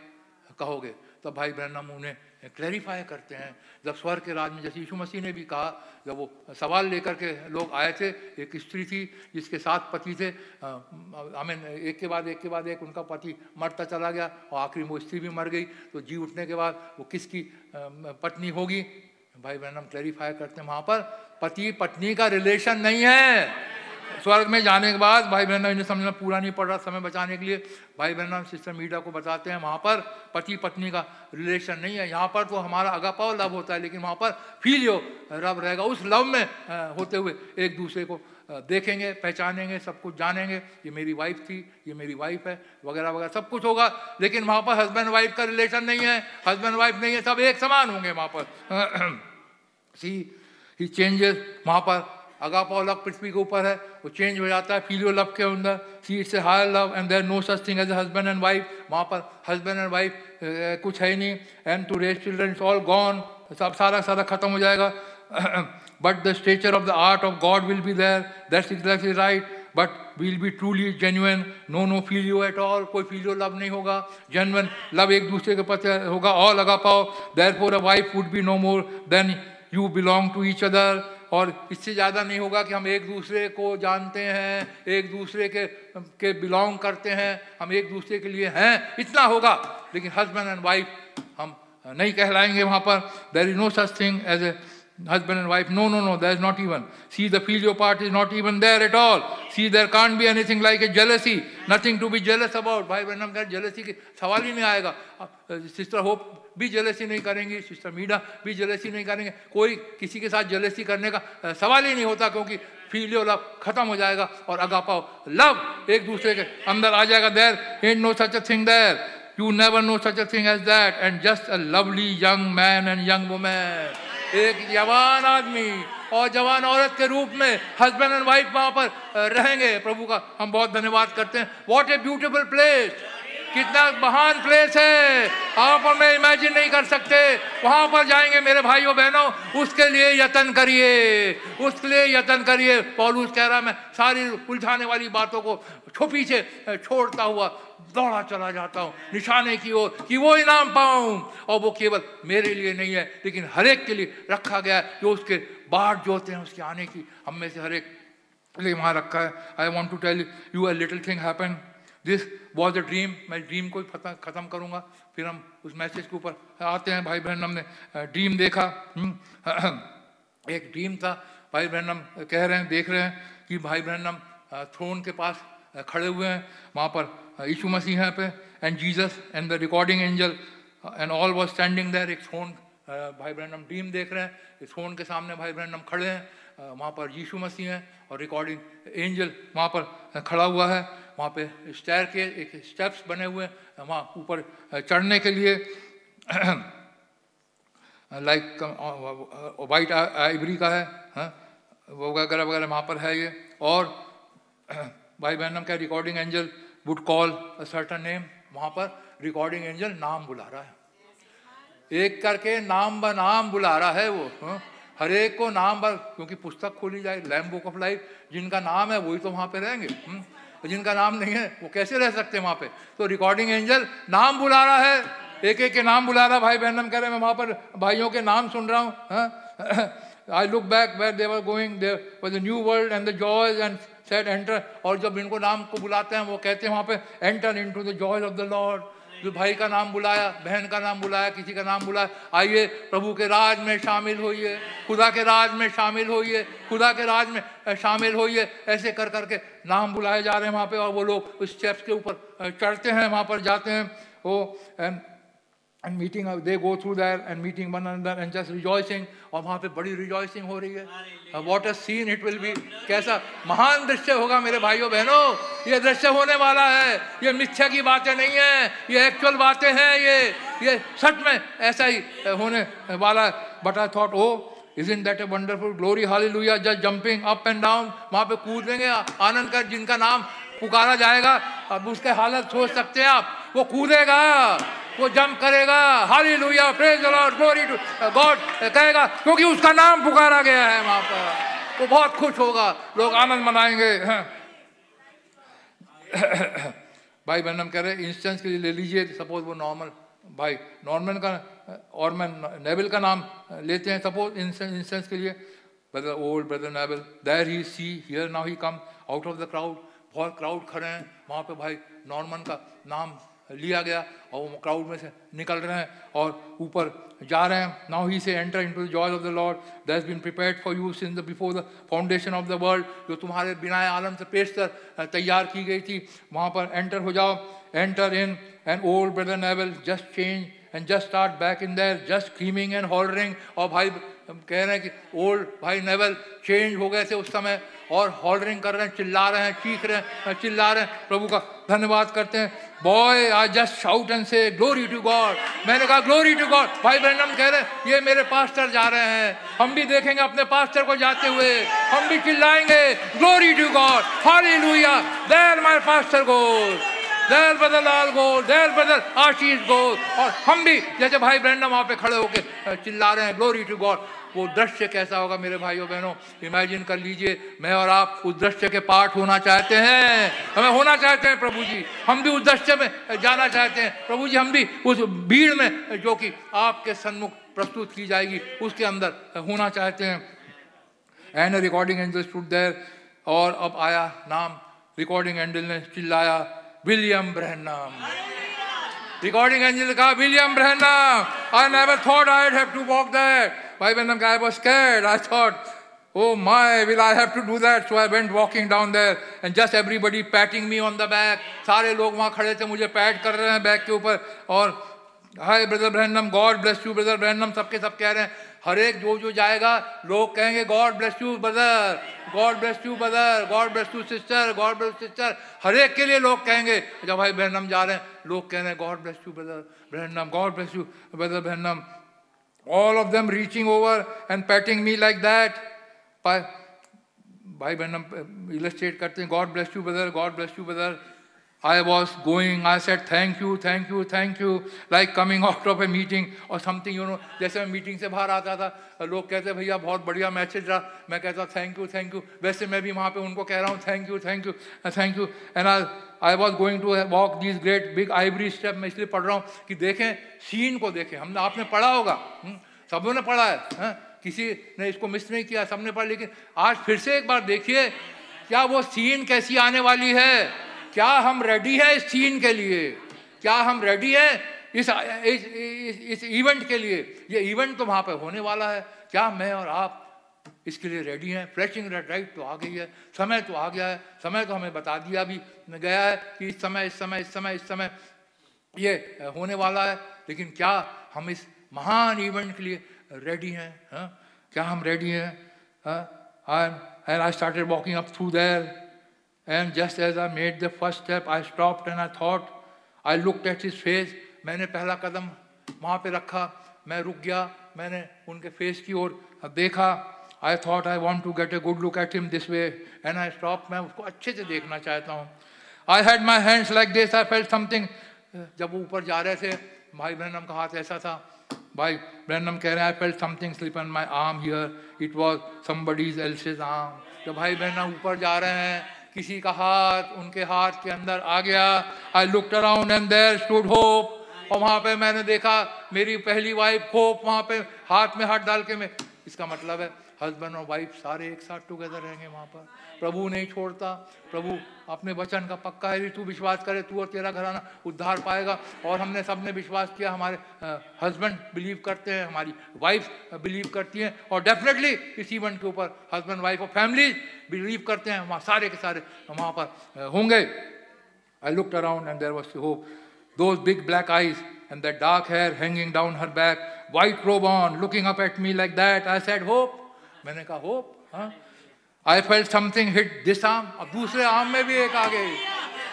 कहोगे तब भाई ब्रह्म उन्हें क्लैरिफाई करते हैं। जब स्वर के राज में जैसे यीशु मसीह ने भी कहा, जब वो सवाल लेकर के लोग आए थे, एक स्त्री थी जिसके साथ पति थे आई मीन एक के बाद एक के बाद एक, उनका पति मरता चला गया और आखिरी वो स्त्री भी मर गई। तो जी उठने के बाद वो किसकी पत्नी होगी? भाई बहन, हम क्लैरिफाई करते हैं वहाँ पर पति पत्नी का रिलेशन नहीं है। स्वर्ग में जाने के बाद भाई बहन इन्हें समझना पूरा नहीं पड़ रहा समय बचाने के लिए। भाई बहन सिस्टर मीडिया को बताते हैं, वहाँ पर पति पत्नी का रिलेशन नहीं है। यहाँ पर तो हमारा अगापाव लव होता है, लेकिन वहाँ पर फील फीलियो रब रहेगा। उस लव में होते हुए एक दूसरे को देखेंगे, पहचानेंगे, सब कुछ जानेंगे। ये मेरी वाइफ थी, ये मेरी वाइफ है, वगैरह वगैरह, सब कुछ होगा। लेकिन वहाँ पर हस्बैंड वाइफ का रिलेशन नहीं है। हस्बैंड वाइफ नहीं है, सब एक समान होंगे वहाँ पर। सी ही चेंजेस वहाँ पर अगापा लव पृथ्वी के ऊपर है, वो चेंज हो जाता है फील फीलियो लव के अंदर see it's a higher love and there no such thing as husband and wife वहाँ पर हस्बैंड एंड वाइफ कुछ है ही नहीं. And to raise children it's all gone सब सारा सारा खत्म हो जाएगा. But the stature of the art of God will be there that's exactly right but will be truly genuine no no feel you at all कोई फीलियो लव नहीं होगा. जेन्युन लव एक दूसरे के प्रति होगा. ऑल लगा पाओ there for a wife would be no more than you belong to each other और इससे ज़्यादा नहीं होगा कि हम एक दूसरे को जानते हैं, एक दूसरे के के बिलोंग करते हैं, हम एक दूसरे के लिए हैं। इतना होगा। लेकिन हस्बैंड एंड वाइफ हम नहीं कहलाएँगे वहाँ पर। There is no such thing as a husband and wife. No, no, no, there is not even. See, the filial part is not even there at all. See, there can't be anything like a jealousy, nothing to be jealous about. भाई बहन का jealousy की सवाल ही नहीं आएगा सिस्टर होप भी जेलसी नहीं करेंगी सिस्टर मीडा भी जेलसी नहीं करेंगे कोई किसी के साथ जेलसी करने का सवाल ही नहीं होता क्योंकि फीलियो लव खत्म हो जाएगा और अगापाओ लव एक दूसरे के अंदर आ जाएगा there and no such a thing there you never know such a thing as that and just a lovely young man and young women एक जवान आदमी और जवान औरत के रूप में हस्बैंड एंड वाइफ वहाँ पर रहेंगे। प्रभु का हम बहुत धन्यवाद करते हैं। वॉट ए ब्यूटिफुल प्लेस कितना महान प्लेस है। आप हमें इमेजिन नहीं कर सकते। वहाँ पर जाएँगे मेरे भाइयों, बहनों, उसके लिए यत्न करिए। उसके लिए यत्न करिए। पौलुस कह रहा मैं सारी उलझाने वाली बातों को छो पीछे छोड़ता हुआ दौड़ा चला जाता हूँ, निशाने की ओर, कि वो इनाम पाऊँ। और वो केवल मेरे लिए नहीं है, लेकिन हर एक के लिए रखा गया है। जो उसके बाट जोते हैं, उसके आने की हम में से हर एक लिए वहाँ रखा है। I want to tell you a little thing happen this was a dream मैं ड्रीम को ख़त्म करूँगा। फिर हम उस मैसेज के ऊपर आते हैं। भाई बहन हमने ड्रीम देखा। हम्म, <clears throat> एक ड्रीम था। भाई बहन हम कह रहे हैं देख रहे हैं कि भाई बहन हम थ्रोन के पास खड़े हुए हैं। वहाँ पर यीशु मसीह हैं पे। And Jesus and the recording angel and all was standing there एक थ्रोन भाई बहन हम ड्रीम देख रहे हैं। इस थ्रोन के सामने भाई बहन हम खड़े हैं। वहाँ पर यीशु मसीह हैं और रिकॉर्डिंग एंजल वहाँ पर खड़ा हुआ है। वहाँ पे स्टैर के एक स्टेप्स बने हुए हैं वहाँ ऊपर चढ़ने के लिए। लाइक वाइट आइवरी का है हाँ। वगैरह वगैरह वहाँ पर है ये। और, <clears throat> भाई बहन का recording angel would call a certain name वहाँ पर रिकॉर्डिंग एंजल नाम बुला रहा है। एक करके नाम ब नाम बुला रहा है वो हाँ? हर एक को नाम बर क्योंकि पुस्तक खोली जाए लैम बुक ऑफ़ लाइफ जिनका नाम है, वही तो वहाँ पे रहेंगे हम्म? और जिनका नाम नहीं है, वो कैसे रह सकते हैं वहाँ पे? तो रिकॉर्डिंग एंजल नाम बुला रहा है एक एक के नाम बुला रहा है, भाई बहन कह रहे हैं, मैं वहाँ पर भाइयों के नाम सुन रहा हूँ I look back where they were going new world and the joys and said enter और जब इनको नाम को बुलाते हैं, वो कहते हैं वहाँ पे enter into the joys of the Lord जो भाई का नाम बुलाया, बहन का नाम बुलाया, किसी का नाम बुलाया, आइए, प्रभु के राज में शामिल होइए, खुदा के राज में शामिल होइए, खुदा के राज में शामिल होइए, ऐसे कर करके नाम बुलाए जा रहे हैं वहाँ पे, और वो लोग उस स्टेप्स के ऊपर चढ़ते हैं, वहाँ पर जाते हैं, वो and meeting they go through that and meeting one another and just rejoicing और वहाँ पे बड़ी रिजॉइसिंग हो रही है। What a scene it will be कैसा महान दृश्य होगा मेरे भाइयों बहनों। ये दृश्य होने वाला है। ये मिथ्या की बातें नहीं है। ये एक्चुअल बातें हैं ये। ये सच में ऐसा ही होने वाला है। But I thought oh Isn't that a glory holy Hallelujah. Just jumping up and down वहाँ पे कूदेंगे। आनंद कर जिनका नाम पुकारा जाएगा। अब उसके हालत सोच सकते हैं आप। वो कूदेगा। वो जंप करेगा। हाली लुया प्रेज लॉर्ड गॉड कहेगा, क्योंकि उसका नाम पुकारा गया है वहाँ पर। वो बहुत खुश होगा, लोग आनंद मनाएँगे। <coughs> भाई बहन कह रहे इंस्टेंस के लिए ले लीजिए सपोज़ वो नॉर्मल भाई नॉर्मन का, और मैं नेवल का नाम लेते हैं सपोज़ इंस्टेंस के लिए। Brother old brother Neville there he see here now he come out of the crowd बहुत क्राउड खड़े हैं, वहाँ पे भाई नॉर्मन का नाम लिया गया और वो क्राउड में से निकल रहे हैं और ऊपर जा रहे हैं। Now he say enter into the joy of the Lord that been prepared for you since the before the foundation of the world जो तुम्हारे बिना आलम से पेश कर तैयार की गई थी। वहाँ पर एंटर हो जाओ। Enter in and old brother Neville just change and just start back in there just screaming and hollering और भाई कह रहे हैं कि ओल्ड भाई नेवल चेंज हो गए थे उस समय और हॉलरिंग कर रहे हैं, चिल्ला रहे हैं, चीख रहे हैं चिल्ला रहे हैं। प्रभु का धन्यवाद करते हैं। Boy I just shout and say glory to God मैंने कहा ग्लोरी टू गॉड भाई ब्रैंडम कह रहे हैं, ये मेरे पास्टर जा रहे हैं। हम भी देखेंगे अपने पास्टर को जाते हुए। हम भी चिल्लाएँगे glory to God hallelujah there my pastor good there बदल लाल गोल देर बदल आशीष गोल और हम भी, जैसे भाई ब्रैंडम वहाँ पे खड़े होके चिल्ला रहे हैं ग्लोरी टू गॉड वो दृश्य कैसा होगा मेरे भाइयों बहनों? इमेजिन कर लीजिए, मैं और आप उस दृश्य के पार्ट होना चाहते हैं। हमें होना चाहते हैं प्रभु जी। हम भी उस दृश्य में जाना चाहते हैं। प्रभु जी, हम भी उस भीड़ में, जो कि आपके सन्मुख प्रस्तुत की जाएगी, उसके अंदर होना चाहते हैं। And recording angel stood there और अब आया नाम। रिकॉर्डिंग एंजल ने चिल्लाया, विलियम ब्रहनम। Recording angel का William Branham. I never thought I'd have to walk there. Why when I was scared, I thought, oh my, will I have to do that? So I went walking down there and just everybody patting me on the back. सारे लोग वहाँ खड़े थे मुझे पैट कर रहे हैं बैक के ऊपर. और hi brother Branham God bless you brother Branham सबके सब कह रहे हैं हर एक जो जो जाएगा लोग कहेंगे God bless you brother God bless you brother God bless you sister God bless sister हर एक के लिए लोग कहेंगे जब भाई बहनम जा रहे हैं. लोग कह रहे हैं God bless you brother Branham God bless you brother Branham all of them reaching over and patting me like that भाई बहनम illustrate करते हैं God bless you brother God bless you brother I was going, I said thank you, thank you, thank you, like coming out of a meeting or something, you know. जैसे मैं मीटिंग से बाहर आता था लोग कहते भैया बहुत बढ़िया मैसेज रहा। मैं कहता थैंक यू थैंक यू वैसे मैं भी वहाँ पे उनको कह रहा हूँ thank you thank you thank you and I I was going to walk this great big ivory step मैं इसलिए पढ़ रहा हूँ कि देखें सीन को देखें। हमने आपने पढ़ा होगा सबों ने पढ़ा है हा? किसी ने इसको मिस नहीं किया सबने पढ़ा लेकिन आज फिर से एक बार देखिए क्या वो सीन कैसी आने वाली है? क्या हम रेडी हैं इस सीन के लिए? क्या हम रेडी हैं इस इस, इस, इस इवेंट के लिए? ये इवेंट तो वहाँ पे होने वाला है। क्या मैं और आप इसके लिए रेडी हैं? फ्लैशिंग रेड राइट तो आ गई है। समय तो आ गया है। समय तो हमें बता दिया भी गया है कि इस समय इस समय इस समय इस समय ये होने वाला है। लेकिन क्या हम इस महान इवेंट के लिए रेडी हैं? हा? क्या हम रेडी हैं? And I started walking up through there And just as I made the first step, I stopped and I thought, I looked at his face. मैंने पहला कदम वहाँ पे रखा मैं रुक गया मैंने उनके फेस की ओर देखा। I thought I want to get a good look at him this way and I stop मैं उसको अच्छे से देखना चाहता हूँ। I had my hands like this I felt something जब वो ऊपर जा रहे थे भाई ब्रहनम का हाथ ऐसा था। भाई ब्रहनम कह रहे हैं I felt something slip on my arm here it was somebody's else's arm जब भाई ब्रहनम ऊपर जा रहे हैं किसी का हाथ उनके हाथ के अंदर आ गया। I look around and stood Hope और वहाँ पे मैंने देखा, मेरी पहली वाइफ होप वहाँ पे हाथ में हाथ डाल के मैं, इसका मतलब है हस्बैंड और वाइफ सारे एक साथ टुगेदर रहेंगे वहाँ पर। प्रभु नहीं छोड़ता प्रभु अपने वचन का पक्का है तू विश्वास करे तू और तेरा घराना उद्धार पाएगा और हमने सबने विश्वास किया हमारे हस्बैंड बिलीव करते हैं हमारी वाइफ बिलीव करती हैं और डेफिनेटली इस इवेंट के ऊपर हस्बैंड वाइफ और फैमिली बिलीव करते हैं वहाँ सारे के सारे वहाँ पर होंगे I looked around and there was Hope those big black eyes and that dark hair hanging down her back, white robe on, looking up at me like. I said, Hope. मैंने कहा, Hope? Huh? I fell something hit this arm अब दूसरे आर्म में भी एक आ गई।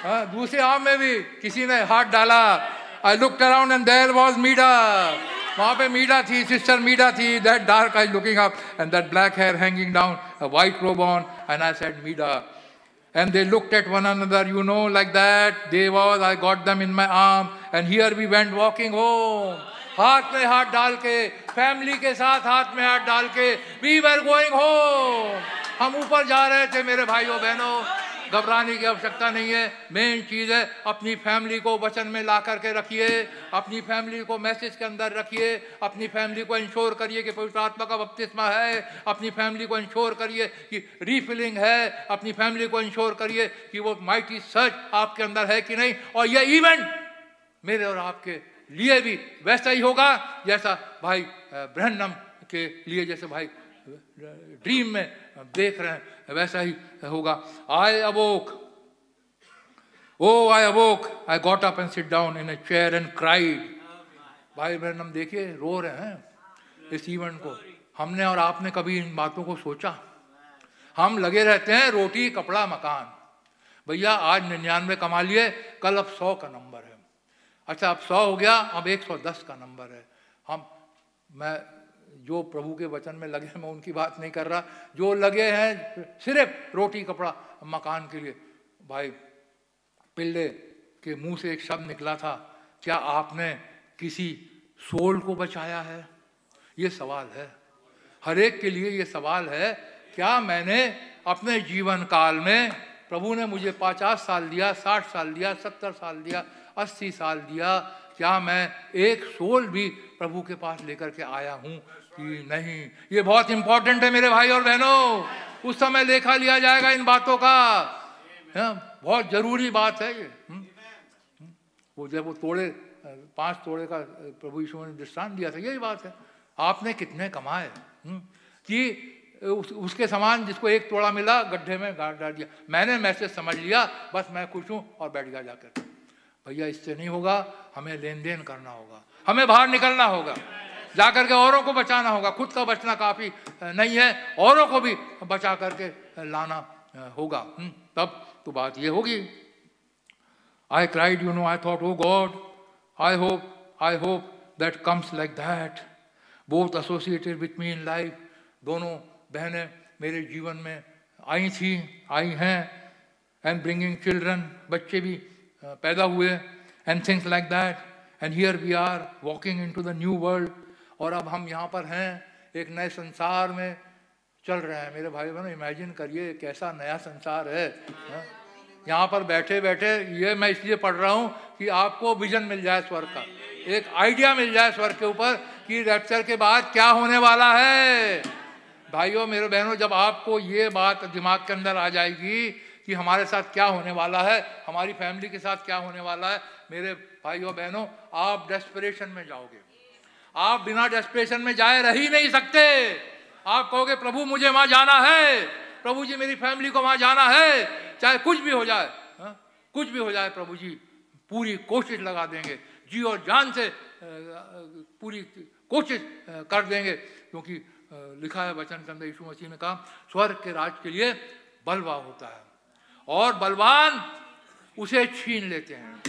हाँ, दूसरे आर्म में भी किसी ने हाथ डाला। I look around and there was Meda वहाँ पे मीडा थी सिस्टर मीडा थी। That dark eye looking up and that black hair hanging down a white robe on and I said Meda and they looked at one another, you know, like that. They was, I got them in my arm, and here we went walking home. हाथ में हाथ डाल के फैमिली के साथ हाथ में हाथ डाल के वी वर गोइंग होम हम ऊपर जा रहे थे, मेरे भाइयों, बहनों, घबराने की आवश्यकता नहीं है। मेन चीज़ है, अपनी फैमिली को वचन में ला करके रखिए, अपनी फैमिली को मैसेज के अंदर रखिए, अपनी फैमिली को इंश्योर करिए कि पवित्र आत्मा का बपतिस्मा है। अपनी फैमिली को इंश्योर करिए कि रीफिलिंग है। अपनी फैमिली को इंश्योर करिए कि वो माइटी सर्च आपके अंदर है कि नहीं। और ये इवेंट मेरे और आपके लिए भी वैसा ही होगा जैसा भाई ब्रहणम के लिए जैसे भाई ड्रीम में देख रहे हैं, वैसा ही होगा। I awoke oh I awoke I got up and sit down in a chair and cried भाई हम देखिए, रो रहे हैं इस इवेंट को। हमने और आपने कभी इन बातों को सोचा? हम लगे रहते हैं रोटी, कपड़ा, मकान। भैया, आज निन्यानवे कमा लिए, कल अब सौ का नंबर अच्छा अब सौ हो गया, अब एक सौ दस का नंबर है। हम, मैं जो प्रभु के वचन में लगे हैं, मैं उनकी बात नहीं कर रहा। जो लगे हैं, सिर्फ़ रोटी, कपड़ा, मकान के लिए। भाई, पिल्ले के मुँह से एक शब्द निकला था, क्या आपने किसी सोल को बचाया है? ये सवाल है। हर एक के लिए ये सवाल है, क्या मैंने अपने जीवन काल में प्रभु ने मुझे पचास साल दिया, साठ साल दिया, सत्तर साल दिया अस्सी साल दिया क्या मैं एक सोल भी प्रभु के पास लेकर के आया हूँ? कि नहीं। ये बहुत इंपॉर्टेंट है मेरे भाई और बहनों। उस समय लेखा लिया जाएगा इन बातों का। है बहुत ज़रूरी बात है ये। हुँ? हुँ? वो जब वो तोड़े पाँच तोड़े का प्रभु यीशु ने दृष्टान दिया था यही बात है। आपने कितने कमाए? कि उस, उसके समान जिसको एक तोड़ा मिला गड्ढे में गाड़ डाल दिया। मैंने मैसेज समझ लिया बस मैं खुश हूँ और बैठ गया जाकर। भैया, इससे नहीं होगा, हमें लेन देन करना होगा। हमें बाहर निकलना होगा। जाकर के औरों को बचाना होगा। खुद का बचना काफ़ी नहीं है। औरों को भी बचा करके लाना होगा। तब तो बात ये होगी। I cried you know I thought oh God I hope I hope that comes like that both associated with me in life दोनों बहनें मेरे जीवन में आई थी, आई हैं। एंड ब्रिंगिंग चिल्ड्रन बच्चे भी पैदा हुए and things like that and here we are walking into the new world और अब हम यहाँ पर हैं, एक नए संसार में चल रहे हैं। मेरे भाई बहनों इमेजिन करिए कैसा नया संसार है हाँ? यहाँ पर बैठे बैठे ये मैं इसलिए पढ़ रहा हूँ कि आपको विजन मिल जाए स्वर्ग का। एक आइडिया मिल जाए स्वर्ग के ऊपर कि रैप्चर के बाद क्या होने वाला है। भाइयों, मेरे बहनों, जब आपको ये बात दिमाग के अंदर आ जाएगी कि हमारे साथ क्या होने वाला है, हमारी फैमिली के साथ क्या होने वाला है। मेरे भाइयों, बहनों, आप डेस्परेशन में जाओगे। आप बिना डेस्परेशन में जाए रह ही नहीं सकते। आप कहोगे, प्रभु, मुझे वहाँ जाना है। प्रभु जी, मेरी फैमिली को वहाँ जाना है। चाहे कुछ भी हो जाए, हा? कुछ भी हो जाए, प्रभु जी, पूरी कोशिश लगा देंगे। जी और जान से पूरी कोशिश कर देंगे। क्योंकि लिखा है वचन के अंदर यीशु मसीह ने कहा, स्वर्ग के राज के लिए बलवा होता है। और बलवान उसे छीन लेते हैं।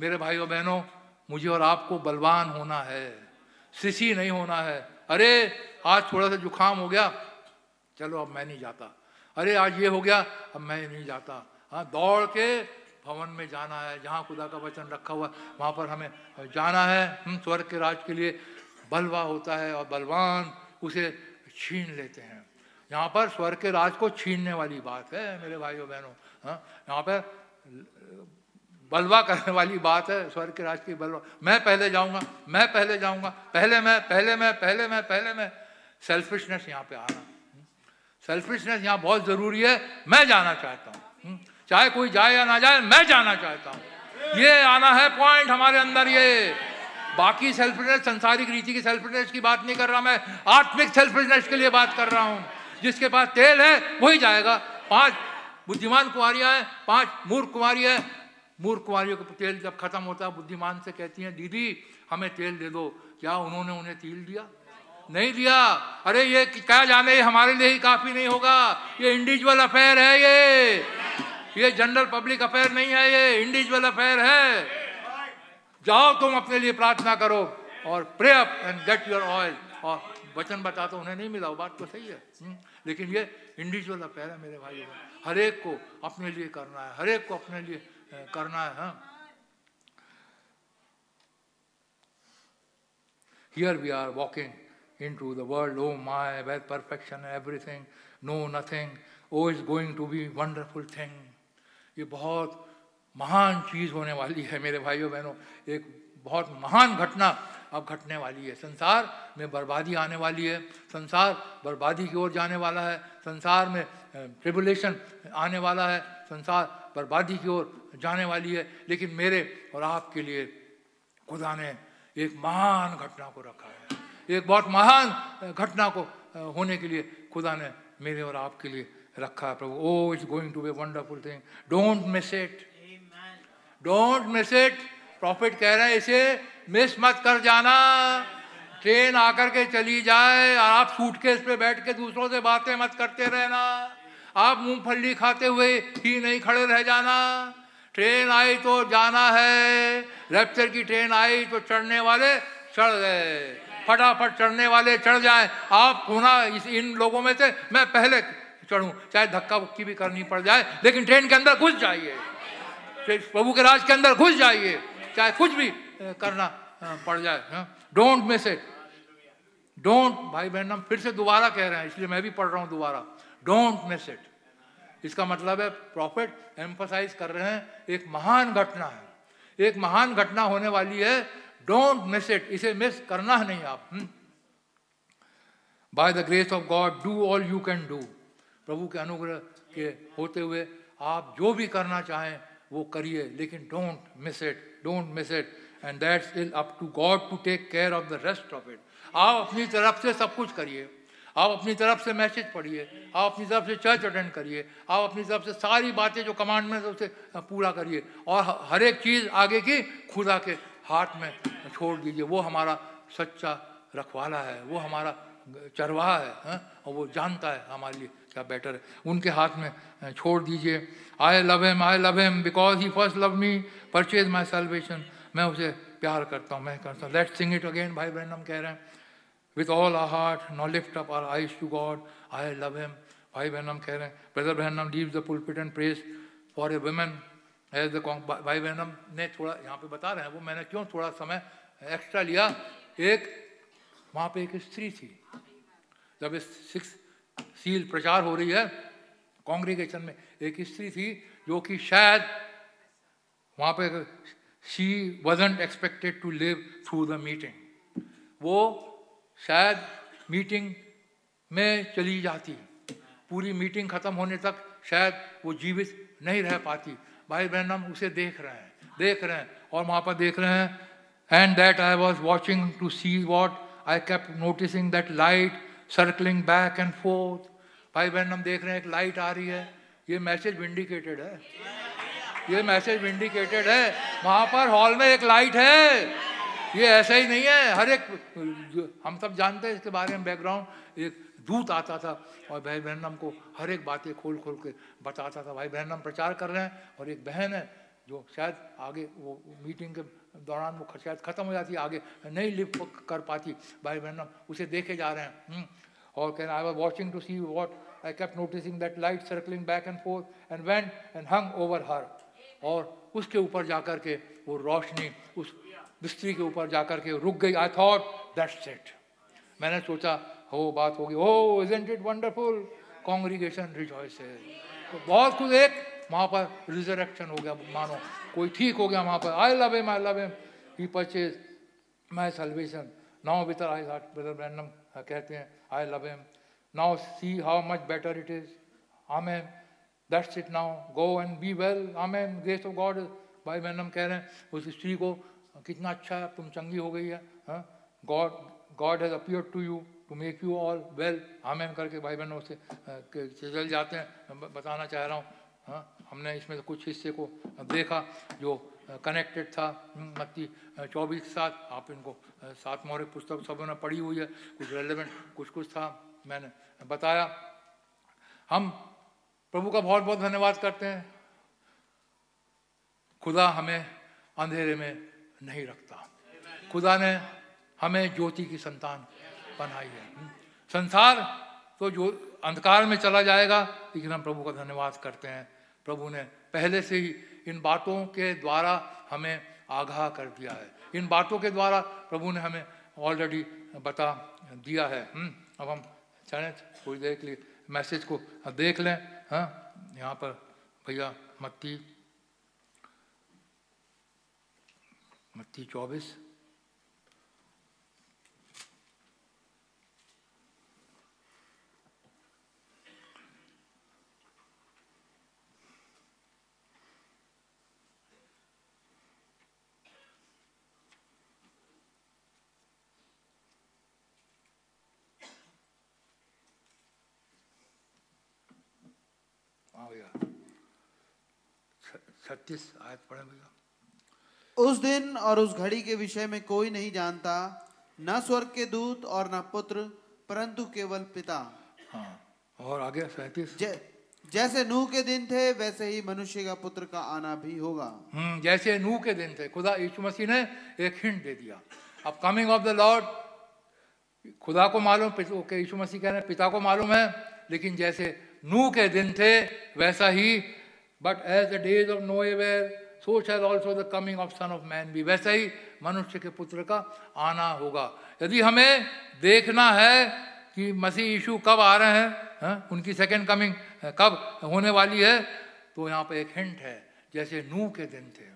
मेरे भाइयों बहनों, मुझे और आपको बलवान होना है सिसी नहीं होना है। अरे, आज थोड़ा सा जुकाम हो गया। चलो, अब मैं नहीं जाता। अरे, आज ये हो गया, अब मैं नहीं जाता। हाँ दौड़ के भवन में जाना है, जहाँ खुदा का वचन रखा हुआ है वहाँ पर हमें जाना है, हम स्वर्ग के राज के लिए बलवा होता है और बलवान उसे छीन लेते हैं। यहाँ पर स्वर्ग के राज को छीनने वाली बात है, मेरे भाइयों बहनों। हाँ यहाँ पर बलवा करने वाली बात है, स्वर्ग के राज की बलवा। मैं पहले जाऊँगा, मैं पहले जाऊँगा, पहले मैं पहले मैं पहले मैं पहले मैं। सेल्फिशनेस यहाँ पे आना सेल्फिशनेस यहाँ बहुत ज़रूरी है, मैं जाना चाहता हूँ। चाहे कोई जाए या ना जाए, मैं जाना चाहता हूँ। ये आना है पॉइंट हमारे अंदर ये। बाकी सेल्फिशनेस संसारिक रीति की सेल्फिशनेस की बात नहीं कर रहा मैं। आत्मिक सेल्फिशनेस के लिए बात कर रहा हूँ। जिसके पास तेल है, वही जाएगा। पाँच बुद्धिमान कुमारियाँ हैं पाँच मूर्ख कुमारी है। मूर्ख कुमारियों का तेल जब खत्म होता है बुद्धिमान से कहती हैं दीदी हमें तेल दे दो। क्या उन्होंने उन्हें तेल दिया? नहीं दिया। अरे ये क्या जाने हमारे लिए ही काफ़ी नहीं होगा। ये इंडिविजुअल अफेयर है ये। ये जनरल पब्लिक अफेयर नहीं है ये इंडिविजुअल अफेयर है। जाओ तुम अपने लिए प्रार्थना करो और pray up and get your oil और वचन बता तो उन्हें नहीं मिला वो बात तो सही है। हम्म, लेकिन ये इंडिविजुअल अफेयर है मेरे भाई हरेक को अपने लिए करना है हरेक को अपने लिए करना है here we are walking into the world oh my what perfection everything no nothing oh is going to be wonderful thing ये बहुत महान चीज़ होने वाली है मेरे भाइयों, बहनों। एक बहुत महान घटना अब घटने वाली है। संसार में बर्बादी आने वाली है। संसार बर्बादी की ओर जाने वाला है। संसार में ट्रिबुलेशन आने वाला है। संसार बर्बादी की ओर जाने वाली है। लेकिन मेरे और आपके लिए खुदा ने एक महान घटना को रखा है। एक बहुत महान घटना को होने के लिए खुदा ने मेरे और आपके लिए रखा है। प्रभु ओ it's going to be wonderful thing don't miss it don't miss it prophet कह रहे हैं इसे मिस मत कर जाना। ट्रेन आकर के चली जाए और आप सूटकेस पे बैठ के दूसरों से बातें मत करते रहना। आप मूंगफली खाते हुए ही नहीं खड़े रह जाना। ट्रेन आई तो जाना है। रैप्चर की ट्रेन आई तो चढ़ने वाले चढ़ गए। फटाफट चढ़ने वाले चढ़ जाएँ। आप होना इस इन लोगों में से मैं पहले चढ़ूं। चाहे धक्का बुक्की भी करनी पड़ जाए, लेकिन ट्रेन के अंदर घुस जाइए। प्रभु के राज के अंदर घुस जाइए। चाहे कुछ भी करना पड़ जाए डोंट मिस इट डोंट भाई बहन, हम फिर से दोबारा कह रहे हैं, इसलिए मैं भी पढ़ रहा हूँ दोबारा। डोंट मिस इट इसका मतलब है प्रॉफिट एम्फोसाइज कर रहे हैं, एक महान घटना है। एक महान घटना होने वाली है। डोंट मिस इट इसे मिस करना है नहीं आप by the grace of God do all you can do प्रभु के अनुग्रह के होते हुए आप जो भी करना चाहें, वो करिए, लेकिन don't miss it don't miss it and that's is up to God to take care of the rest of it आप अपनी तरफ़ से सब कुछ करिए। आप अपनी तरफ़ से मैसेज पढ़िए। आप अपनी तरफ़ से चर्च अटेंड करिए। आप अपनी तरफ़ से सारी बातें जो कमांडमेंट उसे पूरा करिए। और हर एक चीज़ आगे की खुदा के हाथ में छोड़ दीजिए। वो हमारा सच्चा रखवाला है। वो हमारा चरवाहा है हाँ? और वो जानता है हमारे लिए क्या बेटर है। उनके हाथ में छोड़ दीजिए। I love him I love him because he first love me purchase my salvation मैं उसे प्यार करता हूँ मैं करता हूँ लेट सिंग इट अगेन भाई बहन, हम कह रहे हैं, with all our heart no lift up our eyes to God. I love Him. भाई बहन, हम कह रहे हैं ब्रदर बहन, हम the pulpit and prays for a woman as the con- भाई बहन हम ने थोड़ा, यहाँ पे बता रहे हैं वो, मैंने क्यों थोड़ा समय एक्स्ट्रा लिया एक, वहाँ पे एक स्त्री थी जब सिक्स सील प्रचार हो रही है कांग्रेगेशन में एक स्त्री थी, जो कि शायद, वहाँ पे she wasn't expected to live through the meeting. वो शायद मीटिंग में चली जाती। पूरी मीटिंग खत्म होने तक शायद वो जीवित नहीं रह पाती। भाई बहन, हम उसे देख रहे हैं, देख रहे हैं और वहाँ पर देख रहे हैं। And that I was watching to see what I kept noticing that light circling back and forth भाई बहन, हम देख रहे हैं, एक लाइट आ रही है। ये मैसेज विंडिकेटेड है। ये मैसेज इंडिकेटेड है। वहाँ पर हॉल में एक लाइट है। ये ऐसा ही नहीं है। हर एक, हम सब जानते हैं इसके बारे में बैकग्राउंड एक दूत आता था और भाई बहन हमको हर एक बातें खोल खोल के बताता था। भाई बहन हम प्रचार कर रहे हैं और एक बहन है जो शायद आगे वो मीटिंग के दौरान वो शायद ख़त्म हो जाती, आगे नहीं लिव कर पाती। भाई बहन हम उसे देखे जा रहे हैं। हम्म। और कहना I was watching to see what I kept noticing that light circling back and forth and went and hung over her. और उसके ऊपर जाकर के वो रोशनी उस बिस्तरी के ऊपर जाकर के रुक गई। आई थॉट दैट्स इट मैंने सोचा, हो, बात होगी। ओ isn't it wonderful congregation rejoice तो बहुत कुछ एक वहाँ पर रिजरेक्शन हो गया, मानो। कोई ठीक हो गया वहाँ पर। I love him I love him he purchase my salvation now with I brother Branham कहते हैं I love him now see how much better it is amen that's it now go and be well amen grace of God भाई ब्रैंडम कह रहे हैं उस स्त्री को कितना अच्छा है तुम चंगी हो गई है God God has appear to you to make you all well amen करके भाई बहनों से चल जाते हैं। बताना चाह रहा हूँ हाँ? हमने इसमें से कुछ हिस्से को देखा जो कनेक्टेड था हम्म, मत्ती चौबीस साथ। आप इनको सात मोहरे पुस्तक सबों ने पढ़ी हुई है। कुछ रेलिवेंट कुछ कुछ था मैंने बताया। हम प्रभु का बहुत बहुत धन्यवाद करते हैं। खुदा हमें अंधेरे में नहीं रखता। खुदा ने हमें ज्योति की संतान बनाई है। संसार तो जो अंधकार में चला जाएगा, लेकिन हम प्रभु का धन्यवाद करते हैं। प्रभु ने पहले से ही इन बातों के द्वारा हमें आगाह कर दिया है। इन बातों के द्वारा प्रभु ने हमें ऑलरेडी बता दिया है। हम्म। अब हम चलें, थोड़ी देर के लिए मैसेज को देख लें। हाँ यहाँ पर भैया मत्ती मत्ती चौबीस हाँ भैया छत्तीस आयत पढ़े भैया उस दिन और उस घड़ी के विषय में कोई नहीं जानता न स्वर्ग के दूत और न पुत्र परंतु केवल पिता। हाँ। और आगे सैंतीस। जै, जैसे नूह के दिन थे वैसे ही मनुष्य का पुत्र का आना भी होगा। हम्म जैसे नूह के दिन थे खुदा यीशु मसीह ने एक हिंट दे दिया। अब कमिंग ऑफ़ द लॉर्ड खुदा को मालूम पिता- यीशु मसीह कह रहे हैं पिता को मालूम है लेकिन जैसे नूह के दिन थे वैसा ही but as the days of Noah were so shall also the coming of son of man भी वैसा ही मनुष्य के पुत्र का आना होगा। यदि हमें देखना है कि मसीह यीशु कब आ रहे हैं हाँ, उनकी सेकेंड कमिंग कब होने वाली है तो यहाँ पर एक हिंट है जैसे नूह के दिन थे।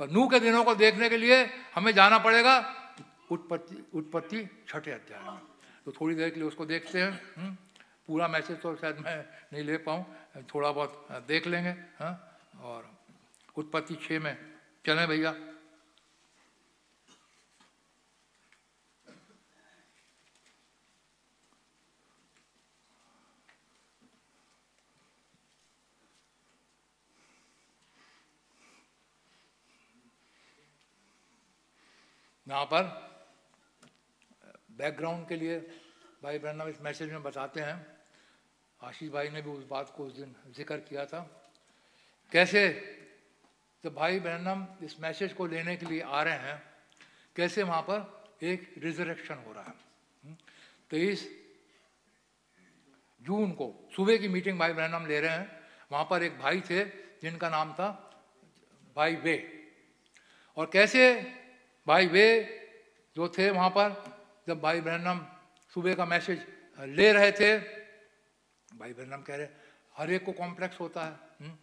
और नूह के दिनों को देखने के लिए हमें जाना पड़ेगा उत्पत्ति उत्पत्ति छठे अध्याय में। तो थोड़ी देर के लिए उसको देखते हैं हम्म? पूरा मैसेज तो शायद मैं नहीं ले पाऊँ। थोड़ा बहुत देख लेंगे हाँ और उत्पत्ति छः में चलें भैया। यहाँ पर बैकग्राउंड के लिए भाई ब्रह्म इस मैसेज में बताते हैं। आशीष भाई ने भी उस बात को उस दिन ज़िक्र किया था। कैसे जब भाई बहनम इस मैसेज को लेने के लिए आ रहे हैं, कैसे वहाँ पर एक रिजरेक्शन हो रहा है? तेईस जून को, सुबह की मीटिंग भाई बहनम ले रहे हैं, वहाँ पर एक भाई थे, जिनका नाम था भाई वे। और कैसे भाई वे जो थे वहाँ पर, जब भाई बहनम सुबह का मैसेज ले रहे थे भाई ब्रहणम कह रहे हर एक को कॉम्प्लेक्स होता है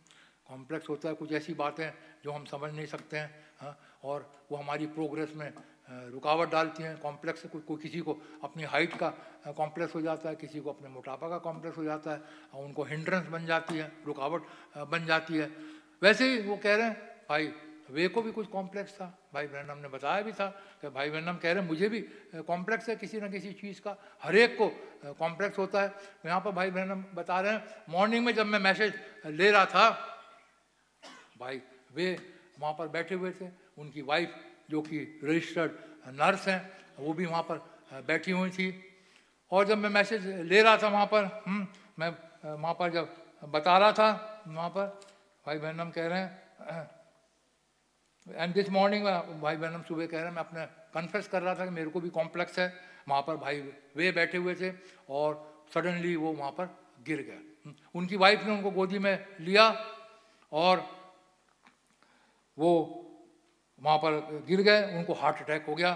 कॉम्प्लेक्स होता है कुछ ऐसी बातें जो हम समझ नहीं सकते हैं हाँ, और वो हमारी प्रोग्रेस में रुकावट डालती हैं कॉम्प्लेक्स कोई कोई किसी को अपनी हाइट का कॉम्प्लेक्स हो जाता है किसी को अपने मोटापा का कॉम्प्लेक्स हो जाता है और उनको हिंड्रेंस बन जाती है रुकावट बन जाती है। वैसे ही वो कह रहे हैं भाई वे को भी कुछ कॉम्प्लेक्स था। भाई ब्रहणम ने बताया भी था कि भाई ब्रहणम कह रहे हैं मुझे भी कॉम्प्लेक्स है किसी ना किसी चीज़ का। हर एक को कॉम्प्लेक्स होता है। तो यहाँ पर भाई ब्रहणम बता रहे हैं मॉर्निंग में जब मैं मैसेज ले रहा था भाई वे वहाँ पर बैठे हुए थे। उनकी वाइफ जो कि रजिस्टर्ड नर्स हैं वो भी वहाँ पर बैठी हुई थी। और जब मैं मैसेज ले रहा था वहाँ पर हम्म, मैं वहाँ पर जब बता रहा था वहाँ पर भाई बहनम कह रहे हैं एंड दिस मॉर्निंग भाई बहनम सुबह कह रहे हैं, मैं अपने कन्फेस कर रहा था कि मेरे को भी कॉम्प्लेक्स है वहाँ पर भाई वे बैठे हुए थे और सडनली वो वहाँ पर गिर गया उनकी वाइफ ने उनको गोदी में लिया और वो वहाँ पर गिर गए, उनको हार्ट अटैक हो गया।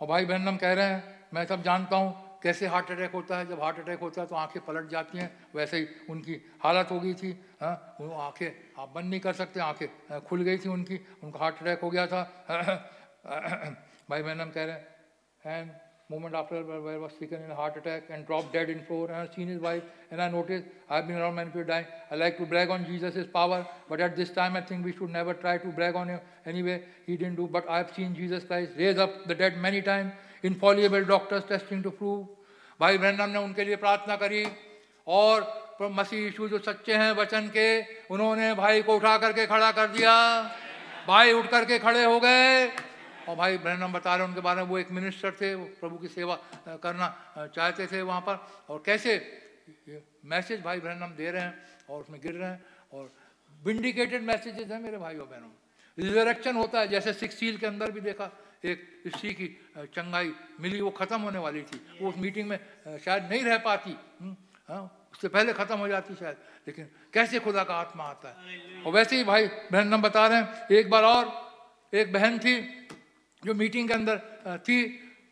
और भाई बहन, हम कह रहे हैं, मैं सब जानता हूँ कैसे हार्ट अटैक होता है? जब हार्ट अटैक होता है तो आँखें पलट जाती हैं, वैसे ही उनकी हालत हो गई थी हाँ? वो आँखें, आप बंद नहीं कर सकते, आँखें हाँ, खुल गई थी उनकी, उनका हार्ट अटैक हो गया था। <coughs> भाई मैनम कह रहे हैं and moment after where was taken in heart attack and drop dead in floor and seen is wife and I notice I been around man few dying I like to brag on Jesus is power but at this time I think we should never try to brag on you anyway he didn't do but I have seen Jesus Christ raise up the dead many time Infallible doctors testing to prove भाई ब्रैंडम ने उनके लिए प्रार्थना करी और मसीह यीशु जो सच्चे हैं वचन के, उन्होंने भाई को उठा करके खड़ा कर दिया। भाई उठ करके खड़े हो गए और भाई ब्रहणम बता रहे उनके बारे में, वो एक मिनिस्टर थे, वो प्रभु की सेवा करना चाहते थे वहाँ पर। और कैसे? मैसेज भाई ब्रहणम दे रहे हैं और उसमें गिर रहे हैं और विंडिकेटेड मैसेजेस हैं मेरे भाई और बहनों। रिजरेक्शन होता है, जैसे सिक्स सील के अंदर भी देखा। एक स्त्री की चंगाई मिली, वो ख़त्म होने वाली थी। वो उस मीटिंग में शायद नहीं रह पाती। हाँ उससे पहले ख़त्म हो जाती शायद। लेकिन कैसे खुदा का आत्मा आता है? और वैसे ही भाई, बहन बता रहे हैं, एक बार और, एक बहन थी जो मीटिंग के अंदर थी।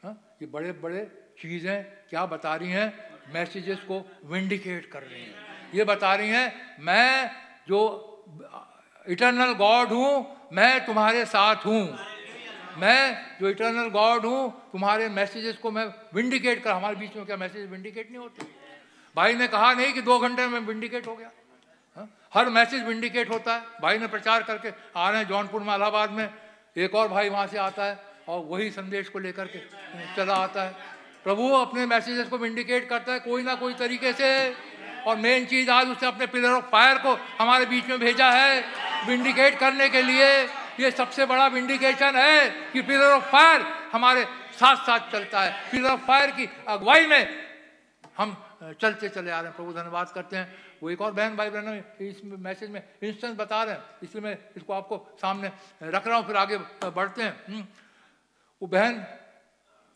हा? ये बड़े बड़े चीज़ें क्या बता रही हैं? मैसेजेस को विंडिकेट कर रही हैं। ये बता रही हैं, मैं जो इटर्नल गॉड हूँ, मैं तुम्हारे साथ हूँ। मैं जो इटर्नल गॉड हूँ, तुम्हारे मैसेजेस को मैं विंडिकेट कर, हमारे बीच में क्या मैसेज विंडिकेट नहीं होते? भाई ने कहा नहीं कि दो घंटे में विंडिकेट हो गया। हाँ? हर मैसेज विंडिकेट होता है। भाई ने प्रचार करके आ रहे हैं जौनपुर में इलाहाबाद में, एक और भाई वहाँ से आता है और वही संदेश को लेकर के चला आता है। प्रभु अपने मैसेजेस को विंडिकेट करता है कोई ना कोई तरीके से। और मेन चीज़ आज उसने अपने पिलर ऑफ़ फायर को हमारे बीच में भेजा है विंडिकेट करने के लिए। ये सबसे बड़ा विंडिकेशन है कि पिलर ऑफ़ फायर हमारे साथ साथ चलता है। पिलर ऑफ़ फायर की अगुवाई में हम चलते चले आ रहे हैं। प्रभु धन्यवाद करते हैं। वो एक और बहन भाई बहनों इस मैसेज में इंस्टेंस बता रहे हैं। इसलिए मैं इसको आपको सामने रख रहा हूँ, फिर आगे बढ़ते हैं। हम्म। वो बहन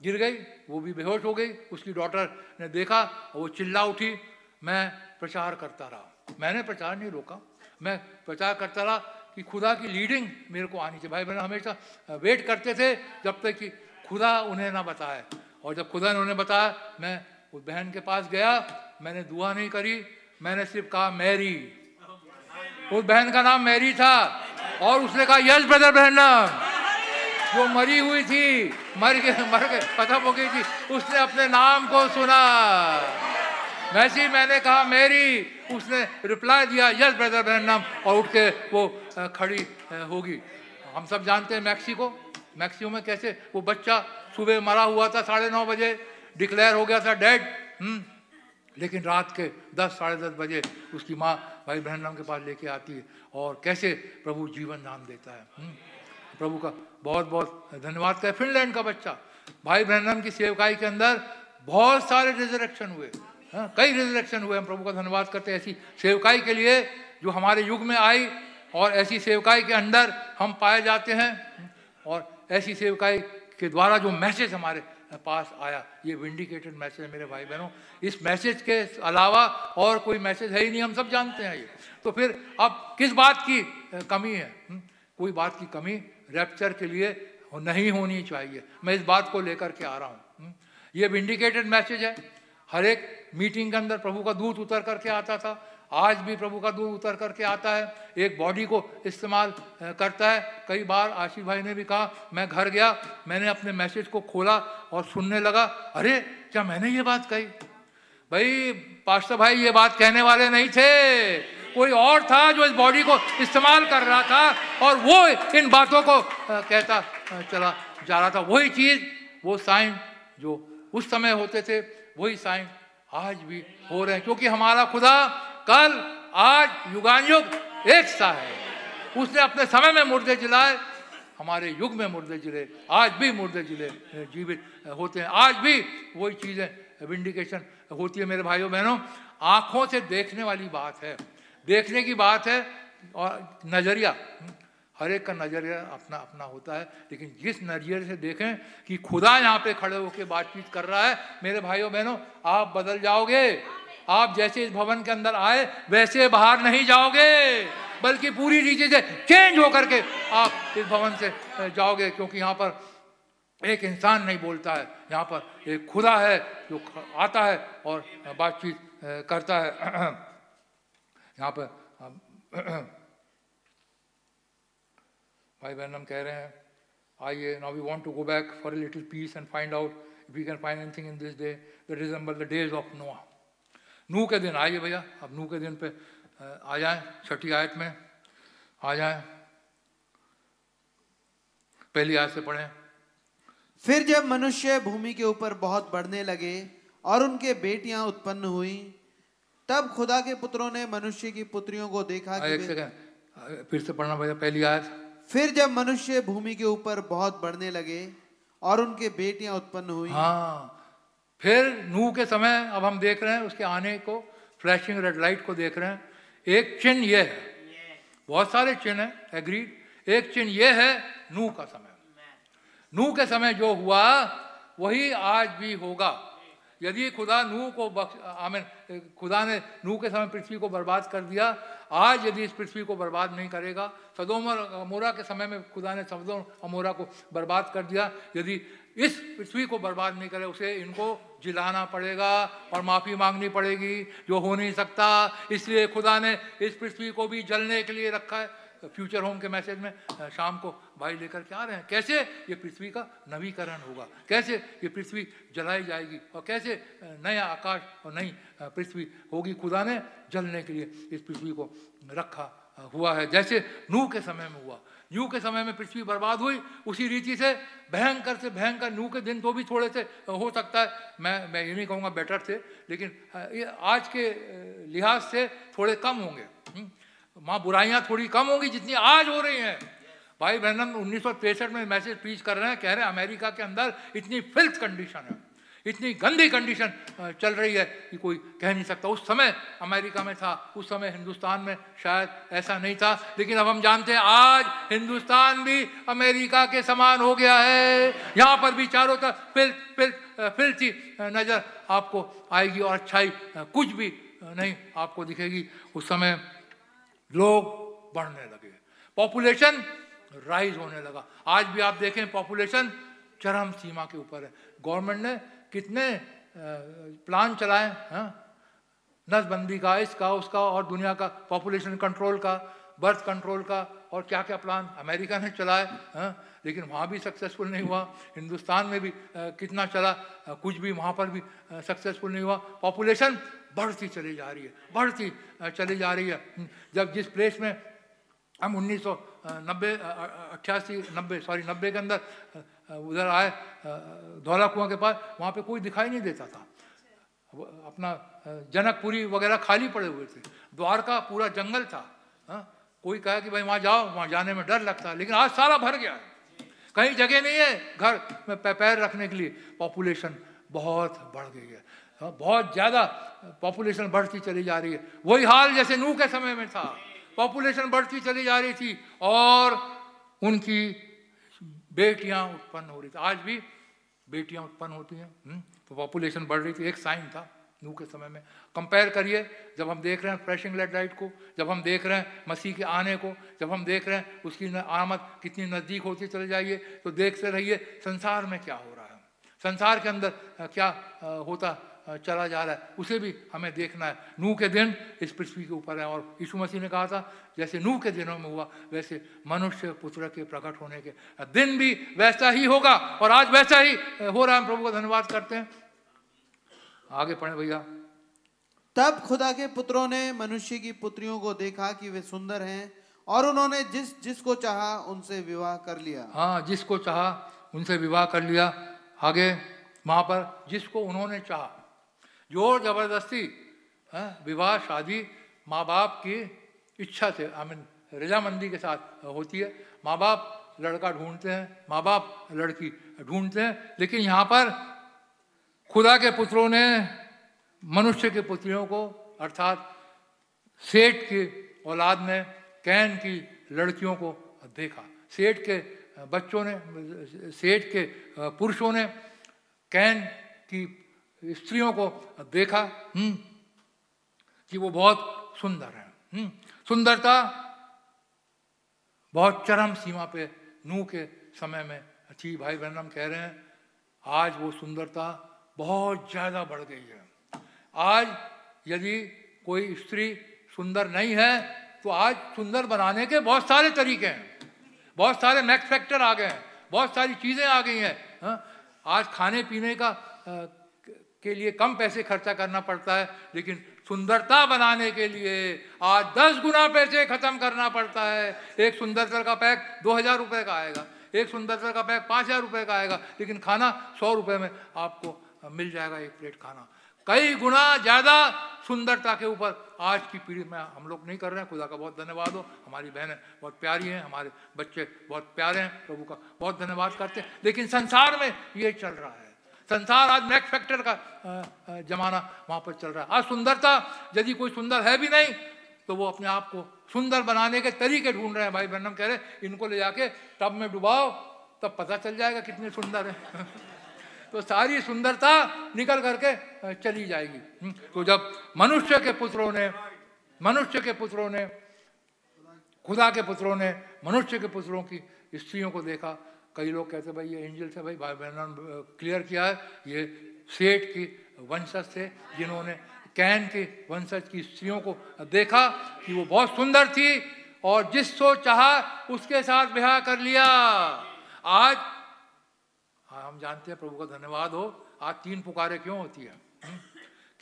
गिर गई, वो भी बेहोश हो गई, उसकी डॉटर ने देखा वो चिल्ला उठी। मैं प्रचार करता रहा। मैंने प्रचार नहीं रोका। मैं प्रचार करता रहा। कि खुदा की लीडिंग मेरे को आनी चाहिए। भाई बहन, हमेशा वेट करते थे जब तक कि खुदा उन्हें ना बताए। और जब खुदा ने उन्हें बताया, मैं उस बहन के पास गया, मैंने दुआ नहीं करी, मैंने सिर्फ़ कहा, मैरी। उस बहन का नाम मैरी था और उसने कहा, यस, ब्रदर बहन जो मरी हुई थी, मर के मर के खत्म हो गई थी। उसने अपने नाम को सुना। वैसे मैंने कहा, मेरी। उसने रिप्लाई दिया यस ब्रदर बहन नाम, और उठ के वो खड़ी होगी। हम सब जानते हैं मैक्सिको। मैक्सिको में कैसे वो बच्चा सुबह मरा हुआ था साढ़े नौ बजे डिक्लेयर हो गया था डेड हम्म। लेकिन रात के दस, साढ़े दस बजे उसकी माँ भाई बहन नाम के पास लेके आती है और कैसे प्रभु जीवन दान देता है हम्म। प्रभु का बहुत बहुत धन्यवाद करें फिनलैंड का बच्चा, भाई बहन की सेवकाई के अंदर बहुत सारे रिजरेक्शन हुए। हाँ कई रिजरेक्शन हुए, हम प्रभु का धन्यवाद करते हैं ऐसी सेवकाई के लिए जो हमारे युग में आई और ऐसी सेवकाई के अंदर हम पाए जाते हैं और ऐसी सेवकाई के द्वारा जो मैसेज हमारे पास आया, ये विंडिकेटेड मैसेज मेरे भाई बहनों इस मैसेज के अलावा और कोई मैसेज है ही नहीं, हम सब जानते हैं ये तो फिर अब किस बात की कमी है हम्म? कोई बात की कमी रैप्चर के लिए नहीं होनी चाहिए मैं इस बात को लेकर के आ रहा हूँ हम्म? ये विंडिकेटेड मैसेज है हर एक मीटिंग के अंदर प्रभु का दूध उतर करके आता था। आज भी प्रभु का दूध उतर करके आता है। एक बॉडी को इस्तेमाल करता है। कई बार आशीष भाई ने भी कहा, मैं घर गया, मैंने अपने मैसेज को खोला और सुनने लगा, अरे, क्या मैंने ये बात कही? भाई, पास्टर भाई ये बात कहने वाले नहीं थे। कोई और था जो इस बॉडी को इस्तेमाल कर रहा था और वो इन बातों को कहता चला जा रहा था। वही चीज़, वो साइन जो उस समय होते थे, वही साइन आज भी हो रहे हैं, क्योंकि हमारा खुदा कल, आज युगानुयुग एक सा है। उसने अपने समय में मुर्दे जिलाए, हमारे युग में मुर्दे ज़िले, आज भी मुर्दे ज़िले जीवित होते हैं। आज भी वही चीज़ें विंडिकेशन होती है मेरे भाइयों, बहनों। आँखों से देखने वाली बात है। देखने की बात है, और नज़रिया हर एक का नज़रिया अपना अपना होता है। लेकिन जिस नज़रिए से देखें कि खुदा यहाँ पे खड़े होकर बातचीत कर रहा है, मेरे भाइयों बहनों, आप बदल जाओगे। आप जैसे इस भवन के अंदर आए, वैसे बाहर नहीं जाओगे, बल्कि पूरी रीति से चेंज होकर के आप इस भवन से जाओगे, क्योंकि यहाँ पर एक इंसान नहीं बोलता है। यहाँ पर एक खुदा है जो आता है और बातचीत करता है। <clears throat> यहाँ पर <clears throat> भाई बहन कह रहे हैं आइए now we want to go back for a little piece and find out if we can find anything in this day that resemble the days of Noah नू के दिन आइए भैया अब नू के दिन पे आ जाए छठी आयत में आ जाए। पहली आयत से पढ़ें। फिर जब मनुष्य भूमि के ऊपर बहुत बढ़ने लगे और उनके बेटियाँ उत्पन्न हुई तब खुदा के पुत्रों ने मनुष्य की पुत्रियों को देखा कि एक सेकंड फिर से पढ़ना भैया पहली आयत। फिर जब मनुष्य भूमि के ऊपर बहुत बढ़ने लगे और उनके बेटियाँ उत्पन्न हुई। हाँ फिर नू के समय अब हम देख रहे हैं, उसके आने को फ्लैशिंग रेड लाइट को देख रहे हैं। एक चिन्ह यह है। बहुत सारे चिन्ह है एग्रीड एक चिन्ह यह है नू का समय। नू के समय जो हुआ, वही आज भी होगा। यदि खुदा नूह को बख्श, आमीन, खुदा ने नूह के समय पृथ्वी को बर्बाद कर दिया आज यदि इस पृथ्वी को बर्बाद नहीं करेगा, सदोम और अमोरा के समय में खुदा ने सदोम, अमोरा को बर्बाद कर दिया, यदि इस पृथ्वी को बर्बाद नहीं करे, उसे इनको जिलाना पड़ेगा और माफ़ी मांगनी पड़ेगी, जो हो नहीं सकता। इसलिए खुदा ने इस पृथ्वी को भी जलने के लिए रखा है। फ्यूचर होम के मैसेज में शाम को भाई लेकर के आ रहे हैं। कैसे ये पृथ्वी का नवीकरण होगा? कैसे ये पृथ्वी जलाई जाएगी? और कैसे नया आकाश और नई पृथ्वी होगी खुदा ने जलने के लिए इस पृथ्वी को रखा हुआ है। जैसे नूह के समय में हुआ। नूह के समय में पृथ्वी बर्बाद हुई, उसी रीति से भयंकर से भयंकर नूह के दिन तो भी थोड़े से हो सकता है। मैं मैं ये नहीं कहूँगा बेटर थे, लेकिन आज के लिहाज से थोड़े कम होंगे। हम्म? वहाँ बुराइयाँ थोड़ी कम होंगी जितनी आज हो रही हैं। भाई बहनम उन्नीस में मैसेज प्रीच कर रहे हैं कह रहे हैं अमेरिका के अंदर इतनी फिल्थ कंडीशन है इतनी गंदी कंडीशन चल रही है कि कोई कह नहीं सकता। उस समय अमेरिका में था उस समय हिंदुस्तान में शायद ऐसा नहीं था लेकिन अब हम जानते हैं आज हिंदुस्तान भी अमेरिका के समान हो गया है। यहाँ पर भी चारों तरफ़ फिल्थ अ, फिल्थी नज़र आपको आएगी और अच्छाई कुछ भी नहीं आपको दिखेगी। उस समय लोग बढ़ने लगे। पॉपुलेशन राइज होने लगा। आज भी आप देखें पॉपुलेशन चरम सीमा के ऊपर है। गवर्नमेंट ने कितने प्लान चलाए, हैं? नसबंदी का इसका उसका और दुनिया का पॉपुलेशन कंट्रोल का बर्थ कंट्रोल का और क्या क्या प्लान अमेरिका ने चलाए, हैं? लेकिन वहाँ भी सक्सेसफुल नहीं हुआ। हिंदुस्तान में भी कितना चला कुछ भी वहाँ पर भी सक्सेसफुल नहीं हुआ। पॉपुलेशन बढ़ती चली जा रही है बढ़ती चली जा रही है। हम्म, जब जिस प्लेस में हम उन्नीस सौ नब्बे अट्ठासी नब्बे सॉरी नब्बे के अंदर उधर आए धौला कुआँ के पास वहाँ पे कोई दिखाई नहीं देता था। अपना जनकपुरी वगैरह खाली पड़े हुए थे। द्वारका पूरा जंगल था हाँ? कोई कहा कि भाई वहाँ जाओ वहाँ जाने में डर लगता है लेकिन आज सारा भर गया है। कहीं जगह नहीं है घर में पैर रखने के लिए। पॉपुलेशन बहुत बढ़ गई हाँ, बहुत ज़्यादा पॉपुलेशन बढ़ती चली जा रही है। वही हाल जैसे नूह के समय में था। पॉपुलेशन बढ़ती चली जा रही थी और उनकी बेटियाँ उत्पन्न हो रही थी। आज भी बेटियाँ उत्पन्न होती हैं। हम्म, तो पॉपुलेशन बढ़ रही थी। एक साइन था नूह के समय में। कंपेयर करिए जब हम देख रहे हैं फ्रेशिंग लेड लाइट को जब हम देख रहे हैं मसीह के आने को जब हम देख रहे हैं उसकी आमद कितनी नज़दीक होती चले जाइए तो देखते रहिए संसार में क्या हो रहा है? संसार के अंदर क्या होता चला जा रहा है। उसे भी हमें देखना है। नूह के दिन इस पृथ्वी के ऊपर है और यीशु मसीह ने कहा था जैसे नूह के दिनों में हुआ वैसे मनुष्य पुत्र के प्रकट होने के दिन भी वैसा ही होगा और आज वैसा ही हो रहा है। प्रभु का धन्यवाद करते हैं। आगे पढ़े भैया। तब खुदा के पुत्रों ने मनुष्य की पुत्रियों को देखा कि वे सुंदर हैं और उन्होंने जिस जिसको चाहा उनसे विवाह कर लिया। हाँ जिसको चाहा उनसे विवाह कर लिया। आगे वहाँ पर जिसको उन्होंने चाहा। ज़ोर ज़बरदस्ती हाँ, विवाह शादी माँ बाप की इच्छा से आई मीन रजामंदी के साथ होती है। माँ बाप लड़का ढूंढते हैं माँ बाप लड़की ढूंढते हैं लेकिन यहाँ पर खुदा के पुत्रों ने मनुष्य के पुत्रियों को अर्थात सेठ की औलाद ने कैन की लड़कियों को देखा। सेठ के बच्चों ने सेठ के पुरुषों ने कैन की स्त्रियों को देखा हम्म, कि वो बहुत सुंदर है हम्म, सुंदरता बहुत चरम सीमा पे नूह के समय में थी भाई बहन हम कह रहे हैं आज वो सुंदरता बहुत ज़्यादा बढ़ गई है आज यदि कोई स्त्री सुंदर नहीं है तो आज सुंदर बनाने के बहुत सारे तरीके हैं बहुत सारे मैक्स फैक्टर आ गए हैं बहुत सारी चीज़ें आ गई हैं हाँ? आज खाने पीने का के लिए कम पैसे खर्चा करना पड़ता है, लेकिन सुंदरता बनाने के लिए आज दस गुना पैसे खत्म करना पड़ता है। एक सुंदरता का पैक दो हज़ार रुपये का आएगा, एक सुंदरता का पैक पाँच हज़ार रुपये का आएगा, लेकिन खाना सौ रुपये में आपको मिल जाएगा एक प्लेट खाना। कई गुना ज़्यादा सुंदरता के ऊपर आज की पीढ़ी में हम लोग नहीं कर रहे हैं। खुदा का बहुत धन्यवाद हो। हमारी बहनें बहुत प्यारी हैं, हमारे बच्चे बहुत प्यारे हैं, प्रभु का बहुत धन्यवाद करते हैं। लेकिन संसार में ये चल रहा है। संसार आज मैक्स फैक्टर का जमाना वहाँ पर चल रहा है। आज सुंदरता यदि कोई सुंदर है भी नहीं तो वो अपने आप को सुंदर बनाने के तरीके ढूंढ रहे हैं। भाई बहनम कह रहे इनको ले जाके टब में डुबाओ तब पता चल जाएगा कितने सुंदर है। <laughs> तो सारी सुंदरता निकल करके चली जाएगी। हम्म, तो जब मनुष्य के पुत्रों ने मनुष्य के पुत्रों ने खुदा के पुत्रों ने मनुष्य के पुत्रों की स्त्रियों को देखा कई लोग कहते भाई, ये एंजल से भाई भाई बहन क्लियर किया है, ये सेठ की वंशज थे, जिन्होंने कैन के वंशज की स्त्रियों को देखा कि वो बहुत सुंदर थी और जिसको चाहा, उसके साथ ब्याह कर लिया आज, हम जानते हैं, प्रभु का धन्यवाद हो, आज तीन पुकारे क्यों होती है हम्म?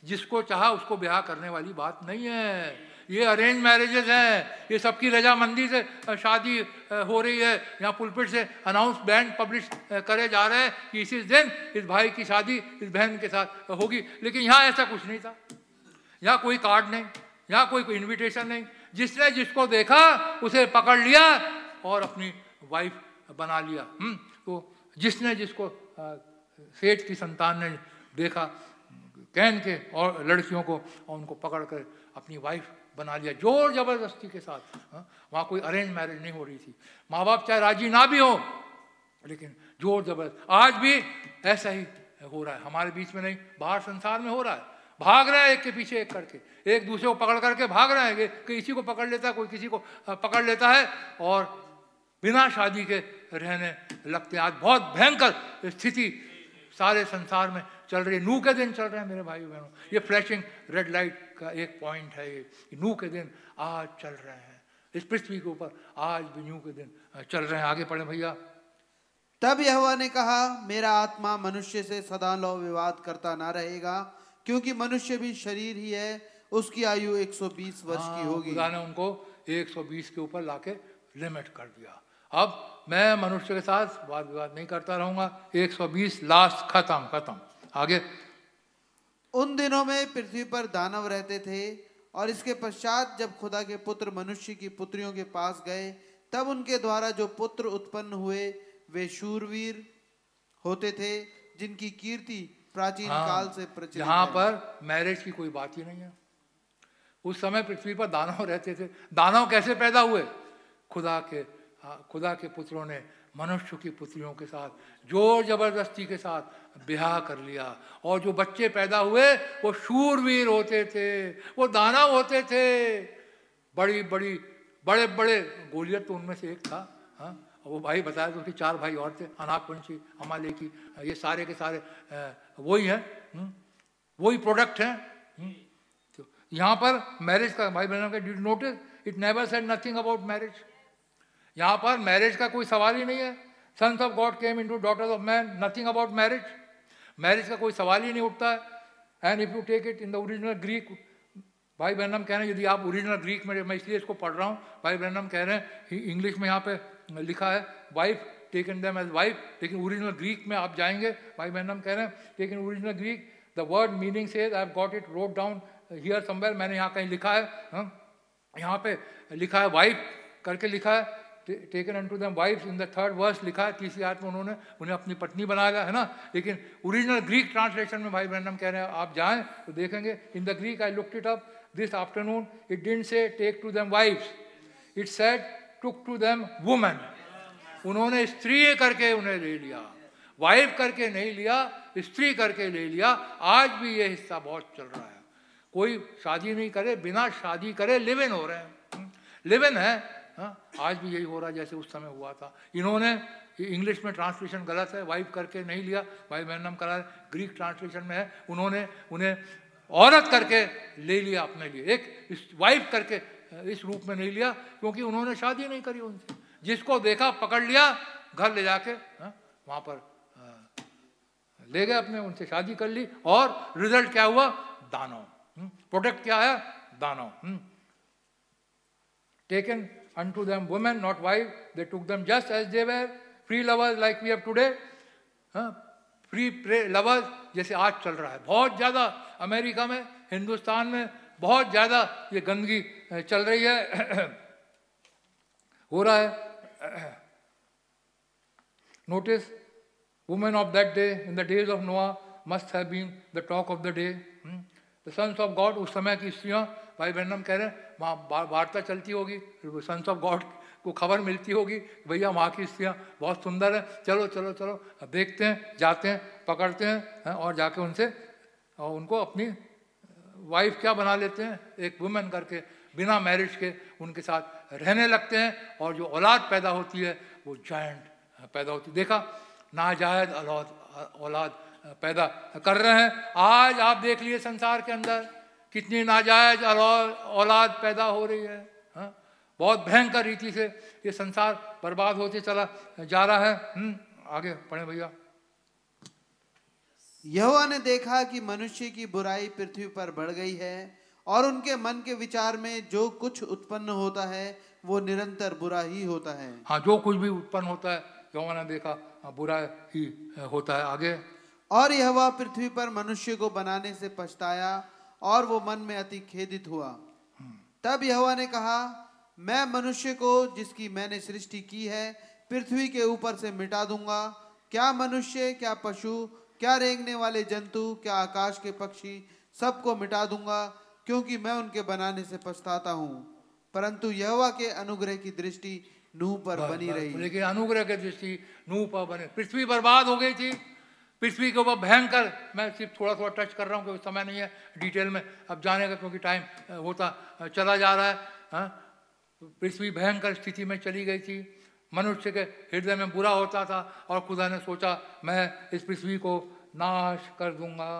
जिसको चाहा, उसको ब्याह करने वाली बात नहीं है ये अरेंज मैरिजेज हैं, ये सबकी रजामंदी से शादी हो रही है। यहाँ पुलपिट से अनाउंस बैंड पब्लिश करे जा रहे हैं कि इसी दिन इस भाई की शादी, इस बहन के साथ होगी। लेकिन यहाँ ऐसा कुछ नहीं था। यहाँ कोई कार्ड नहीं, यहाँ कोई इन्विटेशन नहीं। जिसने जिसको देखा, उसे पकड़ लिया और अपनी वाइफ बना लिया। हम्म तो जिसने जिसको सेठ की संतान ने देखा कैन के और लड़कियों को और उनको पकड़ कर अपनी वाइफ बना लिया ज़ोर ज़बरदस्ती के साथ हाँ, वहाँ कोई अरेंज मैरिज नहीं हो रही थी। माँ बाप चाहे राज़ी ना भी हो लेकिन ज़ोर ज़बरदस्त। आज भी ऐसा ही हो रहा है हमारे बीच में नहीं बाहर संसार में हो रहा है। भाग रहे हैं एक के पीछे एक करके एक दूसरे को पकड़ करके भाग रहे हैं कि किसी को पकड़ लेता है कोई किसी को पकड़ लेता है और बिना शादी के रहने लगते हैं। आज बहुत भयंकर स्थिति सारे संसार में चल रही है। नू के दिन चल रहे हैं मेरे भाई बहनों। ये फ्लैशिंग रेड लाइट का एक पॉइंट है ये। नू के दिन आज चल रहे हैं। इस पृथ्वी के ऊपर आज भी नू के दिन चल रहे हैं। आगे पढ़े भैया। तब यहोवा ने कहा मेरा आत्मा मनुष्य से सदा लो विवाद करता ना रहेगा क्योंकि मनुष्य भी शरीर ही है उसकी आयु 120 वर्ष की हाँ, होगी। खुदा ने उनको 120 के ऊपर लाके लिमिट कर दिया। अब मैं मनुष्य के साथ वाद विवाद नहीं करता रहूँगा। 120 लास्ट खत्म खत्म। आगे। उन दिनों में पृथ्वी पर दानव रहते थे और इसके पश्चात जब खुदा के पुत्र मनुष्य की पुत्रियों के पास गए तब उनके द्वारा जो पुत्र उत्पन्न हुए वे शूरवीर होते थे जिनकी कीर्ति प्राचीन हाँ, काल से प्रचलित यहाँ पर मैरिज की कोई बात ही नहीं है। उस समय पृथ्वी पर दानव <laughs> रहते थे। दानव कैसे पैदा हुए? खुदा के हाँ, खुदा के पुत्रों ने मनुष्य की पुत्रियों के साथ ज़ोर ज़बरदस्ती के साथ ब्याह कर लिया। और जो बच्चे पैदा हुए वो शूरवीर होते थे वो दानव होते थे। बड़ी बड़ी बड़े बड़े गोलियत तो उनमें से एक था हाँ? वो भाई बताया तो उसके चार भाई और थे अनाकपंछी की ये सारे के सारे वही हैं हम्म, वही प्रोडक्ट हैं हम्म, तो यहाँ पर मैरिज का भाई बहनों का did notice it never said nothing about marriage यहाँ पर मैरिज का कोई सवाल ही नहीं है। Sons of God came in to daughters of man nothing about marriage marriage का कोई सवाल ही नहीं उठता है। And if you take it in the original Greek भाई बहनम कह रहे हैं, यदि आप ओरिजिनल ग्रीक में, मैं इसलिए इसको पढ़ रहा हूँ, भाई बहनम कह रहे हैं इंग्लिश में यहाँ पे लिखा है wife taken them as wife लेकिन ओरिजिनल ग्रीक में आप जाएँगे, भाई बहनम कह रहे हैं taken original Greek the word meaning से I got it wrote down here somewhere मैंने यहाँ कहीं लिखा है हाँ? यहाँ पे लिखा है वाइफ करके लिखा है। Taken unto them wife in the third verse लिखा है, तीसरी आयत में उन्होंने उन्हें अपनी पत्नी बनाया, है ना? लेकिन ओरिजिनल ग्रीक ट्रांसलेशन में भाई ब्रैंडम कह रहे हैं, आप जाएँ तो देखेंगे in the Greek I looked it up this afternoon it didn't say take to them wives it said took to them women उन्होंने स्त्री करके उन्हें ले लिया वाइफ करके नहीं लिया, स्त्री करके ले लिया, आज भी ये हिस्सा बहुत चल रहा है। कोई शादी नहीं करे, बिना शादी करे लिव इन हो रहे हैं। लिव इन है हाँ? आज भी यही हो रहा है जैसे उस समय हुआ था। इन्होंने इंग्लिश में ट्रांसलेशन गलत है वाइफ करके नहीं लिया। भाई मैनम करा ग्रीक ट्रांसलेशन में है। उन्होंने उन्हें औरत करके ले लिया अपने लिए। एक वाइफ करके इस रूप में नहीं लिया क्योंकि उन्होंने शादी नहीं करी उनसे। जिसको देखा पकड़ लिया घर ले जाके हाँ, वहाँ पर ले गए अपने उनसे शादी कर ली। और रिज़ल्ट क्या हुआ? दानव। प्रोडक्ट हम्म, क्या है? दानव। Taken hmm. Unto them women, not wives. They took them just as they were, free lovers like we have today. Free pray lovers जैसे आज चल रहा है। बहुत ज़्यादा अमेरिका में हिंदुस्तान में बहुत ज़्यादा ये गंदगी चल रही है। हो रहा है। Notice women of that day in the days of Noah must have been the talk of the day the sons of God उस समय की स्त्रियाँ भाई बहनम कह रहे हैं वहाँ वार्ता चलती होगी सन्स ऑफ़ गॉड को खबर मिलती होगी, भैया वहाँ की स्त्रियाँ बहुत सुंदर है, चलो चलो चलो देखते हैं, जाते हैं, पकड़ते हैं और जाके उनसे, और उनको अपनी वाइफ क्या बना लेते हैं, एक वुमेन करके, बिना मैरिज के उनके साथ रहने लगते हैं, और जो औलाद पैदा होती है, वो जॉइंट पैदा होती देखा, नाजायज औलाद औलाद पैदा कर रहे हैं। आज आप देख लिए संसार के अंदर। कितनी नाजायज औलाद पैदा हो रही है हाँ? बहुत भयंकर रीति से ये संसार बर्बाद होते चला जा रहा है। हम्म, आगे पढ़े भैया। यहोवा ने देखा कि मनुष्य की बुराई पृथ्वी पर बढ़ गई है और उनके मन के विचार में जो कुछ उत्पन्न होता है वो निरंतर बुरा ही होता है। हाँ जो कुछ भी उत्पन्न होता है यहोवा ने देखा हाँ, बुरा ही होता है। आगे। और यहोवा पृथ्वी पर मनुष्य को बनाने से पछताया और वो मन में अति खेदित हुआ। तब यहोवा ने कहा मैं मनुष्य को जिसकी मैंने सृष्टि की है पृथ्वी के ऊपर से मिटा दूँगा। क्या मनुष्य क्या पशु क्या रेंगने वाले जंतु क्या आकाश के पक्षी सबको मिटा दूँगा क्योंकि मैं उनके बनाने से पछताता हूँ। परंतु यहोवा के अनुग्रह की दृष्टि नूह पर बनी रही। लेकिन अनुग्रह की दृष्टि नूह पर बने। पृथ्वी बर्बाद हो गई थी। पृथ्वी के ऊपर भयंकर, मैं सिर्फ़ थोड़ा थोड़ा टच कर रहा हूँ क्योंकि समय नहीं है डिटेल में, अब जाने का क्योंकि टाइम होता चला जा रहा है? पृथ्वी भयंकर स्थिति में चली गई थी। मनुष्य के हृदय में बुरा होता था और खुदा ने सोचा, मैं इस पृथ्वी को नाश कर दूँगा।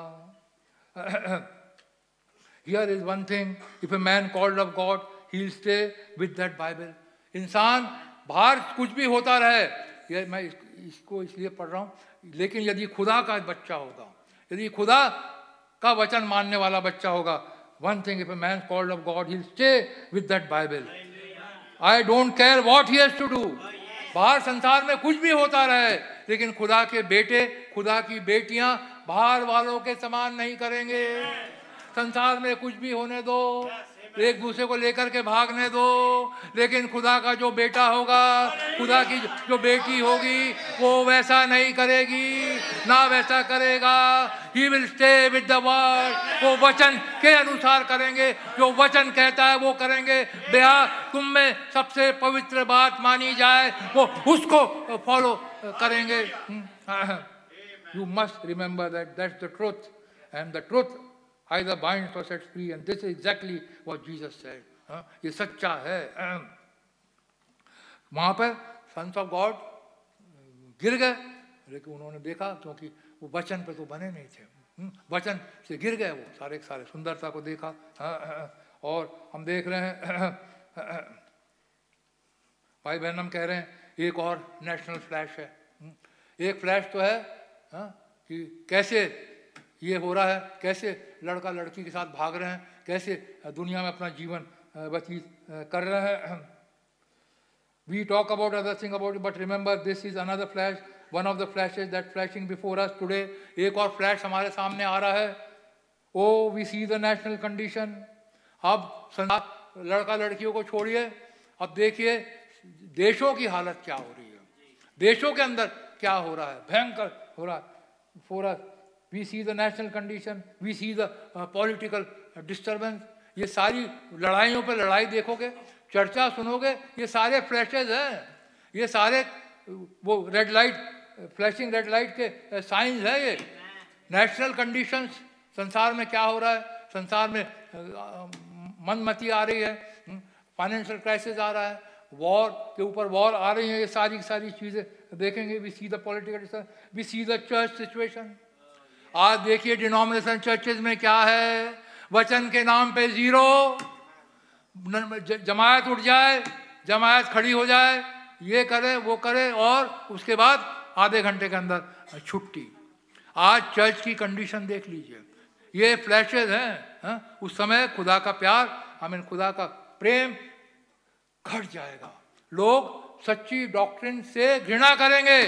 Here is one thing if a man called of God he stay with that Bible इंसान, बाहर कुछ भी होता रहे ये मैं इसको इसलिए पढ़ रहा हूँ, लेकिन यदि खुदा का बच्चा होगा, यदि खुदा का वचन मानने वाला बच्चा होगा one thing if a man called of God he stay with that Bible I don't care what he has to do बाहर संसार में कुछ भी होता रहे, लेकिन खुदा के बेटे, खुदा की बेटियाँ बाहर वालों के समान नहीं करेंगे। संसार में कुछ भी होने दो। एक दूसरे को लेकर के भागने दो। लेकिन खुदा का जो बेटा होगा, खुदा की जो बेटी होगी, वो वैसा नहीं करेगी, ना वैसा करेगा। He will stay with the word वो वचन के अनुसार करेंगे। जो वचन कहता है, वो करेंगे। बेहा, तुम में सबसे पवित्र बात मानी जाए, वो उसको फॉलो करेंगे। You must remember that that's the truth and the truth either binds or sets free. And this is exactly what Jesus said. हाँ, ये सच्चा है वहाँ पर सन्स ऑफ़ गॉड गिर गए लेकिन उन्होंने देखा क्योंकि वो वचन पे तो बने नहीं थे वचन से गिर गए वो सारे सारे सुंदरता को देखा और हम देख रहे हैं भाई बहन हम कह रहे हैं एक और नेशनल फ्लैश है एक फ्लैश तो है कि कैसे ये हो रहा है, कैसे लड़का लड़की के साथ भाग रहे हैं, कैसे दुनिया में अपना जीवन व्यतीत कर रहे हैं। We talk about other thing about but remember this is another flash one of the flashes that flashing before us today एक और फ्लैश हमारे सामने आ रहा है। ओ we see the national condition अब संसार, लड़का लड़कियों को छोड़िए। अब देखिए, देशों की हालत क्या हो रही है। देशों के अंदर क्या हो रहा है? भयंकर हो रहा है। For we see the national condition we see the political disturbance ये सारी लड़ाइयों पर लड़ाई देखोगे चर्चा सुनोगे ये सारे फ्लैशेज हैं। ये सारे वो red light flashing red light के साइंस uh, है ये। नेशनल कंडीशंस संसार में क्या हो रहा है? संसार में uh, मनमती आ रही है फाइनेंशियल hmm, क्राइसिस आ रहा है वॉर के ऊपर वॉर आ रही है ये सारी सारी चीज़ें देखेंगे। We see the political we see the church situation आज देखिए डिनोमिनेशन चर्चेज में क्या है? वचन के नाम पे ज़ीरो। जमायत उठ जाए, जमायत खड़ी हो जाए, ये करे, वो करे और उसके बाद आधे घंटे के अंदर छुट्टी। आज चर्च की कंडीशन देख लीजिए। ये फ्लैशेज हैं, है? उस समय खुदा का प्यार हमें खुदा का प्रेम घट जाएगा। लोग सच्ची डॉक्ट्रिन से घृणा करेंगे।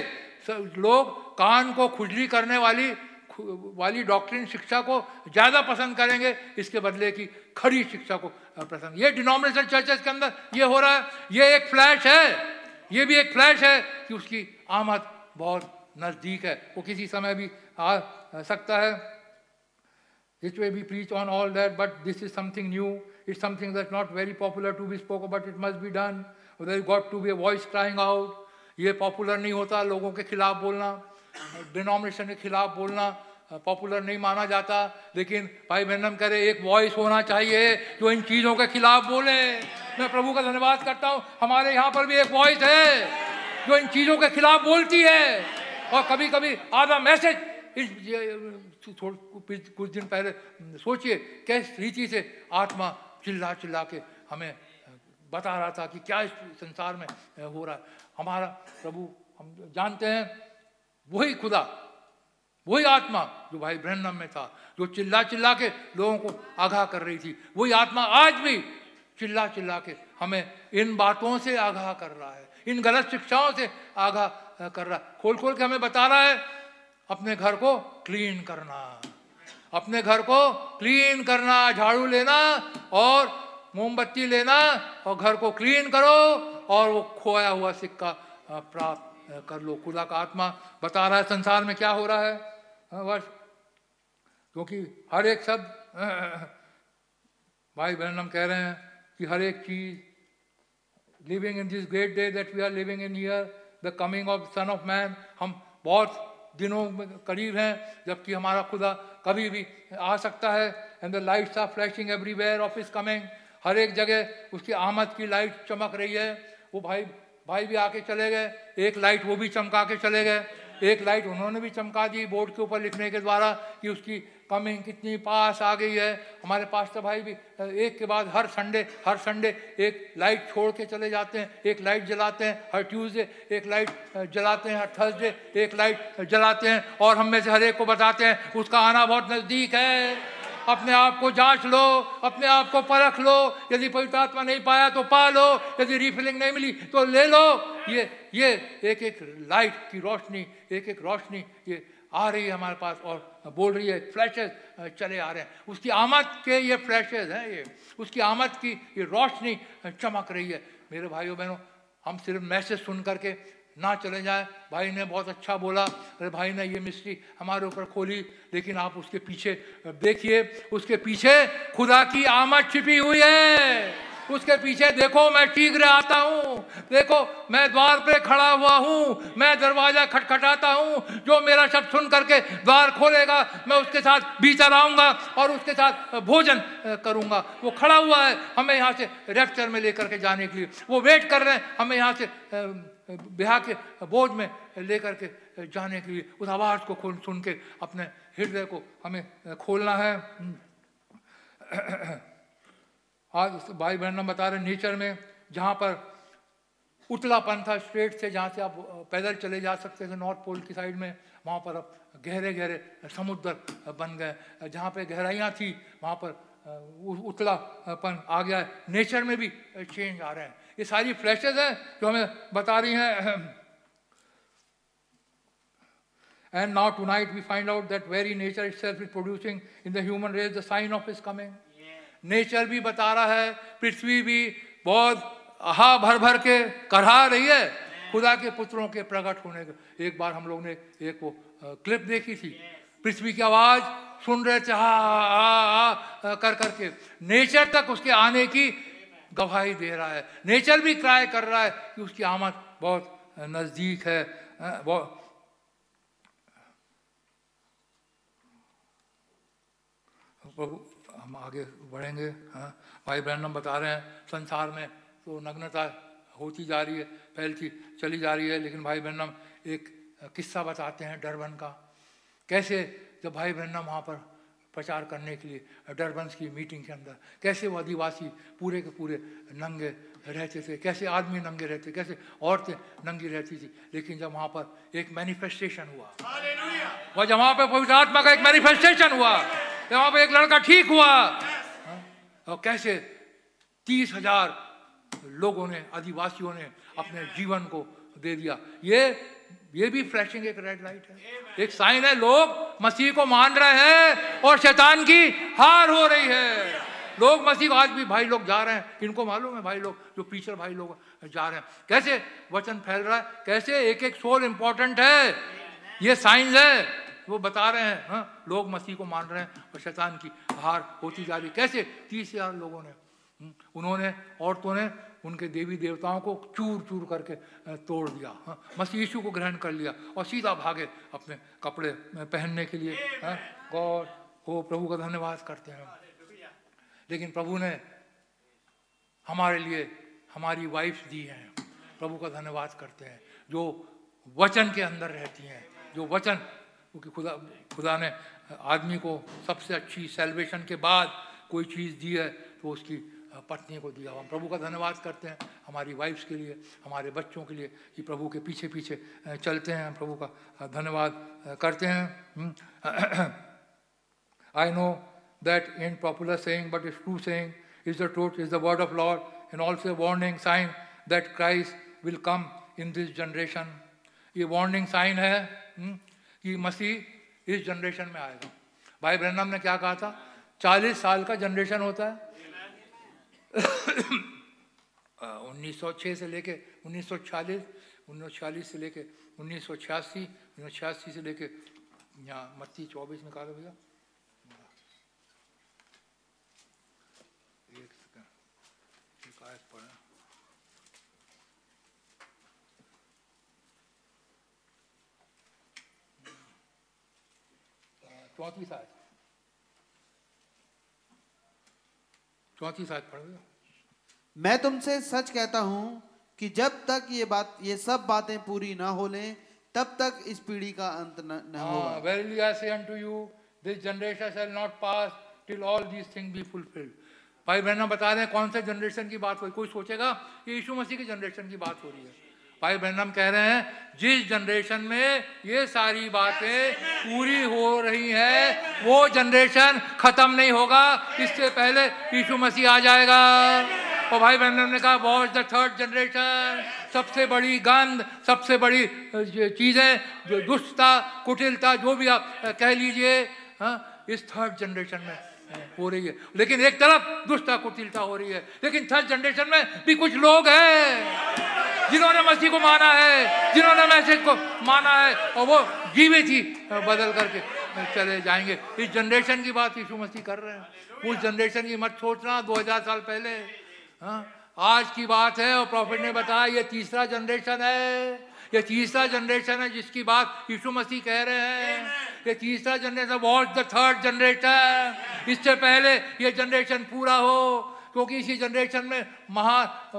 लोग कान को खुजली करने वाली वाली डॉक्ट्रिन शिक्षा को ज़्यादा पसंद करेंगे, इसके बदले की खड़ी शिक्षा को पसंद। ये डिनोमिनेशन चर्चेस के अंदर ये हो रहा है, ये एक फ्लैश है, ये भी एक फ्लैश है कि उसकी आमद बहुत नज़दीक है। वो किसी समय भी आ सकता है। It may be preach on all that but this is something new it's something that not very popular to be spoke but it must be done there got to be a voice crying out ये पॉपुलर नहीं होता लोगों के खिलाफ बोलना डिनोमिनेशन के खिलाफ बोलना। पॉपुलर नहीं माना जाता, लेकिन भाई बहनम करे, एक वॉइस होना चाहिए जो इन चीज़ों के खिलाफ बोले। मैं प्रभु का धन्यवाद करता हूँ। हमारे यहाँ पर भी एक वॉइस है जो इन चीज़ों के खिलाफ बोलती है। और कभी कभी आधा मैसेज इस कुछ दिन पहले, सोचिए, किस रीति से आत्मा चिल्ला चिल्ला के हमें बता रहा था कि क्या इस संसार में हो रहा है। हमारा प्रभु, हम जानते हैं, वही खुदा वही आत्मा जो भाई ब्रहणम में था, जो चिल्ला चिल्ला के लोगों को आगाह कर रही थी, वही आत्मा आज भी चिल्ला चिल्ला के हमें इन बातों से आगाह कर रहा है, इन गलत शिक्षाओं से आगाह कर रहा है। खोल खोल के हमें बता रहा है, अपने घर को क्लीन करना, अपने घर को क्लीन करना, झाड़ू लेना और मोमबत्ती लेना और घर को क्लीन करो और वो खोया हुआ सिक्का प्राप्त कर लो। खुदा का आत्मा बता रहा है, संसार में क्या हो रहा है? बस। क्योंकि हर एक शब्द <laughs> भाई बहन हम कह रहे हैं कि हर एक चीज़ living in this great day that we are living in here the coming of son of man हम बहुत दिनों में करीब हैं, जबकि हमारा खुदा कभी भी आ सकता है and the lights are flashing everywhere of his coming हर एक जगह उसकी आमद की लाइट चमक रही है। वो भाई भाई भी आके चले गए, एक लाइट वो भी चमका के चले गए। एक लाइट उन्होंने भी चमका दी बोर्ड के ऊपर लिखने के द्वारा कि उसकी कमिंग कितनी पास आ गई है। हमारे पास तो भाई भी, एक के बाद हर संडे हर संडे एक लाइट छोड़ के चले जाते हैं, एक लाइट जलाते हैं, हर ट्यूसडे एक लाइट जलाते हैं, हर थर्सडे एक लाइट जलाते हैं और हम में से हर एक को बताते हैं, उसका आना बहुत नज़दीक है। अपने आप को जाँच लो, अपने आप को परख लो। यदि पवित्र आत्मा नहीं पाया तो पा लो। यदि रिफिलिंग नहीं मिली तो ले लो। ये ये एक एक लाइट की रोशनी, एक एक रोशनी ये आ रही है हमारे पास और बोल रही है फ्लैशेस चले आ रहे हैं। उसकी आमद के ये फ्लैशेस हैं ये। उसकी आमद की ये रोशनी चमक रही है। मेरे भाइयों बहनों हम सिर्फ़ मैसेज सुन करके ना चले जाए। भाई ने बहुत अच्छा बोला, अरे भाई ने ये मिस्ट्री हमारे ऊपर खोली, लेकिन आप उसके पीछे, देखिए, उसके पीछे खुदा की आमद छिपी हुई है। उसके पीछे देखो, मैं शीघ्र आता हूँ। देखो, मैं द्वार पे खड़ा हुआ हूँ। मैं दरवाज़ा खटखटाता हूँ। जो मेरा शब्द सुन करके द्वार खोलेगा, मैं उसके साथ भीतर आऊँगा और उसके साथ भोजन करूँगा। वो खड़ा हुआ है हमें यहाँ से रेप्चर में लेकर के जाने के लिए। वो वेट कर रहे हैं, हमें यहाँ से ब्याह के बोझ में लेकर के जाने के लिए, उस आवाज़ को खोल सुन के अपने हृदय को हमें खोलना है। <clears throat> आज भाई बहन बता रहे नेचर में जहाँ पर उतलापन था, स्ट्रेट से जहाँ से आप पैदल चले जा सकते थे, नॉर्थ पोल की साइड में, वहाँ पर अब गहरे गहरे समुद्र बन गए। जहाँ पे गहराइयाँ थी, वहाँ पर उतलापन आ गया है। नेचर में भी चेंज आ रहे हैं। ये सारी फ्लैशेज हैं जो हमें बता रही हैं। And now tonight we find out that very nature itself is producing in the human race the sign of his coming. Nature भी बता रहा है पृथ्वी भी बहुत आहा भर भर के करहा रही है खुदा के पुत्रों के प्रकट होने का। एक बार हम लोग ने एक वो क्लिप देखी थी। पृथ्वी की आवाज़ सुन रहे थे हा हा हा कर करके नेचर तक उसके आने की गवाही दे रहा है। नेचर भी क्राय कर रहा है कि उसकी आमद बहुत नज़दीक है। बहुत प्रभु, हम आगे बढ़ेंगे हाँ भाई हम बता रहे हैं, संसार में तो नग्नता होती जा रही है, फैलती चली जा रही है, लेकिन भाई हम एक किस्सा बताते हैं डरबन का। कैसे जब भाई बहन वहाँ पर प्रचार करने के लिए डरबंस की मीटिंग के अंदर। कैसे वो आदिवासी पूरे के पूरे नंगे रहते थे? कैसे आदमी नंगे रहते? कैसे औरतें नंगी रहती थी? लेकिन जब वहाँ पर एक मैनिफेस्टेशन हुआ। वह जब वहाँ पर पवित्र आत्मा का एक मैनिफेस्टेशन हुआ वहाँ पर एक लड़का ठीक हुआ। और कैसे तीस हज़ार लोगों ने आदिवासियों ने अपने जीवन को दे दिया। ये ये भी फ्लैशिंग एक रेड लाइट है। एक साइन है लोग मसीह को मान रहे हैं और शैतान की हार हो रही है। लोग मसीह आज भी भाई लोग जा रहे हैं। इनको मालूम है भाई लोग जो पीछर भाई लोग जा रहे हैं। कैसे वचन फैल रहा है? कैसे एक एक सोल इंपॉर्टेंट है? ये साइंस है। वो बता रहे हैं हाँ लोग मसीह को मान रहे हैं और शैतान की हार होती जा रही कैसे? तीस हज़ार लोगों ने उन्होंने औरतों ने उनके देवी देवताओं को चूर चूर करके तोड़ दिया मसीह यीशु को ग्रहण कर लिया और सीधा भागे अपने कपड़े पहनने के लिए हाँ। गॉड, हो प्रभु का धन्यवाद करते हैं लेकिन प्रभु ने हमारे लिए हमारी वाइफ दी हैं। प्रभु का धन्यवाद करते हैं। जो वचन के अंदर रहती हैं, जो वचन, क्योंकि खुदा खुदा ने आदमी को सबसे अच्छी सेलिब्रेशन के बाद कोई चीज़ दी है तो उसकी पत्नी को दिया हम प्रभु का धन्यवाद करते हैं हमारी वाइफ्स के लिए, हमारे बच्चों के लिए कि प्रभु के पीछे पीछे चलते हैं। प्रभु का धन्यवाद करते हैं। I know that in popular saying but is true saying is the truth is the word of Lord and also warning sign that Christ will come in this generation ये वार्निंग साइन है कि मसीह इस जनरेशन में आएगा। भाई ब्रहणम ने क्या कहा था? चालीस साल का जनरेशन होता है। <coughs> 1906 से लेके 1940 1940 से लेके 1986 1986 से लेके यहाँ मत्ती चौबीस निकालो भैया। एक सेकंड आयत। चौथी साथ पढ़ दो मैं तुमसे सच कहता हूँ कि जब तक ये बात ये सब बातें पूरी ना हो लें तब तक इस पीढ़ी का अंत न, न होगा। verily I say unto you this generation shall not pass till all these things be fulfilled. भाई बहना बता रहे हैं कौन से जनरेशन की बात हो कोई सोचेगा ये यीशु मसीह की जनरेशन की बात हो रही है? भाई बहनम कह रहे हैं, जिस जनरेशन में ये सारी बातें पूरी हो रही है, वो जनरेशन खत्म नहीं होगा। इससे पहले यीशु मसीह आ जाएगा। और भाई बहन ने कहा वॉच द थर्ड जनरेशन सबसे बड़ी गंध, सबसे बड़ी चीज़ें, जो दुष्टता, कुटिलता, जो भी आप कह लीजिए हाँ इस थर्ड जनरेशन में हो रही है। लेकिन एक तरफ़ दुष्टता, कुटिलता हो रही है, लेकिन थर्ड जनरेशन में भी कुछ लोग हैं। जिन्होंने मसीह को माना है, जिन्होंने मैसेज को माना है, और वो जीवित ही बदल करके चले जाएँगे। इस जनरेशन की बात यीशु मसीह कर रहे हैं। उस जनरेशन की मत सोचना 2000 साल पहले हाँ आज की बात है, और प्रॉफिट ने बताया, ये तीसरा जनरेशन है। ये तीसरा जनरेशन है जिसकी बात यीशु मसीह कह रहे हैं। ये तीसरा generation what the third generation इससे पहले ये जनरेशन पूरा हो क्योंकि इसी जनरेशन में महा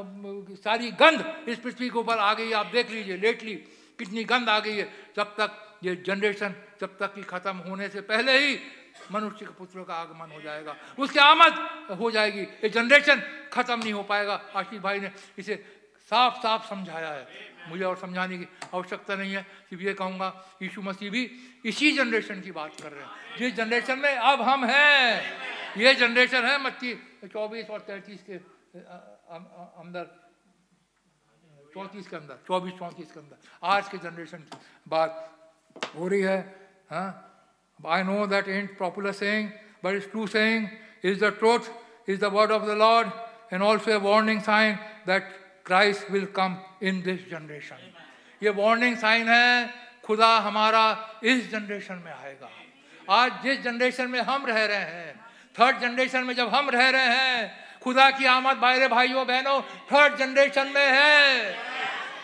सारी गंध इस पृथ्वी के ऊपर आ गई आप देख लीजिए लेटली कितनी गंध आ गई है। जब तक ये जनरेशन जब तक की खत्म होने से पहले ही मनुष्य के पुत्रों का आगमन हो जाएगा। उसकी आमद हो जाएगी। ये जनरेशन खत्म नहीं हो पाएगा। आशीष भाई ने इसे साफ़ साफ़ समझाया है। मुझे और समझाने की आवश्यकता नहीं है। सिर्फ़ ये कहूँगा, यीशु मसीह भी इसी जनरेशन की बात कर रहे हैं। जिस जनरेशन में अब हम हैं ये जनरेशन है मच्छी चौबीस और तैतीस के अंदर। चौंतीस के अंदर, चौबीस, चौंतीस के अंदर। आज के जनरेशन की बात हो रही है I know that in popular saying but is true saying is the truth is the word of the Lord and also a warning sign that Christ will come in this generation ये वार्निंग साइन है, खुदा हमारा इस जनरेशन में आएगा। आज जिस जनरेशन में हम रह रहे हैं थर्ड जनरेशन में जब हम रह रहे हैं, खुदा की आमद बाहरे भाइयों, बहनों थर्ड जनरेशन में है।